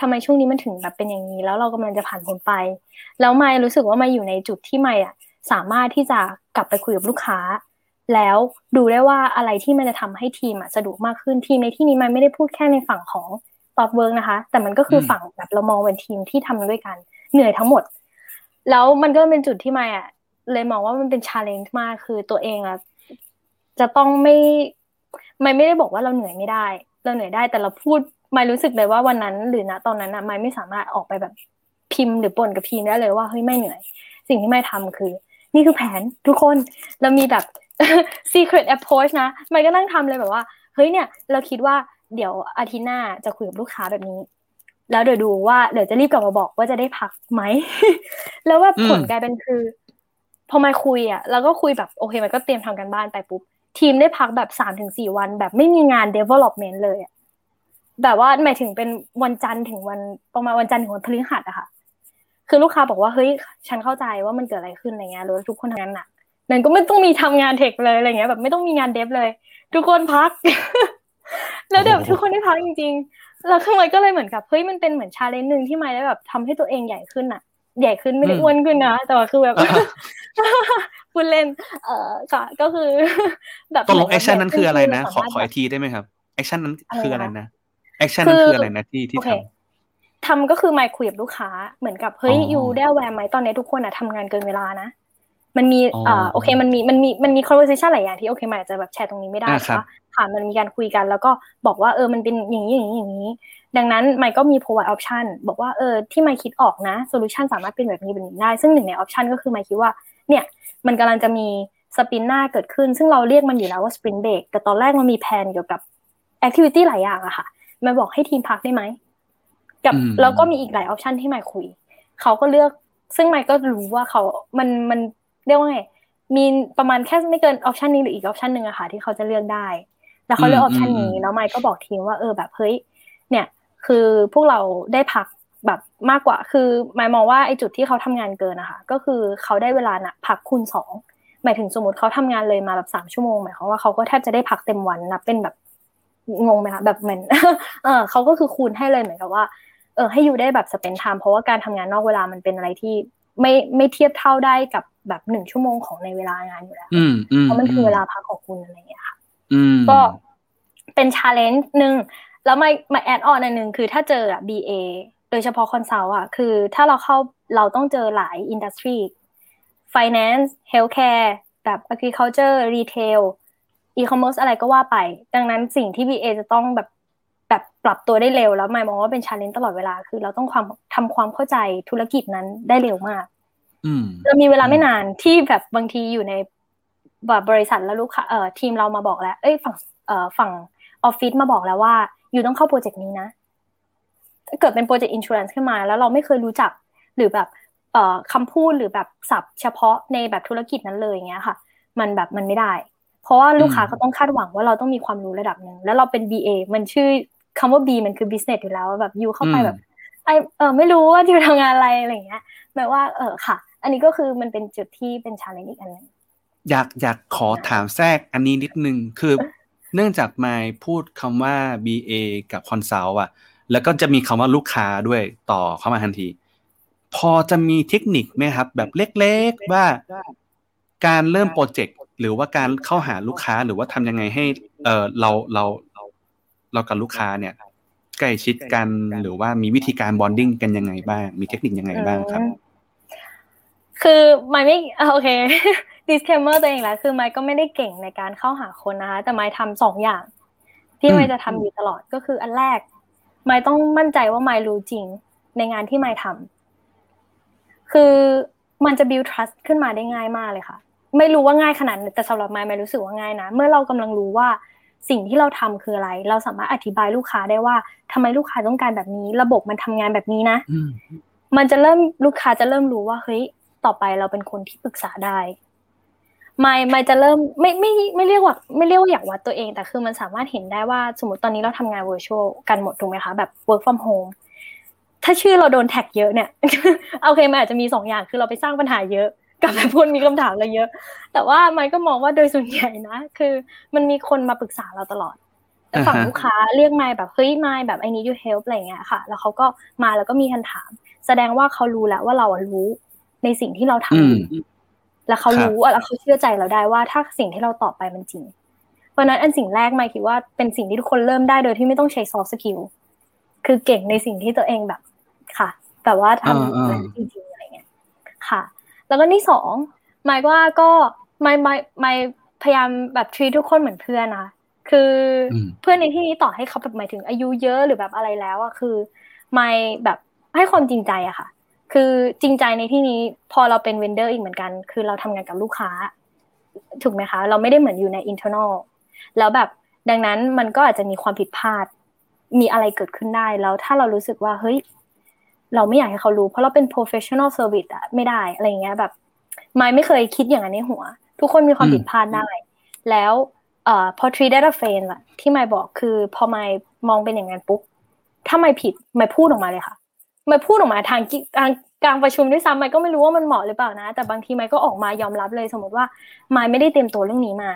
ทำไมช่วงนี้มันถึงแบบเป็นอย่างนี้ แล้วเรากำลังจะผ่านพ้นไป แล้วไม่รู้สึกว่าไม่อยู่ในจุดที่ไม่อะสามารถที่จะกลับไปคุยกับลูกค้า แล้วดูได้ว่าอะไรที่มันจะทำให้ทีมอะสะดวกมากขึ้นทีมในที่นี้มันไม่ได้พูดแค่ในฝั่งของ Thoughtworks นะคะ แต่มันก็คือฝั่งแบบเรามองเป็นทีมที่ทำด้วยกันเหนื่อยทั้งหมด แล้วมันก็เป็นจุดที่ไมอะเลยมองว่ามันเป็น challenge มากคือตัวเองอะจะต้องไม่ไม่ไม่ได้บอกว่าเราเหนื่อยไม่ได้ เราเหนื่อยได้แต่เราพูด ไม่รู้สึกเลยว่าวันนั้นหรือณตอนนั้นอะไม่ไม่สามารถออกไปแบบพิมพ์หรือปนกับพีมได้เลยว่าเฮ้ยไม่เหนื่อย สิ่งที่ไม่ทำคือ นี่คือแผนทุกคนเรามีแบบ secret approach นะไม่ก็นั่งทำเลยแบบว่าเฮ้ยเนี่ย เราคิดว่าเดี๋ยวอาทิตย์หน้าจะคุยกับลูกค้าแบบนี้ แล้วเดี๋ยวดูว่าเดี๋ยวจะรีบกลับมาบอกว่าจะได้พักไหม แล้วว่าผลกลายเป็นคือ พอมาคุยอะ แล้วก็คุยแบบโอเคมันก็เตรียมทำการบ้านไปปุ๊บ ทีมได้พักแบบสามถึงสี่วัน แบบไม่มีงาน development เลยอะ แบบว่าหมายถึงเป็นวันจันทร์ถึงวันประมาณวันจันทร์ถึงวันพฤหัสอะค่ะ คือลูกค้าบอกว่าเฮ้ยฉันเข้าใจว่ามันเกิดอะไรขึ้นอะไรเงี้ยแล้วทุกคนทำงานหนักมันก็ไม่ต้องมีทำงาน tech เลยอะไรเงี้ยแบบไม่ต้องมีงาน dev เลย ทุกคนพัก แล้วเดี๋ยวทุกคนได้พักจริงๆแล้วคือมันก็เลยเหมือนกับเฮ้ยมันเป็นเหมือน challenge หนึ่งที่ไม่ได้แบบทำให้ตัวเองใหญ่ขึ้นอะใหญ่ขึ้นไม่ได้อ้วนขึ้นนะแต่ว่าคือแบบพูดเล่น เออค่ะก็คือ แบบตกลง action นั้นคืออะไรนะขอขออีกทีได้ไหมครับ action นั้นคืออะไรนะ action นั้นคืออะไรนะที่ที่ทำทำก็คือไมคุยกับลูกค้าเหมือนกับเฮ้ย you aware ไหมตอนนี้ทุกคนอะทำงานเกินเวลานะมันมีอ่าโอเคมันมีมันมีมันมี conversation หลายอย่างที่โอเคมันอาจจะแบบแชร์ตรงนี้ไม่ได้ค่ะค่ะมันมีการคุยกันแล้วก็บอกว่าเออมันเป็นอย่างนี้อย่างนี้อย่างนี้ ดังนั้นไมก็มี provide option บอกว่าเออที่ไมคิดออกนะ solution สามารถเป็นแบบนี้แบบนี้ได้ ซึ่งหนึ่งใน option ก็คือไมคิดว่าเนี่ยมันกำลังจะมีสปินหน้าเกิดขึ้น ซึ่งเราเรียกมันอยู่แล้วว่า sprint break แต่ตอนแรกมันมีแผนเกี่ยวกับ activity หลายอย่างอะค่ะ มันบอกให้ทีมพักได้ไหมกับแล้วก็มีอีกหลาย option ที่ไมคุย เขาก็เลือกซึ่งไมก็รู้ว่าเขามันมันเรียกว่าไงมีประมาณแค่ไม่เกินออปชันนี้หรืออีกออปชันหนึ่งอะค่ะที่เขาจะเลือกได้ แล้วเขาเลือกออปชันนี้แล้วไมค์ก็บอกทีมว่าเออแบบเฮ้ยเนี่ย คือพวกเราได้พักแบบมากกว่า คือหมายมองว่าไอ้จุดที่เขาทำงานเกินนะคะก็คือเขาได้เวลานะพักคูณสองหมายถึงสมมติเขาทำงานเลยมาแบบสามชั่วโมงหมายความว่าเขาก็แทบจะได้พักเต็มวันนับเป็นแบบ งงไหมคะแบบเหมือนเออเขาก็คือคูณให้เลยเหมือนกับว่าเออให้อยู่ได้แบบสเปนไทม์เพราะว่าการทำงานนอกเวลามันเป็นอะไรที่ไม่ไม่เทียบเท่าได้กับแบบหนึ่งชั่วโมงของในเวลางานอยู่แล้วเพราะมันคือเวลาพักของคุณอะไรอย่างเงี้ยค่ะก็เป็น challenge หนึ่งแล้วมามา add on อันหนึ่งคือถ้าเจออะ BA โดยเฉพาะ consult อะคือถ้าเราเข้าเราต้องเจอหลาย industry finance healthcare แบบ agriculture retail e-commerce อะไรก็ว่าไป ดังนั้นสิ่งที่ BA จะต้องแบบแบบปรับตัวได้เร็วแล้วหมายมองว่าเป็น challenge ตลอดเวลา คือเราต้องความทำความเข้าใจธุรกิจนั้นได้เร็วมากเรามีเวลาไม่นานที่แบบบางทีอยู่ในแบบบริษัทแล้วลูกค้าเอ่อทีมเรามาบอกแล้ว เอ้ยฝั่งเอ่อฝั่งออฟฟิศมาบอกแล้วว่า you ต้องเข้า project นี้นะถ้าเกิดเป็น project insurance ขึ้นมา แล้วเราไม่เคยรู้จักหรือแบบเอ่อคำพูดหรือแบบศัพท์เฉพาะในแบบธุรกิจนั้นเลยอย่างเงี้ยค่ะ มันแบบมันไม่ได้ เพราะว่าลูกค้าเขาต้องคาดหวังว่าเราต้องมีความรู้ระดับหนึ่งแล้วเราเป็น BA มันชื่อคำว่า B มันคือ business อยู่แล้วแบบ you เข้าไปแบบ I เออไม่รู้ว่าจะทำงานอะไรอะไรเงี้ยแบบว่าเออค่ะ อันนี้ก็คือมันเป็นจุดที่เป็น challenge อีกอันนึงอยากอยากขอถามแทรกอันนี้นิดนึงคือเนื่องจากไมพูดคำว่า BA กับ consult อะแล้วก็จะมีคำว่าลูกค้าด้วยต่อเข้ามาทันที พอจะมีเทคนิคไหมครับ แบบเล็กๆว่า การเริ่ม project หรือว่าการเข้าหาลูกค้าหรือว่าทำยังไงให้เออเราเราเรากับลูกค้าเนี่ยใกล้ชิดกันหรือว่ามีวิธีการบอนดิ้งกันยังไงบ้าง มีเทคนิคยังไงบ้างครับ คือไม่ไม่โอเค disclaimer ตัวเองแหละคือไม่ก็ไม่ได้เก่งในการเข้าหาคนนะคะ แต่ไม่ทำสองอย่าง ที่ไม่จะทำอยู่ตลอดก็คืออันแรก ไม่ต้องมั่นใจว่าไม่รู้จริงในงานที่ไม่ทำคือมันจะ build trust ขึ้นมาได้ง่ายมากเลยค่ะ ไม่รู้ว่าง่ายขนาดแต่สำหรับไม่ไม่รู้สึกว่าง่ายนะ เมื่อเรากำลังรู้ว่าสิ่งที่เราทำคืออะไร เราสามารถอธิบายลูกค้าได้ว่าทำไมลูกค้าต้องการแบบนี้ ระบบมันทำงานแบบนี้นะมันจะเริ่มลูกค้าจะเริ่มรู้ว่าเฮ้ยต่อไปเราเป็นคนที่ปรึกษาได้ไม่ไม่จะเริ่มไม่ไม่ไม่เรียกว่าไม่เรียกว่าอยากวัดตัวเอง แต่คือมันสามารถเห็นได้ว่าสมมติตอนนี้เราทำงาน virtual กันหมดถูกไหมคะแบบ work from home ถ้าชื่อเราโดนแท็กเยอะเนี่ยโอเคมันอาจจะมีสองอย่างคือเราไปสร้างปัญหาเยอะ กับแบบพูดมีคำถามอะไรเยอะ แต่ว่าไมก็มองว่าโดยส่วนใหญ่นะ คือมันมีคนมาปรึกษาเราตลอดฝั่งลูกค้าเรียกมาแบบเฮ้ยมาแบบไอ้นี้ you help อะไรเงี้ยค่ะ แล้วเขาก็มาแล้วก็มีคำถาม แสดงว่าเขารู้แล้วว่าเรารู้ในสิ่งที่เราทำแล้วเขารู้อะแล้วเขาเชื่อใจเราได้ว่าถ้าสิ่งที่เราตอบไปมันจริง เพราะนั้นอันสิ่งแรกไมคิดว่าเป็นสิ่งที่ทุกคนเริ่มได้โดยที่ไม่ต้องใช้ soft skillคือเก่งในสิ่งที่ตัวเองแบบค่ะ แต่ว่าทำจริงๆอะไรเงี้ยค่ะ แล้วก็ที่สองไมว่าก็ไมไมไมพยายามแบบ treat ทุกคนเหมือนเพื่อนนะคือเพื่อนในที่นี้ต่อให้เขาแบบหมายถึงอายุเยอะหรือแบบอะไรแล้วอะคือ ไมแบบให้ความจริงใจอะค่ะ คือจริงใจในที่นี้พอเราเป็น vendor อีกเหมือนกัน คือเราทำงานกับลูกค้า ถูกไหมคะ เราไม่ได้เหมือนอยู่ใน internalแล้วแบบดังนั้นมันก็อาจจะมีความผิดพลาด มีอะไรเกิดขึ้นได้แล้วถ้าเรารู้สึกว่าเฮ้ย เราไม่อยากให้เขารู้ เพราะเราเป็น professional service อะไม่ได้อะไรเงี้ยแบบไม่ไม่เคยคิดอย่างนั้นในหัว ทุกคนมีความผิดพลาดได้ แล้วเอ่อพอ treat that a friend อะที่ไม่บอกคือพอไม่มองเป็นอย่างนั้นปุ๊บถ้าไม่ผิดไม่พูดออกมาเลยค่ะไม่พูดออกมาทางกลางกลางประชุมด้วยซ้ำไม่ก็ไม่รู้ว่ามันเหมาะหรือเปล่านะ แต่บางทีไม่ก็ออกมายอมรับเลยสมมติว่าไม่ไม่ได้เตรียมตัวเรื่องนี้มา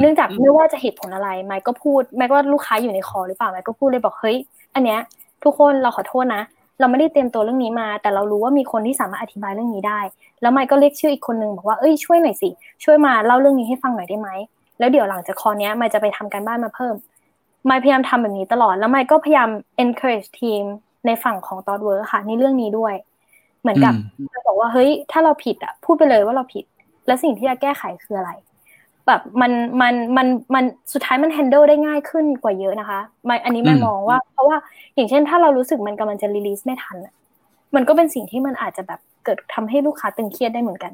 เนื่องจากไม่ว่าจะเหตุผลอะไรไม่ก็พูดแม้ว่าลูกค้าอยู่ในคอหรือเปล่าไม่ก็พูดเลยบอกเฮ้ยอันเนี้ย ทุกคนเราขอโทษนะ เราไม่ได้เตรียมตัวเรื่องนี้มา แต่เรารู้ว่ามีคนที่สามารถอธิบายเรื่องนี้ได้ แล้วไมค์ก็เรียกชื่ออีกคนนึงบอกว่าเอ้ยช่วยหน่อยสิช่วยมาเล่าเรื่องนี้ให้ฟังหน่อยได้ไหมแล้วเดี๋ยวหลังจากคอเนี้ยไมค์จะไปทำการบ้านมาเพิ่มไมค์พยายามทำแบบนี้ตลอดแล้วไมค์ก็พยายาม encourage ทีมในฝั่งของตอดเวิร์ค่ะในเรื่องนี้ด้วย เหมือนกับบอกว่าเฮ้ยถ้าเราผิดอะพูดไปเลยว่าเราผิด แล้วสิ่งที่จะแก้ไขคืออะไร แบบมันมันมันมันสุดท้ายมัน handle ได้ง่ายขึ้นกว่าเยอะนะคะไม่อันนี้ไม่มองว่า เพราะว่าอย่างเช่นถ้าเรารู้สึกมันกำลังจะ release ไม่ทันมันก็เป็นสิ่งที่มันอาจจะแบบเกิดทำให้ลูกค้าตึงเครียดได้เหมือนกัน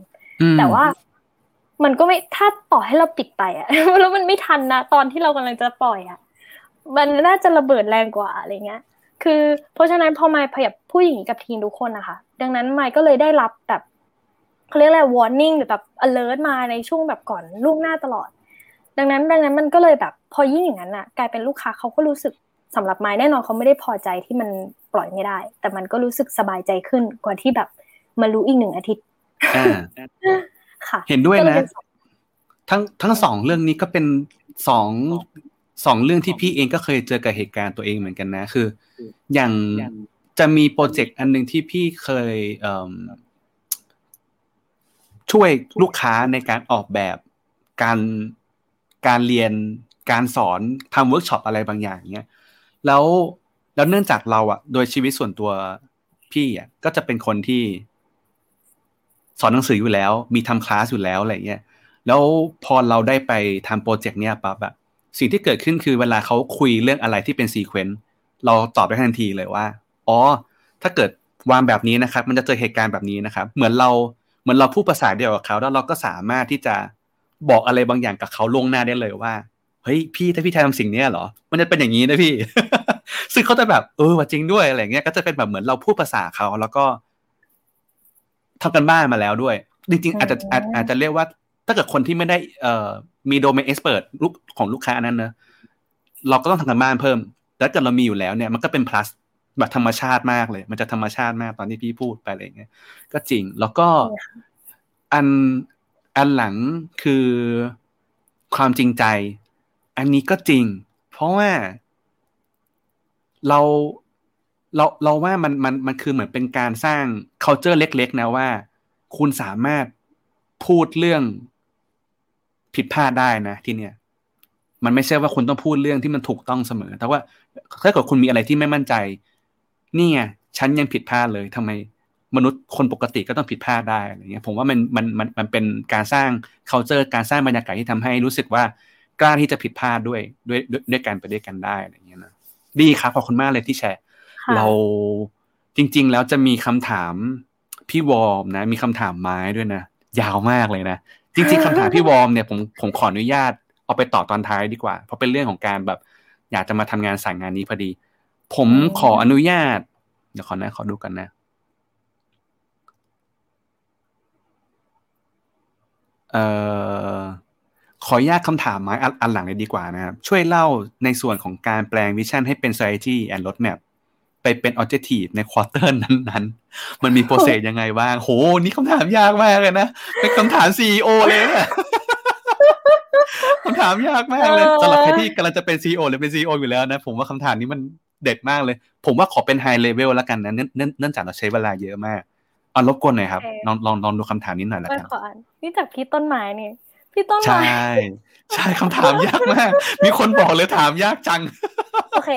แต่ว่ามันก็ไม่ถ้าต่อให้เราปิดไปอะแล้วมันไม่ทันนะตอนที่เรากำลังจะปล่อยอะมันน่าจะระเบิดแรงกว่าอะไรเงี้ย คือ เพราะฉะนั้นพอไม่พยายามพูดอย่างนี้กับทีมทุกคนนะคะ ดังนั้นไม่ก็เลยได้รับแบบ เขาเรียกอะไร warning หรือแบบ alert มาในช่วงแบบก่อนลูกหน้าตลอด ดังนั้นดังนั้นมันก็เลยแบบพอยิ่งอย่างนั้นอะ กลายเป็นลูกค้าเขาก็รู้สึกสำหรับไม้แน่นอนเขาไม่ได้พอใจที่มันปล่อยไม่ได้ แต่มันก็รู้สึกสบายใจขึ้นกว่าที่แบบมารู้อีกหนึ่งอาทิตย์ค่ะ เห็นด้วยนะ ทั้งทั้งสองเรื่องนี้ก็เป็นสองสองเรื่องที่พี่เองก็เคยเจอกับเหตุการณ์ตัวเองเหมือนกันนะ คือ อย่างจะมี project อันหนึ่งที่พี่เคย ช่วยลูกค้าในการออกแบบการการเรียนการสอนทำเวิร์กช็อปอะไรบางอย่างเงี้ยแล้วแล้วเนื่องจากเราอะโดยชีวิตส่วนตัวพี่อะก็จะเป็นคนที่สอนหนังสืออยู่แล้ว มีทำคลาสอยู่แล้วอะไรเงี้ยแล้วพอเราได้ไปทำโปรเจกต์เนี้ยปั๊บอะสิ่งที่เกิดขึ้นคือเวลาเขาคุยเรื่องอะไรที่เป็น sequence เราตอบได้ทันทีเลยว่า อ๋อ ถ้าเกิดวางแบบนี้นะครับ มันจะเจอเหตุการณ์แบบนี้นะครับ เหมือนเรา เหมือนเราพูดภาษาเดียวกับเขาแล้วเราก็สามารถที่จะบอกอะไรบางอย่างกับเขาล่วงหน้าได้เลยว่าเฮ้ยพี่ถ้าพี่ทำสิ่งนี้เหรอ มันจะเป็นอย่างนี้นะพี่ ซึ่งเขาจะแบบเออว่าจริงด้วยอะไรเงี้ย ก็จะเป็นแบบเหมือนเราพูดภาษาเขาแล้วก็ทำกันบ้านมาแล้วด้วย จริง ๆ อาจจะอาจจะเรียกว่า ถ้าเกิดคนที่ไม่ได้เอ่อมีโดเมนเอ็กซ์เพรสลูกของลูกค้านั้นเนอะเราก็ต้องทำกันบ้านเพิ่มแต่เกิดเรามีอยู่แล้วเนี่ย มันก็เป็น plus แบบธรรมชาติมากเลย มันจะธรรมชาติมากตอนที่พี่พูดไปอะไรเงี้ยก็จริงแล้วก็อันอันหลังคือความจริงใจ อันนี้ก็จริง เพราะว่า เราเราเราว่ามันมันมันคือเหมือนเป็นการสร้าง culture เล็ก ๆ นะว่า คุณสามารถพูดเรื่องผิดพลาดได้นะที่เนี่ย มันไม่ใช่ว่าคุณต้องพูดเรื่องที่มันถูกต้องเสมอ แต่ว่าถ้าเกิดคุณมีอะไรที่ไม่มั่นใจ นี่ไงฉันยังผิดพลาดเลยทำไมมนุษย์คนปกติก็ต้องผิดพลาดได้อะไรเงี้ยผมว่ามันมันมันมันเป็นการสร้าง culture การสร้างบรรยากาศที่ทำให้รู้สึกว่ากล้าที่จะผิดพลาดด้วยด้วยด้วยกันไปด้วยกันได้อะไรเงี้ยนะดีครับขอบคุณมากเลยที่แชร์ เราจริง ๆ แล้วจะมีคำถามพี่วอร์มนะ มีคำถามไม้ด้วยนะ ยาวมากเลยนะ จริง ๆคำถามพี่วอร์มเนี่ยผมผมขออนุญาตเอาไปต่อตอนท้ายดีกว่า เพราะเป็นเรื่องของการแบบ อยากจะมาทำงานสายงานนี้พอดี ผมขออนุญาต เดี๋ยวขอนะ ขอดูกันนะเอ่อขออนุญาตคำถามมาอันหลังเลยดีกว่านะครับ ช่วยเล่าในส่วนของการแปลง vision ให้เป็น strategy and roadmap ไปเป็น objective ใน quarter นั้นๆ มันมี process ยังไงบ้าง โห นี่คำถามยากมากเลยนะ เป็นคำถาม CEO เลยเนี่ยคำถามยากมากเลยสำหรับใครที่กำลังจะเป็น CEO หรือเป็น CEO อยู่แล้วนะ ผมว่าคำถามนี้มัน เด็ดมากเลย ผมว่าขอเป็นไฮเลเวลแล้วกันนะเนื่องจากเราใช้เวลาเยอะมากอ่ารบกวนหน่อยครับโอเคลองลองลองดูคำถามนี้หน่อยละไม่กันขออ่านนี่จากพี่ต้นไม้นี่พี่ต้นใช่ไม้ใช่คำถามยากมาก มีคนบอกเลยถามยากจัง โอเค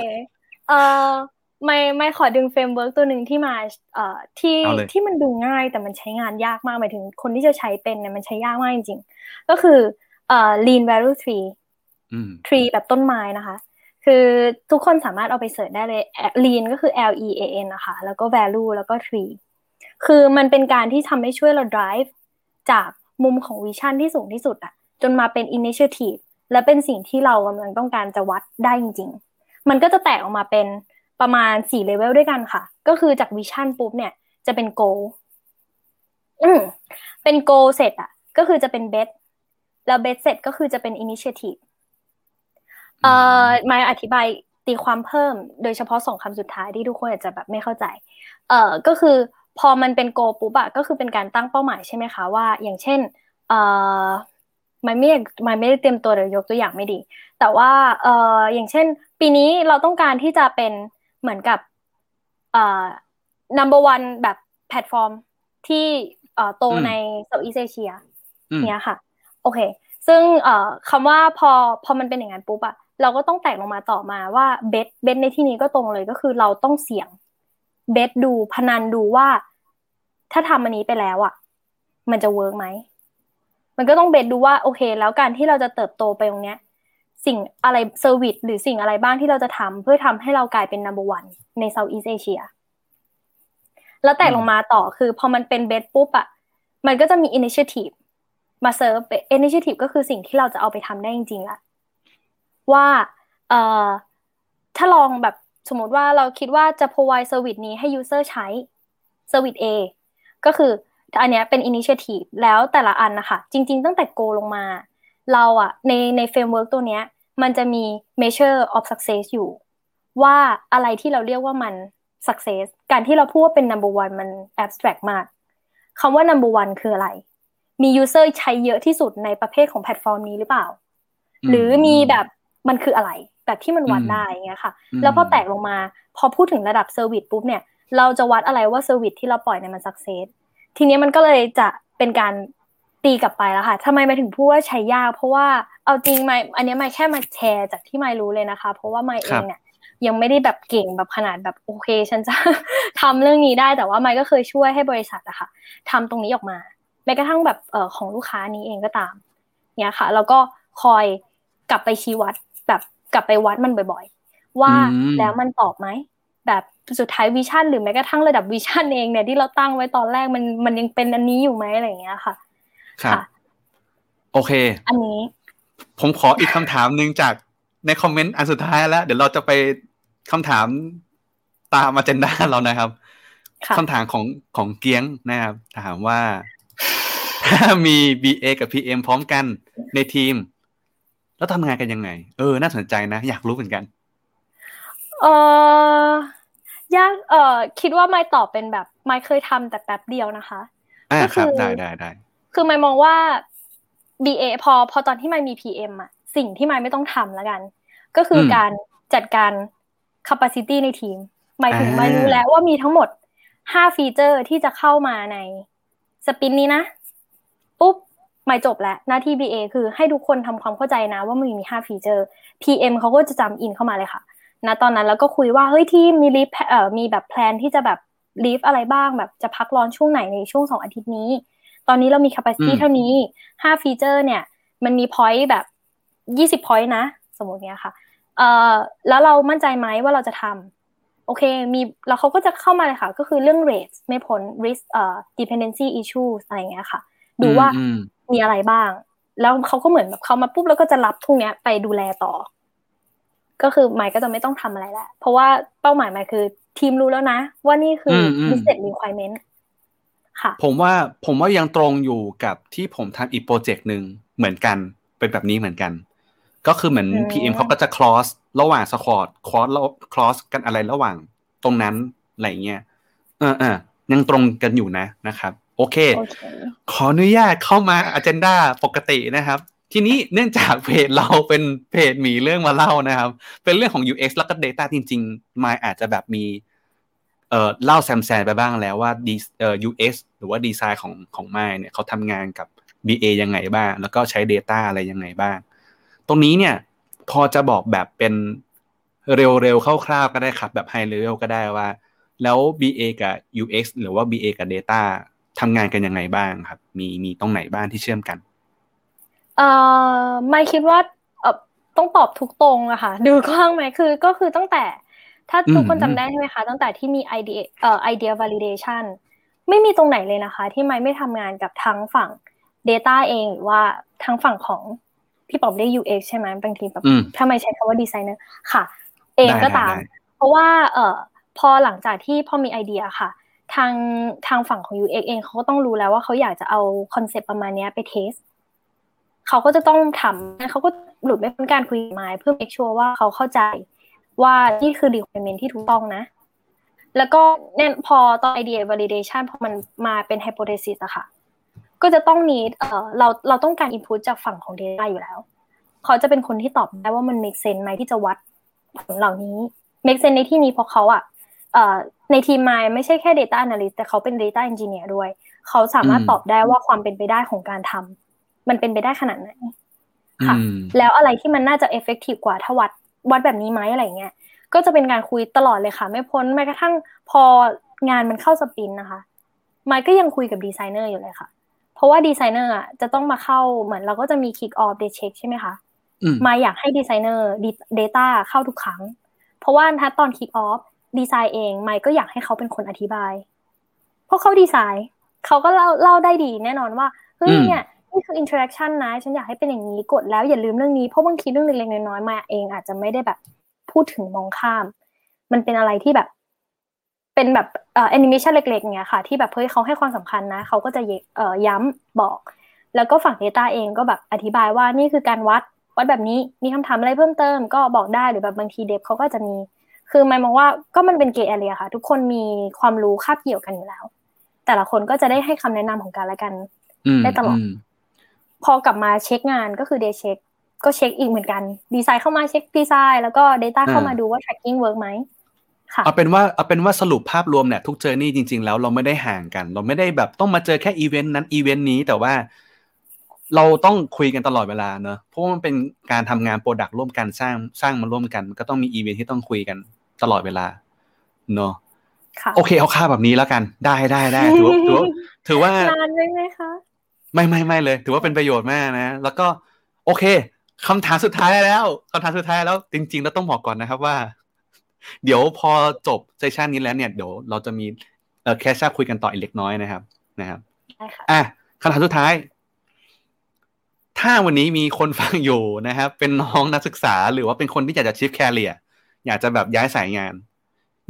เอ่อมายด์มายด์ขอดึง framework ตัวหนึ่งที่มาเอ่อที่เอาเลยที่มันดูง่ายแต่มันใช้งานยากมากหมายถึงคนที่จะใช้เป็นเนี่ยมันใช้ยากมากจริงๆ ก็คือเอ่อ lean value tree อืม tree แบบต้นไม้นะคะ คือทุกคนสามารถเอาไป search ได้เลย lean ก็คือ L E A N นะคะ แล้วก็ value แล้วก็ tree คือมันเป็นการที่ทำให้ช่วยเรา drive จากมุมของ vision ที่สูงที่สุดอะจนมาเป็น initiative และเป็นสิ่งที่เรากำลังต้องการจะวัดได้จริง ๆ มันก็จะแตกออกมาเป็นประมาณสี่เลเวลด้วยกันค่ะ ก็คือจาก vision ปุ๊บเนี่ย จะเป็น goal อืมเป็น goal เสร็จอะก็คือจะเป็น bet แล้ว bet เสร็จก็คือจะเป็น initiative อ่อมาอธิบายตีความเพิ่ม โดยเฉพาะสองคำสุดท้ายที่ทุกคนอาจจะแบบไม่เข้าใจ เอ่อก็คือพอมันเป็นโกปุ๊บอะก็คือเป็นการตั้งเป้าหมายใช่ไหมคะว่า อย่างเช่นเอ่อมันไม่มันไม่ได้เตรียมตัวเดี๋ยวยกตัวอย่างไม่ดี แต่ว่าเอ่ออย่างเช่น ปีนี้เราต้องการที่จะเป็นเหมือนกับเอ่อ number one แบบแพลตฟอร์มที่เอ่อโตอืมใน Southeast Asia อืมเนี้ยค่ะ โอเค ซึ่งเอ่อคำว่าพอพอมันเป็นอย่างนั้นปุ๊บอะ เราก็ต้องแตกลงมาต่อมาว่า bet bet ในที่นี้ก็ตรงเลยก็คือเราต้องเสี่ยง bet ดูพนันดูว่า ถ้าทำอันนี้ไปแล้วอะมันจะ work ไหมมันก็ต้อง bet ดูว่าโอเค แล้วการที่เราจะเติบโตไปตรงเนี้ย สิ่งอะไร service หรือสิ่งอะไรบ้างที่เราจะทำเพื่อทำให้เรากลายเป็น number one ใน Southeast Asia แล้วแตกลงมาต่อคือพอมันเป็นเบสปุ๊บอะมันก็จะมี initiative มาเซิร์ฟ initiative ก็คือสิ่งที่เราจะเอาไปทำได้จริงๆละ ว่าเอ่อถ้าลองแบบสมมติว่าเราคิดว่าจะ provide service นี้ให้ user ใช้ service A ก็คืออันเนี้ยเป็น initiative แล้วแต่ละอันนะคะจริง ๆ ตั้งแต่ go ลงมา เราอะในใน framework ตัวเนี้ยมันจะมี measure of success อยู่ ว่าอะไรที่เราเรียกว่ามัน success การที่เราพูดว่าเป็น number one มัน abstract มากคำว่า number one คืออะไร มี user ใช้เยอะที่สุดในประเภทของแพลตฟอร์มนี้หรือเปล่า หรือมีแบบ มันคืออะไร แบบที่มันวัดได้อย่างเงี้ยค่ะอืมแล้วพอแตกลงมา พอพูดถึงระดับ service ปุ๊บเนี่ย เราจะวัดอะไรว่า service ที่เราปล่อยเนี่ยมัน success ทีนี้มันก็เลยจะเป็นการตีกลับไปแล้วค่ะทำไมมายด์ถึงพูดว่าใช้ยาก เพราะว่าเอาจริงไม่อันเนี้ยไม่แค่มาแชร์จากที่ไม่รู้เลยนะคะ เพราะว่าไม่เองเนี่ยยังไม่ได้แบบเก่งแบบขนาดแบบโอเค ฉันจะทำเรื่องนี้ได้แต่ว่าไม่ก็เคยช่วยให้บริษัทอะค่ะทำตรงนี้ออกมาแม้กระทั่งแบบเอ่อของลูกค้านี้เองก็ตามเนี่ยค่ะ แล้วก็คอยกลับไปชี้วัดแบบ กลับไปวัดมันบ่อยๆ ว่าอืมแล้วมันตอบไหมแบบสุดท้ายวิชั่นหรือแม้กระทั่งระดับวิชั่นเองเนี่ยที่เราตั้งไว้ตอนแรกมันมันยังเป็นอันนี้อยู่ไหมอะไรอย่างเงี้ยค่ะครับค่ะ โอเค อันนี้ ผมขออีกคำถามหนึ่งจากในคอมเมนต์อันสุดท้ายแล้ว เดี๋ยวเราจะไปคำถามตามมาเจนด้าเรานะครับค่ะคำถามของของเกียงนะครับ ถามว่า ถ้ามี BA กับ PM พร้อมกันในทีม แล้วทำงานกันยังไง เออ น่าสนใจนะ อยากรู้เหมือนกัน เออยากเออคิดว่าไม่ตอบเป็นแบบไม่เคยทำแต่แป๊บเดียวนะคะอ่าก็คคือรับได้ได้ได้คือมายด์มองว่า BA พอพอตอนที่ไม่มี PM อะสิ่งที่ไม่ไม่ต้องทำแล้วกัน ก็คืออมการจัดการ capacity ในทีม หมายถึงอ่าไม่รู้แล้วว่ามีทั้งหมด5 feature ที่จะเข้ามาใน sprint นี้นะ ปุ๊บ ไม่จบแล้วหน้าที่ BA คือให้ทุกคนทำความเข้าใจนะ ว่ามันมี5 feature PM เขาก็จะ jump in เข้ามาเลยค่ะณตอนนั้นแล้วก็คุยว่าเฮ้ยทีมมี leave เอ่อมีแบบ plan ที่จะแบบลีฟอะไรบ้างแบบจะพักร้อนช่วงไหนในช่วงสองอาทิตย์นี้ ตอนนี้เรามี capacity อืมเท่านี้5ฟีเจอร์เนี่ย มันมี point แบบ20 point นะ สมมติเนี้ยค่ะเอ่อแล้วเรามั่นใจไหมว่าเราจะทำโอเค มี แล้วเขาก็จะเข้ามาเลยค่ะ ก็คือเรื่อง rate ไม่พ้น risk เอ่อ dependency issues อะไรอย่างเงี้ยค่ะ ดูว่าอื มมีอะไรบ้าง แล้วเขาก็เหมือนแบบเขามาปุ๊บแล้วก็จะรับทุกเนี้ยไปดูแลต่อ ก็คือไมค์ก็จะไม่ต้องทำอะไรแล้วเพราะว่าเป้าหมายไมค์คือ ทีมรู้แล้วนะ ว่านี่คืออมอืม business requirement ค่ะ ผมว่าผมว่ายังตรงอยู่กับที่ผมทำอีกโปรเจกต์หนึ่งเหมือนกัน เป็นแบบนี้เหมือนกัน ก็คือเหมือนอืม PM เขาก็จะ cross ระหว่างสควอต cross แล้ว cross กันอะไรระหว่างตรงนั้นอะไรเงี้ยเออเออยังตรงกันอยู่นะนะครับ โอเคโอเค ขออนุญาตเข้ามา agenda ปกตินะครับ ทีนี้เนื่องจากเพจเราเป็นเพจหมีเรื่องมาเล่านะครับ เป็นเรื่องของ UX แล้วก็ Data จริงๆมายอาจจะแบบมีเอ่อเล่าแซมแซนไปบ้างแล้วว่าดีเอ่อ UX หรือว่าดีไซน์ของของไมเนี่ยเขาทำงานกับ BA ยังไงบ้าง แล้วก็ใช้ Data อะไรยังไงบ้าง ตรงนี้เนี่ยพอจะบอกแบบเป็นเร็วๆคร่าวๆก็ได้ครับ แบบ High Level ก็ได้ว่า แล้ว BA กับ UX หรือว่า BA กับ Data ทำงานกันยังไงบ้างครับ มีมีตรงไหนบ้างที่เชื่อมกันเอ่อไม่คิดว่าเออต้องตอบทุกตรงอะค่ะดูกว้างไหมคือก็คือตั้งแต่ถ้าทุกคนอืมจำได้ใช่ไหมคะ ตั้งแต่ที่มี idea เอ่อ idea validation ไม่มีตรงไหนเลยนะคะ ที่ไม่ไม่ทำงานกับทั้งฝั่ง Data เองหรือว่าทั้งฝั่งของพี่ป๋อมได้ UX ใช่ไหมบางทีแบบอืมถ้าไม่ใช้คำว่า designer ค่ะ เองได้ก็ตามได้ได้เพราะว่าเอ่อพอหลังจากที่พอมีไอเดียค่ะ ทางทางฝั่งของ UX เองเขาก็ต้องรู้แล้วว่าเขาอยากจะเอาคอนเซปต์ประมาณนี้ไป test เขาก็จะต้องทำเขาก็หลุดไม่พ้นการคุยมายด์เพื่อ make sure ว่าเขาเข้าใจว่านี่คือ requirement ที่ถูกต้องนะ แล้วก็แน่นพอตอน idea validation พอมันมาเป็น hypothesis อะค่ะ ก็จะต้อง need เอ่อเราเราต้องการ input จากฝั่งของ data อยู่แล้ว เขาจะเป็นคนที่ตอบได้ว่ามัน make sense ไหมที่จะวัดผลเหล่านี้ make sense ในที่นี้เพราะเขาอะ ในทีมมายด์ไม่ใช่แค่ data analyst แต่เขาเป็น data engineer ด้วย เขาสามารถอืมตอบได้ว่าความเป็นไปได้ของการทำมันเป็นไปได้ขนาดไหนค่ะอืมแล้วอะไรที่มันน่าจะ effective กว่าถ้าวัดวัดแบบนี้ไหมอะไรเงี้ยก็จะเป็นการคุยตลอดเลยค่ะ ไม่พ้นแม้กระทั่งพองานมันเข้า sprint นะคะมายด์ก็ยังคุยกับดีไซเนอร์อยู่เลยค่ะ เพราะว่าดีไซเนอร์อะจะต้องมาเข้าเหมือนเราก็จะมี kick off desk check ใช่ไหมคะอืมมายด์อยากให้ designer Data เข้าทุกครั้ง เพราะว่าถ้าตอน kick off ดีไซน์เองมายด์ก็อยากให้เขาเป็นคนอธิบาย เพราะเขาดีไซน์เขาก็เล่าเล่าได้ดีแน่นอนว่าเฮ้ยอืมเนี่ยนี่คือ interaction นะ ฉันอยากให้เป็นอย่างนี้กดแล้วอย่าลืมเรื่องนี้เพราะบางทีเรื่องเล็กๆน้อยๆมายด์เองอาจจะไม่ได้แบบพูดถึงมองข้าม มันเป็นอะไรที่แบบ เป็นแบบเอ่อแอนิเมชันเล็กๆเงี้ยค่ะ ที่แบบเฮ้ยเขาให้ความสำคัญนะเขาก็จะเยเอ่อย้ำบอก แล้วก็ฝั่ง Data เองก็แบบอธิบายว่านี่คือการวัดวัดแบบนี้มีคำถามอะไรเพิ่มเติมก็บอกได้หรือแบบบางที dev เขาก็จะมี คือมายด์มองว่าก็มันเป็น grey area ค่ะ ทุกคนมีความรู้คาบเกี่ยวกันอยู่แล้ว แต่ละคนก็จะได้ให้คำแนะนำของกันและกันอืมได้ตลอดมพอกลับมาเช็คงานก็คือ desk check ก็เช็คอีกเหมือนกัน ดีไซน์เข้ามาเช็คดีไซน์แล้วก็ Data เข้ามาดูว่า tracking work ไหมค่ะเอาเป็นว่าเอาเป็นว่าสรุปภาพรวมเนี่ยทุก journey จริง ๆ แล้วเราไม่ได้ห่างกัน เราไม่ได้แบบต้องมาเจอแค่อีเวนต์นั้นอีเวนต์นี้แต่ว่า เราต้องคุยกันตลอดเวลาเนอะเพราะว่ามันเป็นการทำงาน product ร่วมกันสร้างสร้างมาร่วมกัน มันก็ต้องมีอีเวนต์ที่ต้องคุยกันตลอดเวลาเนอะค่ะโอเคเอาค่าแบบนี้แล้วกันได้ได้ได้ถือว่าถือว่าถือว่านานไหมไหมคะไม่ไม่ไม่เลย ถือว่าเป็นประโยชน์มากนะ แล้วก็โอเคคำถามสุดท้ายแล้วคำถามสุดท้ายแล้ว จริงๆแล้วต้องบอกก่อนนะครับว่า เดี๋ยวพอจบ session นี้แล้วเนี่ยเดี๋ยวเราจะมีเอ่อ session คุยกันต่ออีกเล็กน้อยนะครับนะครับได้ค่ะอะคำถามสุดท้าย ถ้าวันนี้มีคนฟังอยู่นะครับ เป็นน้องนักศึกษาหรือว่าเป็นคนที่อยากจะ shift career อยากจะแบบย้ายสายงาน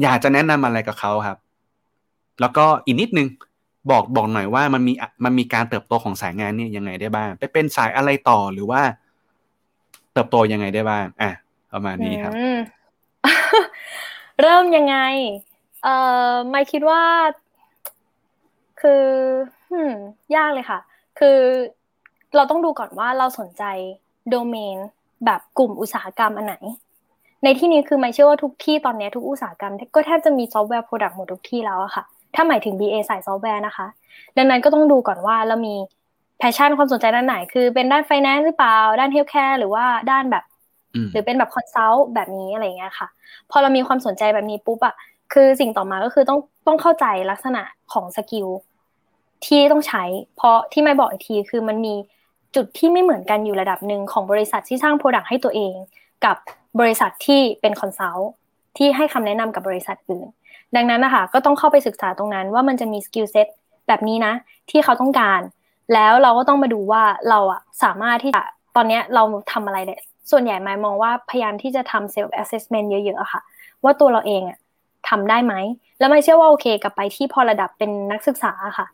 อยากจะแนะนำอะไรกับเขาครับ แล้วก็อีกนิดนึงบอกบอกหน่อยว่ามันมีมันมีการเติบโตของสายงานเนี่ยยังไงได้บ้าง ไปเป็นสายอะไรต่อหรือว่า เติบโตยังไงได้บ้างอะประมาณนี้ครับ เริ่มยังไง เอ่อมายด์คิดว่า คือหืม ยากเลยค่ะ คือ เราต้องดูก่อนว่าเราสนใจโดเมนแบบกลุ่มอุตสาหกรรมอันไหน ในที่นี้คือมายด์เชื่อว่าทุกที่ตอนนี้ทุกอุตสาหกรรม ก็แทบจะมีซอฟต์แวร์ product หมดทุกที่แล้วอะค่ะ ถ้าหมายถึง BA สายซอฟต์แวร์นะคะ ดังนั้นก็ต้องดูก่อนว่าเรามีpassion ความสนใจด้านไหน คือเป็นด้าน finance หรือเปล่า ด้าน healthcare หรือว่าด้านแบบอืมหรือเป็นแบบ consult แบบนี้อะไรเงี้ยค่ะ พอเรามีความสนใจแบบนี้ปุ๊บอะคือสิ่งต่อมาก็คือต้องต้องเข้าใจลักษณะของ skill ที่ต้องใช้ เพราะที่มายด์บอกอีกทีคือมันมี จุดที่ไม่เหมือนกันอยู่ระดับหนึ่งของบริษัทที่สร้าง product ให้ตัวเอง กับบริษัทที่เป็น consult ที่ให้คำแนะนำกับบริษัทอื่น ดังนั้นนะคะก็ต้องเข้าไปศึกษาตรงนั้นว่ามันจะมี skill setแบบนี้นะ ที่เขาต้องการ แล้วเราก็ต้องมาดูว่าเราอะสามารถที่จะตอนนี้เราทำอะไรเนี่ยส่วนใหญ่มายด์มองว่าพยายามที่จะทำ self-assessment เยอะๆค่ะ ว่าตัวเราเองอะทำได้ไหม แล้วมายด์เชื่อว่าโอเคกลับไปที่พอระดับเป็นนักศึกษาค่ะ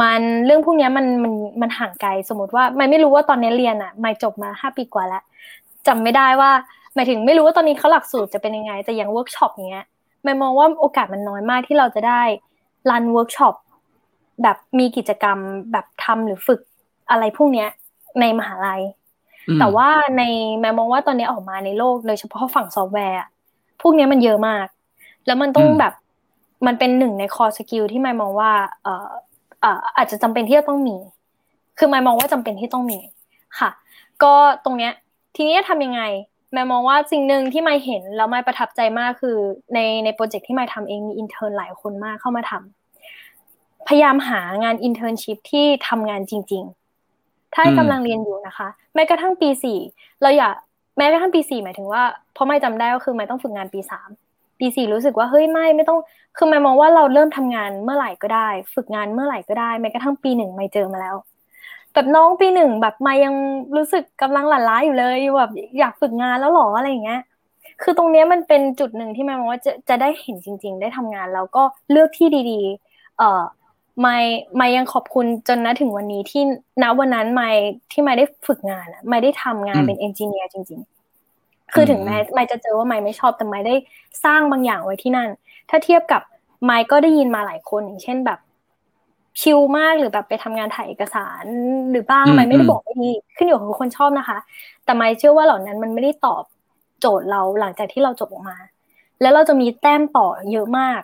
มันเรื่องพวกเนี้ยมันมันมันห่างไกลสมมติว่ามายด์ไม่รู้ว่าตอนนี้เรียนอะมายด์จบมาห้าปีกว่าแล้วจำไม่ได้ว่าหมายถึงไม่รู้ว่าตอนนี้เขาหลักสูตรจะเป็นยังไง แต่อย่างเวิร์กช็อปเนี้ยมายด์มองว่าโอกาสมันน้อยมากที่เราจะได้ run workshop แบบมีกิจกรรมแบบทำหรือฝึกอะไรพวกเนี้ยในมหาลัยอืมแต่ว่าในมายด์มองว่าตอนนี้ออกมาในโลกโดยเฉพาะฝั่งซอฟต์แวร์อะพวกเนี้ยมันเยอะมาก แล้วมันต้องอืมแบบมันเป็นหนึ่งใน core skill ที่มายด์มองว่าเอ่อเอ่ออาจจะจำเป็นที่จะต้องมี คือมายด์มองว่าจำเป็นที่ต้องมีค่ะ ก็ตรงเนี้ย ทีนี้จะทำยังไงมายด์มองว่าสิ่งหนึ่งที่มายด์เห็นแล้วมายด์ประทับใจมากคือในใน project ที่มายด์ทำเองมี intern หลายคนมากเข้ามาทำพยายามหางาน internship ที่ทำงานจริง ๆ ถ้ากำลังเรียนอยู่นะคะ แม้กระทั่งปีสี่เราอยากแม้กระทั่งปีสี่หมายถึงว่าเพราะมายด์จำได้ก็คือมายด์ต้องฝึกงานปีสาม ปีสี่รู้สึกว่าเฮ้ยมายด์ไม่ต้อง คือมายด์มองว่าเราเริ่มทำงานเมื่อไหร่ก็ได้ ฝึกงานเมื่อไหร่ก็ได้แม้กระทั่งปีหนึ่งมายด์เจอมาแล้วแบบน้องปีหนึ่งแบบมายังรู้สึกกำลังหลั่นล้าอยู่เลยแบบอยากฝึกงานแล้วหรออะไรอย่างเงี้ยคือตรงนี้มันเป็นจุดหนึ่งที่แม่มองว่าจะจะได้เห็นจริง ๆ ได้ทำงานแล้วก็เลือกที่ดีๆ เอ่อไม่ไม่ยังขอบคุณจนนะถึงวันนี้ที่ณวันนั้นไม่ที่ไม่ได้ฝึกงานอะไม่ได้ทำงานเป็นเอนจิเนียร์จริง ๆ คือถึงแม้ไม่จะเจอว่าไม่ไม่ชอบแต่ไม่ได้สร้างบางอย่างไว้ที่นั่น ถ้าเทียบกับไม่ก็ได้ยินมาหลายคนอย่างเช่นแบบchill มากหรือแบบไปทำงานถ่ายเอกสาร หรือบ้างมายด์ไม่ได้บอกไม่ดีขึ้นอยู่กับคนชอบนะคะ แต่มายด์เชื่อว่าเหล่านั้นมันไม่ได้ตอบโจทย์เราหลังจากที่เราจบออกมา แล้วเราจะมีแต้มต่อเยอะมาก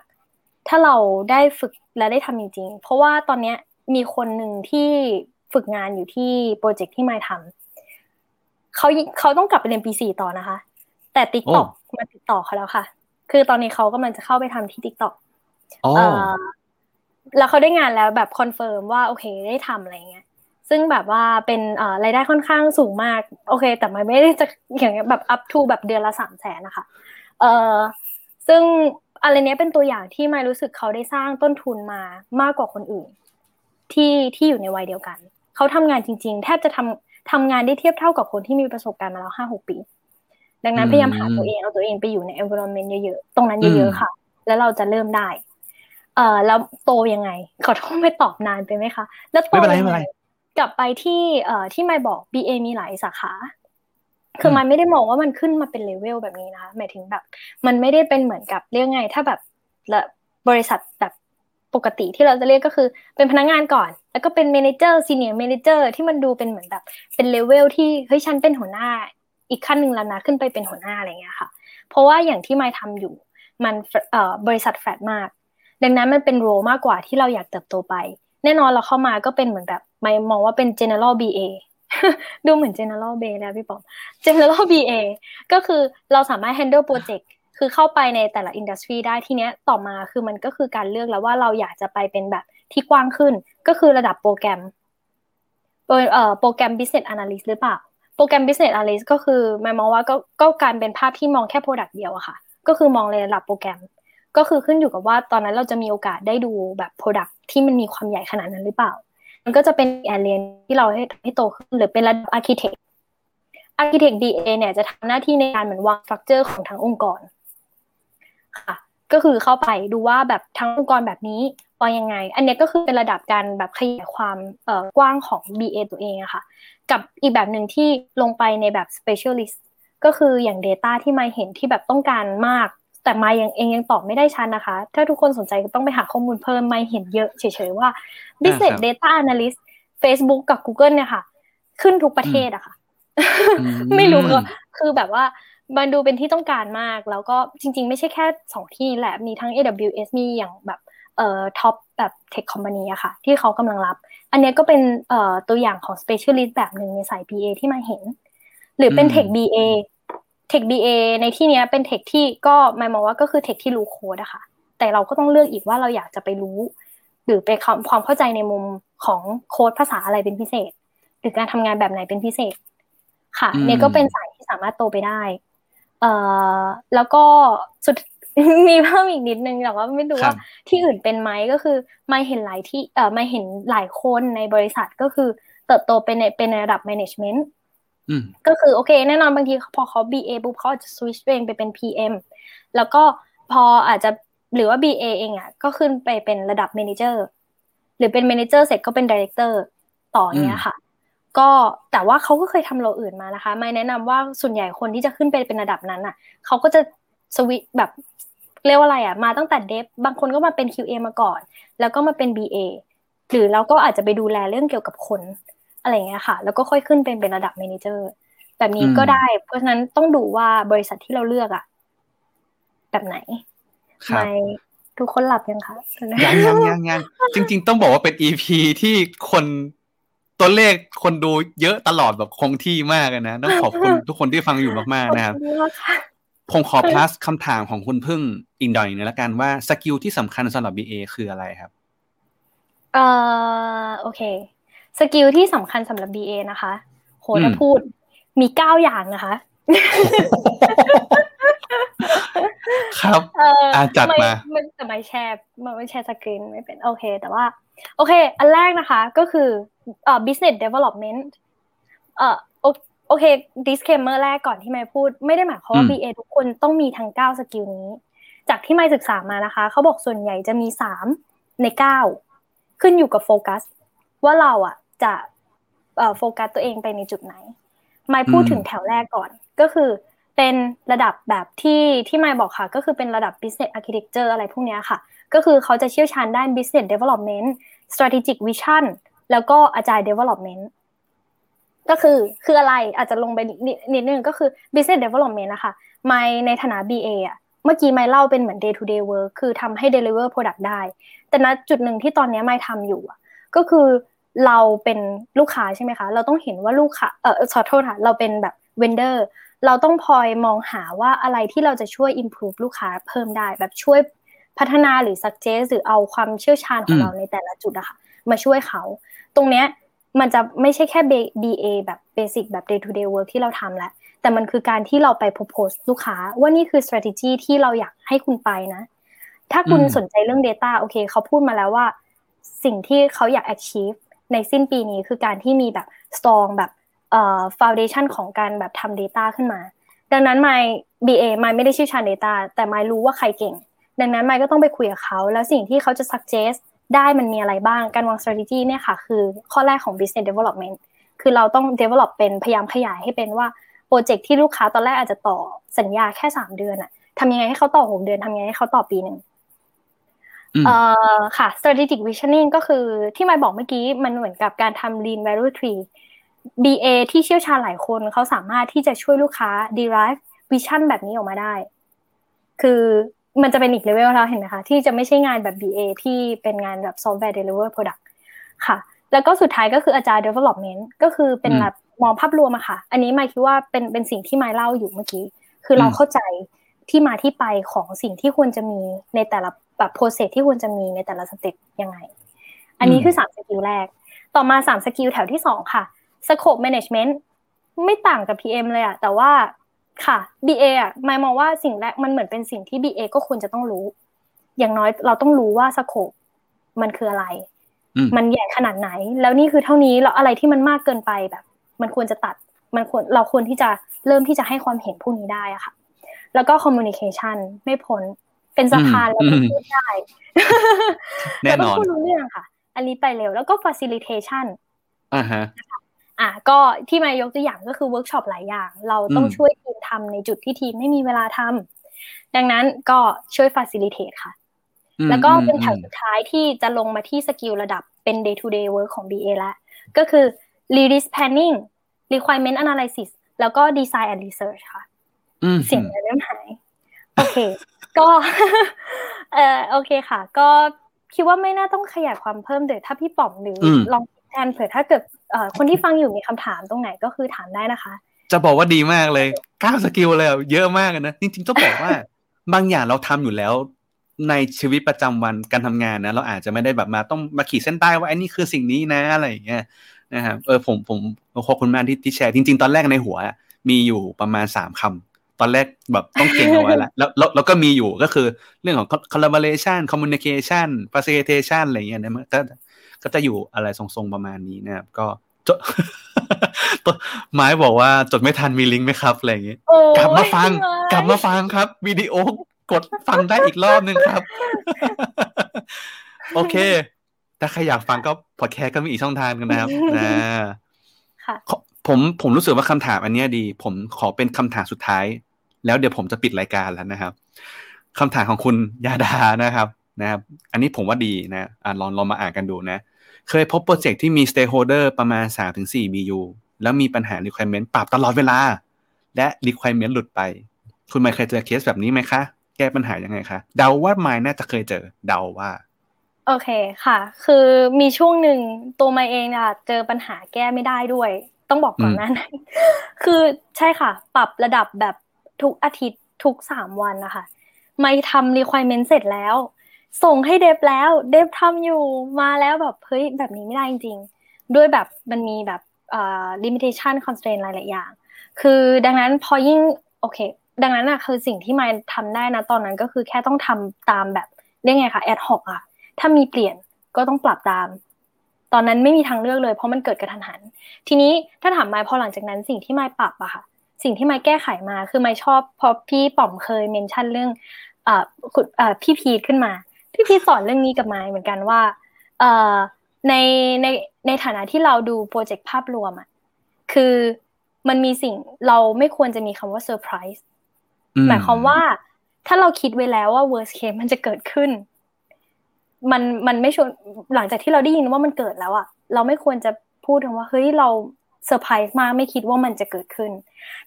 ถ้าเราได้ฝึกและได้ทำจริงๆ เพราะว่าตอนนี้มีคนหนึ่งที่ฝึกงานอยู่ที่ project ที่มายด์ทำ เขาเขาต้องกลับไปเรียนปีสี่ต่อนะคะ แต่ TikTok มาติดต่อเขาแล้วค่ะ คือตอนนี้เขากำลังจะเข้าไปทำที่ TikTokแล้วเขาได้งานแล้วแบบ confirm ว่าโอเคได้ทำอะไรเงี้ยซึ่งแบบว่าเป็นรายได้ค่อนข้างสูงมาก โอเค แต่มันไม่ได้จะอย่างแบบ up to แบบเดือนละสามแสนนะคะเออซึ่งอะไรเนี้ยเป็นตัวอย่างที่มายด์รู้สึกเขาได้สร้างต้นทุนมามากกว่าคนอื่น ที่ที่อยู่ในวัยเดียวกัน เขาทำงานจริง ๆ แทบจะทำ ทำงานได้เทียบเท่ากับคนที่มีประสบการณ์มาแล้วห้าหกปี ดังนั้นพยายามหาตัวเองเอาตัวเองไปอยู่ใน environment เยอะๆ ตรงนั้นเยอะๆค่ะ แล้วเราจะเริ่มได้ เอ่อแล้วโตยังไง ขอโทษมายด์ตอบนานไปไหมคะ แล้วโตยังไงกลับไปที่เอ่อที่มายด์บอก BA มีหลายสาขาคือมันไม่ได้มองว่ามันขึ้นมาเป็นเลเวลแบบนี้นะคะหมายถึงแบบ มันไม่ได้เป็นเหมือนกับเรียกไง ถ้าแบบละบริษัทแบบปกติที่เราจะเรียกก็คือ เป็นพนักงานก่อน แล้วก็เป็น manager senior manager ที่มันดูเป็นเหมือนแบบ เป็นเลเวลที่เฮ้ยฉันเป็นหัวหน้า อีกขั้นหนึ่งแล้วนะขึ้นไปเป็นหัวหน้าอะไรเงี้ยค่ะ เพราะว่าอย่างที่ไม่ทำอยู่ มันเอ่อบริษัทแฟดมาก ดังนั้นมันเป็นโรมากกว่าที่เราอยากเติบโตไป แน่นอนเราเข้ามาก็เป็นเหมือนแบบไม่มองว่าเป็น general BA ดูเหมือน general B แล้วพี่ปอม general BA ก็คือเราสามารถ handle project คือเข้าไปในแต่ละอินดัสทรีได้ทีเนี้ยต่อมาคือมันก็คือการเลือกแล้วว่าเราอยากจะไปเป็นแบบที่กว้างขึ้น ก็คือระดับโปรแกรมเอ่อโปรแกรม business analyst หรือเปล่า โปรแกรม business analyst ก็คือหมายมองว่าก็ก็การเป็นภาพที่มองแค่ product เดียวอะค่ะ ก็คือมองในระดับโปรแกรม ก็คือขึ้นอยู่กับว่าตอนนั้นเราจะมีโอกาสได้ดูแบบ product ที่มันมีความใหญ่ขนาดนั้นหรือเปล่า มันก็จะเป็นแอเรียนที่เราให้ให้โตขึ้นหรือเป็นระดับ architect architect DA เนี่ยจะทำหน้าที่ในการเหมือนวาง structure ของทั้งองค์กรค่ะก็คือเข้าไปดูว่าแบบทั้งองค์กรแบบนี้ วางยังไง อันนี้ก็คือเป็นระดับการแบบขยายความเอ่อกว้างของ BA ตัวเองอะค่ะ กับอีกแบบหนึ่งที่ลงไปในแบบ specialist ก็คืออย่าง Data ที่มาเห็นที่แบบต้องการมาก แต่มายังเองยังตอบไม่ได้ชัดนะคะ ถ้าทุกคนสนใจก็ต้องไปหาข้อมูลเพิ่มมาเห็นเยอะเฉยๆว่า business data analyst Facebook กับ Google เนี่ยค่ะ ขึ้นทุกประเทศอะค่ะ ไม่รู้ก็คือแบบว่ามันดูเป็นที่ต้องการมาก แล้วก็จริง ๆ ไม่ใช่แค่สองที่แหละ มีทั้ง AWS มีอย่างแบบ เอ่อท็อปแบบเทคคอมพานีอะค่ะ ที่เขากำลังรับ อันนี้ก็เป็นเอ่อตัวอย่างของ specialist แบบหนึ่งในสาย BA ที่มาเห็น หรือเป็น Tech BA Tech BA ในที่นี้เป็น Tech ที่ก็หมายมองว่าก็คือ Tech ที่รู้โค้ดอะค่ะ แต่เราก็ต้องเลือกอีกว่าเราอยากจะไปรู้ หรือเป็นความเข้าใจในมุมของโค้ดภาษาอะไรเป็นพิเศษ หรือการทำงานแบบไหนเป็นพิเศษ ค่ะ เนี่ยก็เป็นสายที่สามารถโตไปได้ เอ่อแล้วก็สุด มีเพิ่มอีกนิดนึงแต่ว่าไม่รู้ว่าที่อื่นเป็นไหมก็คือไม่เห็นหลายที่เอ่อไม่เห็นหลายคนในบริษัทก็คือเติบโตเป็นในเป็นในระดับ management ก็คือโอเค แน่นอนบางทีพอเขา BA ปุ๊บเขาจะ switch ตัวเองไปเป็น PM แล้วก็พออาจจะหรือว่า BA เองอะก็ขึ้นไปเป็นระดับ manager หรือเป็น manager เสร็จก็เป็น director ต่อเนี้ยค่ะ ก็แต่ว่าเขาก็เคยทำโลอื่นมานะคะ ไม่แนะนำว่าส่วนใหญ่คนที่จะขึ้นไปเป็นระดับนั้นอะเขาก็จะ สวิตแบบเรียกว่าอะไรอะมาตั้งแต่เดฟบางคนก็มาเป็น QA มาก่อน แล้วก็มาเป็น BA หรือเราก็อาจจะไปดูแลเรื่องเกี่ยวกับคนอะไรเงี้ยค่ะ แล้วก็ค่อยขึ้นเป็นเป็นระดับเมนเจอร์แบบนี้ก็ได้ เพราะฉะนั้นต้องดูว่าบริษัทที่เราเลือกอะแบบไหนไม่ทุกคนหลับยังคะยังยังยังยังจริง ๆ ต้องบอกว่าเป็น EP ที่คนตัวเลขคนดูเยอะตลอดแบบคงที่มากนะต้องขอบคุณทุกคนที่ฟังอยู่มากๆนะครับ ผมขอ plus คำถามของคุณพึ่งอีกหน่อยนึงละกันว่า skill ที่สำคัญสำหรับ BA คืออะไรครับเอ่อโอเค skill ที่สำคัญสำหรับ BA นะคะโหถ้าพูดมีเก้าอย่างนะคะ ครับเอออะจัดมาไม่แต่มายด์แชร์มายด์แชร์สกรีนไม่เป็นโอเค แต่ว่า โอเค อันแรกนะคะก็คือเอ่อ business development เอ่อ โอเค disclaimer แรกก่อนที่มายด์พูด ไม่ได้หมายความว่า BA ทุกคนต้องมีทั้ง9 skill นี้ จากที่มายด์ศึกษามานะคะ เขาบอกส่วนใหญ่จะมี 3 ใน 9 ขึ้นอยู่กับโฟกัส ว่าเราอะจะเอ่อโฟกัสตัวเองไปในจุดไหน ไม่พูดถึงแถวแรกก่อนก็คือเป็นระดับแบบที่ที่ไม่บอกค่ะ ก็คือเป็นระดับ business architecture อะไรพวกนี้ค่ะ ก็คือเขาจะเชี่ยวชาญด้าน business development strategic vision แล้วก็ agile development ก็คือคืออะไรอาจจะลงไปนิดนึงก็คือ business development นะคะไม่ในฐานะ BA อะเมื่อกี้ไม่เล่าเป็นเหมือน day to day work คือทำให้ deliver product ได้ แต่ณจุดหนึ่งที่ตอนนี้ไม่ทำอยู่ก็คือเราเป็นลูกค้าใช่ไหมคะ เราต้องเห็นว่าลูกค้าเออขอโทษค่ะเราเป็นแบบ vendor เราต้องพลอยมองหาว่าอะไรที่เราจะช่วย improve ลูกค้าเพิ่มได้แบบช่วยพัฒนาหรือ suggest หรือเอาความเชี่ยวชาญของเราในแต่ละจุดอะค่ะมาช่วยเขา ตรงเนี้ย มันจะไม่ใช่แค่ BA แบบ basic แบบ day to day work ที่เราทำแล้ว แต่มันคือการที่เราไป propose ลูกค้า ว่านี่คือ strategy ที่เราอยากให้คุณไปนะ ถ้าคุณสนใจเรื่อง data โอเคเขาพูดมาแล้วว่า สิ่งที่เขาอยาก achieve ในสิ้นปีนี้คือการที่มีแบบ strong แบบเอ่อ foundation ของการแบบทำ data ขึ้นมา ดังนั้น my BA ไม่ไม่ได้ชื่อชาญ data แต่ไม่รู้ว่าใครเก่ง ดังนั้นไม่ก็ต้องไปคุยกับเขา แล้วสิ่งที่เขาจะ suggest ได้มันมีอะไรบ้างการวาง strategy เนี่ยค่ะ คือข้อแรกของ business development คือเราต้อง develop เป็นพยายามขยายให้เป็นว่าโปรเจกต์ที่ลูกค้าตอนแรกอาจจะต่อสัญญาแค่สามเดือนอะทำยังไงให้เขาต่อหกเดือนทำยังไงให้เขาต่อปีหนึ่งเอ่อค่ะ strategic visioning ก็คือที่ไม่บอกเมื่อกี้มันเหมือนกับการทำ lean value tree BA ที่เชี่ยวชาญหลายคนเขาสามารถที่จะช่วยลูกค้า derive vision แบบนี้ออกมาได้ คือ มันจะเป็นอีกเลเวลแล้วเห็นไหมคะ ที่จะไม่ใช่งานแบบ BA ที่เป็นงานแบบ software deliver product ค่ะ แล้วก็สุดท้ายก็คือ agile development ก็คือเป็นแบบมองภาพรวมอะค่ะ อันนี้มายด์คิดว่าเป็นเป็นสิ่งที่มายด์เล่าอยู่เมื่อกี้ คือเราเข้าใจที่มาที่ไปของสิ่งที่ควรจะมีในแต่ละแบบ process ที่ควรจะมีในแต่ละ step ยังไง อันนี้คือสาม skill แรก ต่อมาสาม skill แถวที่สองค่ะ scope management ไม่ต่างกับ PM เลยอะแต่ว่า ค่ะ BA อะมายด์มองว่าสิ่งแรกมันเหมือนเป็นสิ่งที่ BA ก็ควรจะต้องรู้ อย่างน้อยเราต้องรู้ว่า scope มันคืออะไร มันใหญ่ขนาดไหน แล้วนี่คือเท่านี้แล้วอะไรที่มันมากเกินไปแบบ มันควรจะตัดมันควรเราควรที่จะเริ่มที่จะให้ความเห็นพวกนี้ได้อะค่ะ แล้วก็ communication ไม่พ้นเป็นสะพานแล้วพูดได้แน่นอนพูดรู้เรื่องค่ะ อันนี้ไปเร็วแล้วก็ facilitation อ่าฮะ อะก็ที่มายกตัวอย่างก็คือเวิร์กช็อปหลายอย่าง เราต้องช่วยทีมทำในจุดที่ทีมไม่มีเวลาทำดังนั้นก็ช่วยฟ a c i l i t a t e ค่ะ แล้วก็เป็นแถวสุดท้ายที่จะลงมาที่สกิลระดับเป็น day to day work ของ BA แล้วก็คือ release planning requirement analysis แล้วก็ design and research ค่ะเสียงเริ่มหาย โอเค ก็เออโอเคค่ะ ก็คิดว่าไม่น่าต้องขยายความเพิ่มเดี๋ยวถ้าพี่ป๋อมหรือลองแทนเผื่อถ้าเกิด คนที่ฟังอยู่มีคำถามตรงไหนก็คือถามได้นะคะ จะบอกว่าดีมากเลยเก้า skill เลยเยอะมากนะจริงๆต้องบอกว่า บางอย่างเราทำอยู่แล้ว ในชีวิตประจำวันการทำงานนะ เราอาจจะไม่ได้แบบมาต้องมาขีดเส้นใต้ว่าไอ้นี่คือสิ่งนี้นะอะไรอย่างเงี้ยนะครับเออผมผมขอบคุณมากที่ที่แชร์จริง ๆ ตอนแรกในหัว มีอยู่ประมาณสามคำตอนแรกแบบต้องเก่งเอาไว้แล้วแล้วแล้วก็มีอยู่ก็คือเรื่องของ collaboration communication facilitation อะไรเงี้ยนะก็ ก็จะอยู่อะไรทรงๆประมาณนี้นะครับก็จดไม้บอกว่าจดไม่ทันมีลิงก์ไหมครับอะไรอย่างเงี้ยกลับมาฟัง กลับมาฟังครับวิดีโอกดฟังได้อีกรอบนึงครับ โอเค ถ้าใครอยากฟังก็พอดแคสต์ก็มีอีกช่องทางกันนะครับนะผมผมรู้สึกว่าคำถามอันนี้ดี ผมขอเป็นคำถามสุดท้าย แล้วเดี๋ยวผมจะปิดรายการแล้วนะครับคำถามของคุณยาดานะครับ นะครับ อันนี้ผมว่าดีนะอ่าลองลองมาอ่านกันดูนะ เคยพบโปรเจกต์ที่มี stakeholder ประมาณ 3-4 BU แล้วมีปัญหา requirement ปรับตลอดเวลา และ requirement หลุดไป คุณไม่เคยเจอเคสแบบนี้ไหมคะ แก้ปัญหายังไงคะ เดาว่าไมน่าจะเคยเจอ เดาว่า โอเคค่ะ คือมีช่วงหนึ่งตัวไมเองเนี่ยเจอปัญหาแก้ไม่ได้ด้วย ต้องบอกก่อนนะคือใช่ค่ะ ปรับระดับแบบทุกอาทิตย์ทุกสามวันนะคะ ไม่ทำ requirement เสร็จแล้ว ส่งให้เดฟแล้ว เดฟทำอยู่มาแล้วแบบเฮ้ยแบบนี้ไม่ได้จริงๆ ด้วยแบบมันมีแบบเอ่อ limitation constraint หลายๆอย่าง คือดังนั้นพอยิ่งโอเค ดังนั้นอะคือสิ่งที่ไม่ทำได้นะตอนนั้นก็คือแค่ต้องทำตามแบบเรียกไงคะ ad hoc อะถ้ามีเปลี่ยนก็ต้องปรับตาม ตอนนั้นไม่มีทางเลือกเลย เพราะมันเกิดกระทันหัน ทีนี้ถ้าถามไมค์พอหลังจากนั้นสิ่งที่ไมค์ปรับอะค่ะ สิ่งที่ไมค์แก้ไขมาคือไมค์ชอบพอพี่ป๋อมเคย mention เรื่องเอ่อเอ่อพี่พีทขึ้นมา พี่พีทสอนเรื่องนี้กับไมค์เหมือนกันว่า เอ่อในในในฐานะที่เราดูโปรเจกต์ภาพรวมอะคือมันมีสิ่งเราไม่ควรจะมีคำว่าเซอร์ไพรส์หมายความว่า ถ้าเราคิดไว้แล้วว่า worst case มันจะเกิดขึ้น มันมันไม่ชวนหลังจากที่เราได้ยินว่ามันเกิดแล้วอะเราไม่ควรจะพูดถึงว่าเฮ้ยเราเซอร์ไพรส์มากไม่คิดว่ามันจะเกิดขึ้น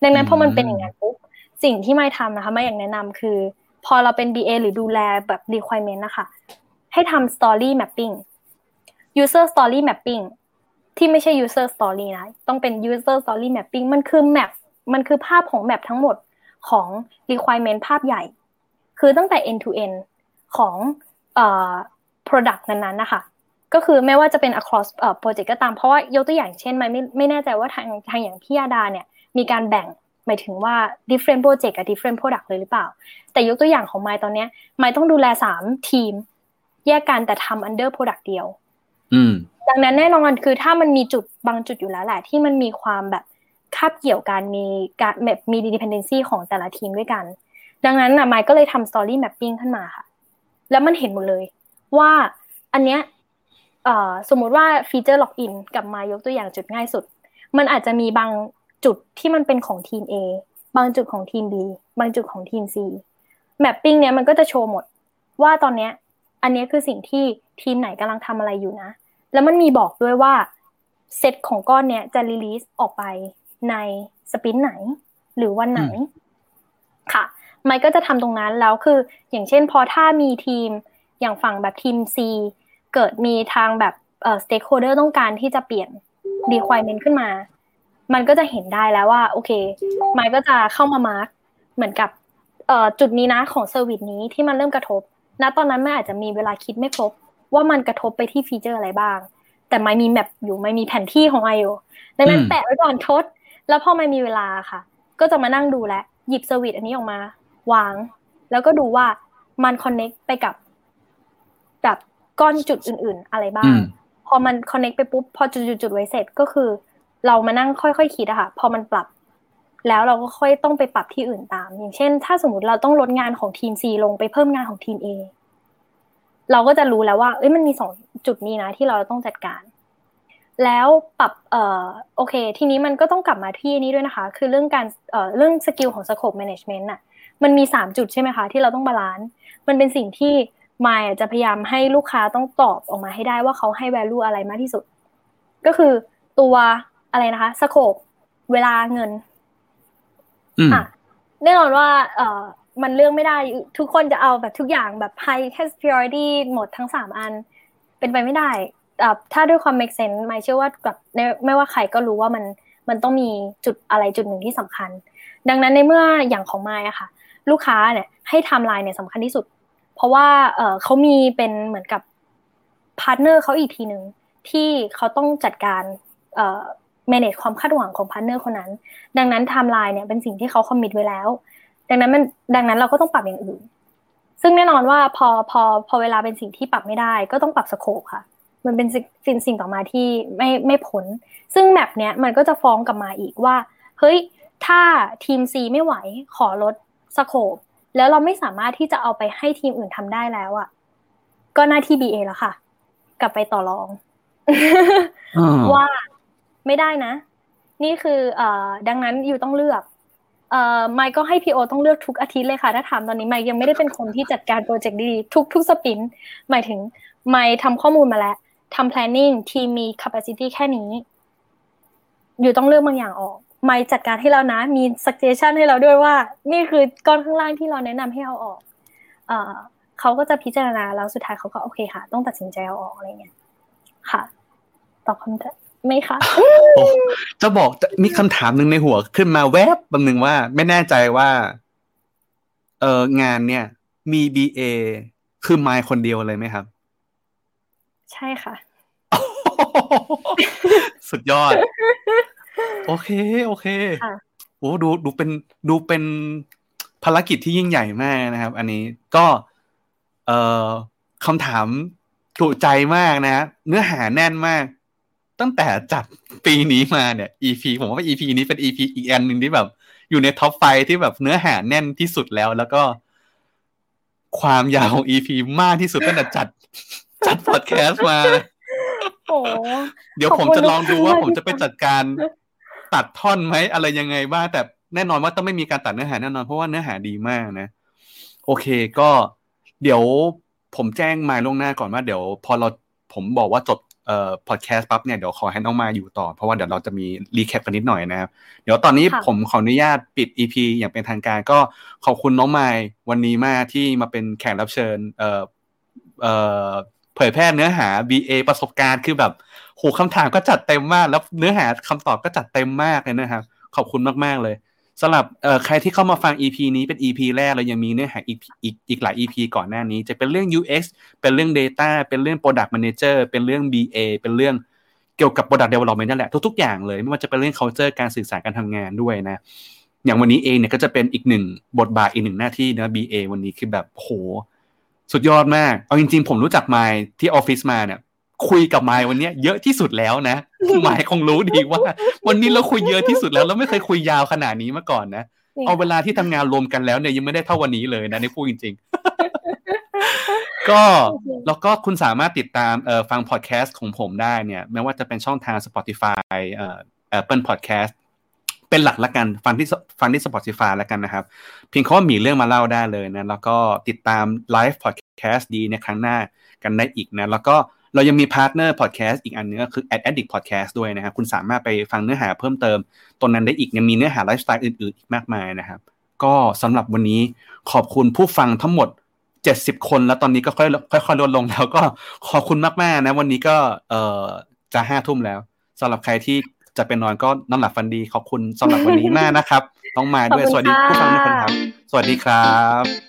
ดังนั้นพอมันเป็นอย่างนั้นปุ๊บสิ่งที่ไม่ทำนะคะไม่อยากแนะนำคือพ อเราเป็น BA หรือดูแลแบบ requirement นะคะ ให้ทำ story mapping user story mapping ที่ไม่ใช่ user story นะ ต้องเป็น user story mapping มันคือ map มันคือภาพของ map ทั้งหมดของ requirement ภาพใหญ่ คือตั้งแต่ end to end ของเอ่อ product นั้นๆ นะคะ ก็คือไม่ว่าจะเป็น across เอ่อ project ก็ตาม เพราะว่ายกตัวอย่างเช่นไม่ไม่ไม่แน่ใจว่าทางทางอย่างพี่ยาดาเนี่ย มีการแบ่ง หมายถึงว่า different project กับ different product เลยหรือเปล่า แต่ยกตัวอย่างของไมตอนเนี้ยไมต้องดูแลสามทีม แยกกันแต่ทำ under product เดียวอืมดังนั้นแน่นอนคือถ้ามันมีจุดบางจุดอยู่แล้วแหละ ที่มันมีความแบบคาบเกี่ยวกันมีการแบบมี dependency ของแต่ละทีมด้วยกัน ดังนั้นนะไมค์ก็เลยทำ story mapping ขึ้นมาค่ะ แล้วมันเห็นหมดเลย ว่าอันเนี้ยสมมุติว่าฟีเจอร์ล็อกอินกับไมค์ยกตัวอย่างจุดง่ายสุด มันอาจจะมีบาง จุดที่มันเป็นของทีม A บางจุดของทีม B บางจุดของทีม C mapping เนี้ยมันก็จะโชว์หมด ว่าตอนเนี้ยอันนี้คือสิ่งที่ทีมไหนกำลังทำอะไรอยู่นะ แล้วมันมีบอกด้วยว่าเซตของก้อนเนี้ยจะ release ออกไปใน sprint ไหน หรือวันไหน ค่ะไมค์ก็จะทำตรงนั้นแล้วคือ อย่างเช่นพอถ้ามีทีมอย่างฝั่งแบบทีม C เกิดมีทางแบบเอ่อ stakeholder ต้องการที่จะเปลี่ยน requirement ขึ้นมา มันก็จะเห็นได้แล้วว่า โอเคไมค์ก็จะเข้ามา mark เหมือนกับเอ่อจุดนี้นะของ service นี้ที่มันเริ่มกระทบ ณ ตอนนั้นไมค์อาจจะมีเวลาคิดไม่ครบ ว่ามันกระทบไปที่ฟีเจอร์อะไรบ้าง แต่ไมค์มี map อยู่ไมค์มีแผนที่ของไมค์อยู่ดังนั้นแปะไว้ก่อนทด แล้วพอไมค์มีเวลาค่ะ ก็จะมานั่งดูแลหยิบ service อันนี้ออกมา วาง แล้วก็ดูว่ามัน connect ไปกับแบบก้อนจุดอื่น ๆ อะไรบ้าง พอมัน connect ไปปุ๊บ พอจุดๆไว้เสร็จก็คือ เรามานั่งค่อยๆคิดอะค่ะ พอมันปรับ แล้วเราก็ค่อยต้องไปปรับที่อื่นตาม อย่างเช่น ถ้าสมมติเราต้องลดงานของทีม C ลงไปเพิ่มงานของทีม A เราก็จะรู้แล้วว่าเอ้ยมันมีสองจุดนี้นะ ที่เราต้องจัดการ แล้วปรับเอ่อโอเค ทีนี้มันก็ต้องกลับมาที่นี้ด้วยนะคะ คือเรื่องการเอ่อเรื่อง skill ของ scope management น่ะมันมีสามจุดใช่ไหมคะ ที่เราต้อง balance มันเป็นสิ่งที่ไมค์จะพยายามให้ลูกค้าต้องตอบออกมาให้ได้ว่าเขาให้ value อะไรมากที่สุด ก็คือตัว อะไรนะคะ scope เวลาเงินอะแน่นอนว่า เอ่อมันเลือกไม่ได้ทุกคนจะเอาแบบทุกอย่างแบบ high priority หมดทั้งสามอัน เป็นไปไม่ได้ถ้าด้วยความ make sense ไมค์เชื่อว่าแบบไม่ว่าใครก็รู้ว่ามันมันต้องมีจุดอะไรจุดหนึ่งที่สำคัญ ดังนั้นในเมื่ออย่างของไมค์อะค่ะ ลูกค้าเนี่ยให้ไทม์ไลน์เนี่ยสำคัญที่สุด เพราะว่าเออเขามีเป็นเหมือนกับพาร์ทเนอร์เขาอีกทีหนึ่งที่เขาต้องจัดการเอ่อ manage ความคาดหวังของพาร์ทเนอร์คนนั้น ดังนั้นไทม์ไลน์เนี่ยเป็นสิ่งที่เขา commit ไว้แล้ว ดังนั้นมันดังนั้นเราก็ต้องปรับอย่างอื่น ซึ่งแน่นอนว่าพอพอพอเวลาเป็นสิ่งที่ปรับไม่ได้ ก็ต้องปรับ scope ค่ะ มันเป็นสิ่งสิ่งต่อมาที่ไม่ไม่พ้น ซึ่ง map เนี้ยมันก็จะฟ้องกลับมาอีกว่า เฮ้ยถ้าทีม C ไม่ไหวขอลด scope แล้วเราไม่สามารถที่จะเอาไปให้ทีมอื่นทำได้แล้วอะ่ะ ก็หน้าที่ BA แล้วค่ะ กลับไปต่อรองว่า ไม่ได้นะ นี่คือเอ่อดังนั้นอยู่ต้องเลือกเอ่อไมค์ก็ให้พีโอต้องเลือกทุกอาทิตย์เลยค่ะถ้าถามตอนนี้ไมค์ยังไม่ได้เป็นคนที่จัดการโปรเจกต์ดีๆทุกทุกสปินหมายถึงไมค์ทำข้อมูลมาแล้วทำ planning ทีมมี capacity แค่นี้ อยู่ต้องเลือกบางอย่างออกไม่จัดการให้เรานะ มี suggestion ให้เราด้วยว่า นี่คือก้อนข้างล่างที่เราแนะนำให้เอาออกเอ่อเขาก็จะพิจารณาแล้วสุดท้ายเขาก็โอเคค่ะ ต้องตัดสินใจเอาออกอะไรเงี้ยค่ะ ตอบคำถาม ไหมคะจะบอกจะมีคำถามหนึ่งในหัวขึ้นมาแวบแป๊บนึงว่า ไม่แน่ใจว่า เอองานเนี่ย มี BA คือไมค์คนเดียวเลยไหมครับ ใช่ค่ะ สุดยอด โอเค โอเคค่ะโอ้ดูดูเป็นดูเป็นภารกิจที่ยิ่งใหญ่มากนะครับ อันนี้ก็เอ่อคำถามถูกใจมากนะฮะเนื้อหาแน่นมาก ตั้งแต่จัดปีนี้มาเนี่ย EP ผมว่า EP นี้เป็น EP อีกอันหนึ่งที่แบบ อยู่ในท็อปไฟที่แบบเนื้อหาแน่นที่สุดแล้ว แล้วก็ ความยาวของ EP มากที่สุดตั้งแต่จัด จัดพอดแคสต์มาโอ้เดี๋ยวผมขอบคุณจะลองดูว่าทุกคนผมจะไปจัดการตัดท่อนไหมอะไรยังไงบ้างแต่แน่นอนว่าต้องไม่มีการตัดเนื้อหาแน่นอนเพราะว่าเนื้อหาดีมากนะ โอเคก็เดี๋ยวผมแจ้งมายล่วงหน้าก่อนว่าเดี๋ยว พอเราผมบอกว่าจบ เอ่อพอดแคสต์ปั๊บเนี่ยเดี๋ยวขอให้น้องมายอยู่ต่อ เพราะว่าเดี๋ยวเราจะมีรีแคปกันนิดหน่อยนะครับ เดี๋ยวตอนนี้ค่ะผมขออนุญาตปิด EP อย่างเป็นทางการก็ขอบคุณน้องมายวันนี้มากที่มาเป็นแขกรับเชิญเอ่อเอ่อเผยแพร่เนื้อหา BA ประสบการณ์คือแบบโหคำถามก็จัดเต็มมาก แล้วเนื้อหาคำตอบก็จัดเต็มมากเลยนะครับ ขอบคุณมากๆเลย สำหรับใครที่เข้ามาฟัง EP นี้เป็น EP แรกเรายังมีเนื้อหาอีกอีกอีกหลาย EP ก่อนหน้านี้ จะเป็นเรื่อง UX เป็นเรื่อง Data เป็นเรื่อง Product Manager เป็นเรื่อง BA เป็นเรื่องเกี่ยวกับ Product Development นั่นแหละทุกๆอย่างเลย ไม่ว่าจะเป็นเรื่อง culture การสื่อสารการทำงานด้วยนะ อย่างวันนี้เองเนี่ยก็จะเป็นอีกหนึ่งบทบาทอีกหนึ่งหน้าที่นะ BA วันนี้คือแบบโหสุดยอดมาก เอาจริงๆ ผมรู้จักไมค์ที่ออฟฟิศมาเนี่ย คุยกับไมค์วันเนี้ยเยอะที่สุดแล้วนะไมค์คงรู้ดีว่า วันนี้เราคุยเยอะที่สุดแล้วเราไม่เคยคุยยาวขนาดนี้มาก่อนนะจริงเอาเวลาที่ทำงานรวมกันแล้วเนี่ยยังไม่ได้เท่าวันนี้เลยนะนี่พูดจริง ๆ ก็แล้วก็คุณสามารถติดตามเอ่อฟังพอดแคสต์ของผมได้เนี่ยไม่ว่าจะเป็นช่องทาง Spotify เอ่อ Apple Podcast เป็นหลักละกันฟังที่ฟังที่ Spotify แล้วกันนะครับ เพียงแค่ว่ามีเรื่องมาเล่าได้เลยนะ แล้วก็ติดตามไลฟ์พอดแคสต์ดีในครั้งหน้ากันได้อีกนะ แล้วก็ เรายังมีพาร์ทเนอร์พอดแคสต์อีกอันนึงก็คือ Ad Addict Podcast ด้วยนะครับ คุณสามารถไปฟังเนื้อหาเพิ่มเติมตรงนั้นได้อีกยังมีเนื้อหาไลฟ์สไตล์อื่นๆอีกมากมายนะครับ ก็สำหรับวันนี้ขอบคุณผู้ฟังทั้งหมด 70 คนแล้วตอนนี้ก็ค่อยค่อยๆลดลงแล้วก็ขอบคุณมากๆนะวันนี้ก็เอ่อจะห้าทุ่มแล้วสำหรับใครที่จะไปนอนก็นอนหลับฝันดีขอบคุณสำหรับวันนี้มากนะครับ ต้องมาด้วยขอบสคุณวัสดีผู้ฟังทุกคนค่ะครับ สวัสดีครับ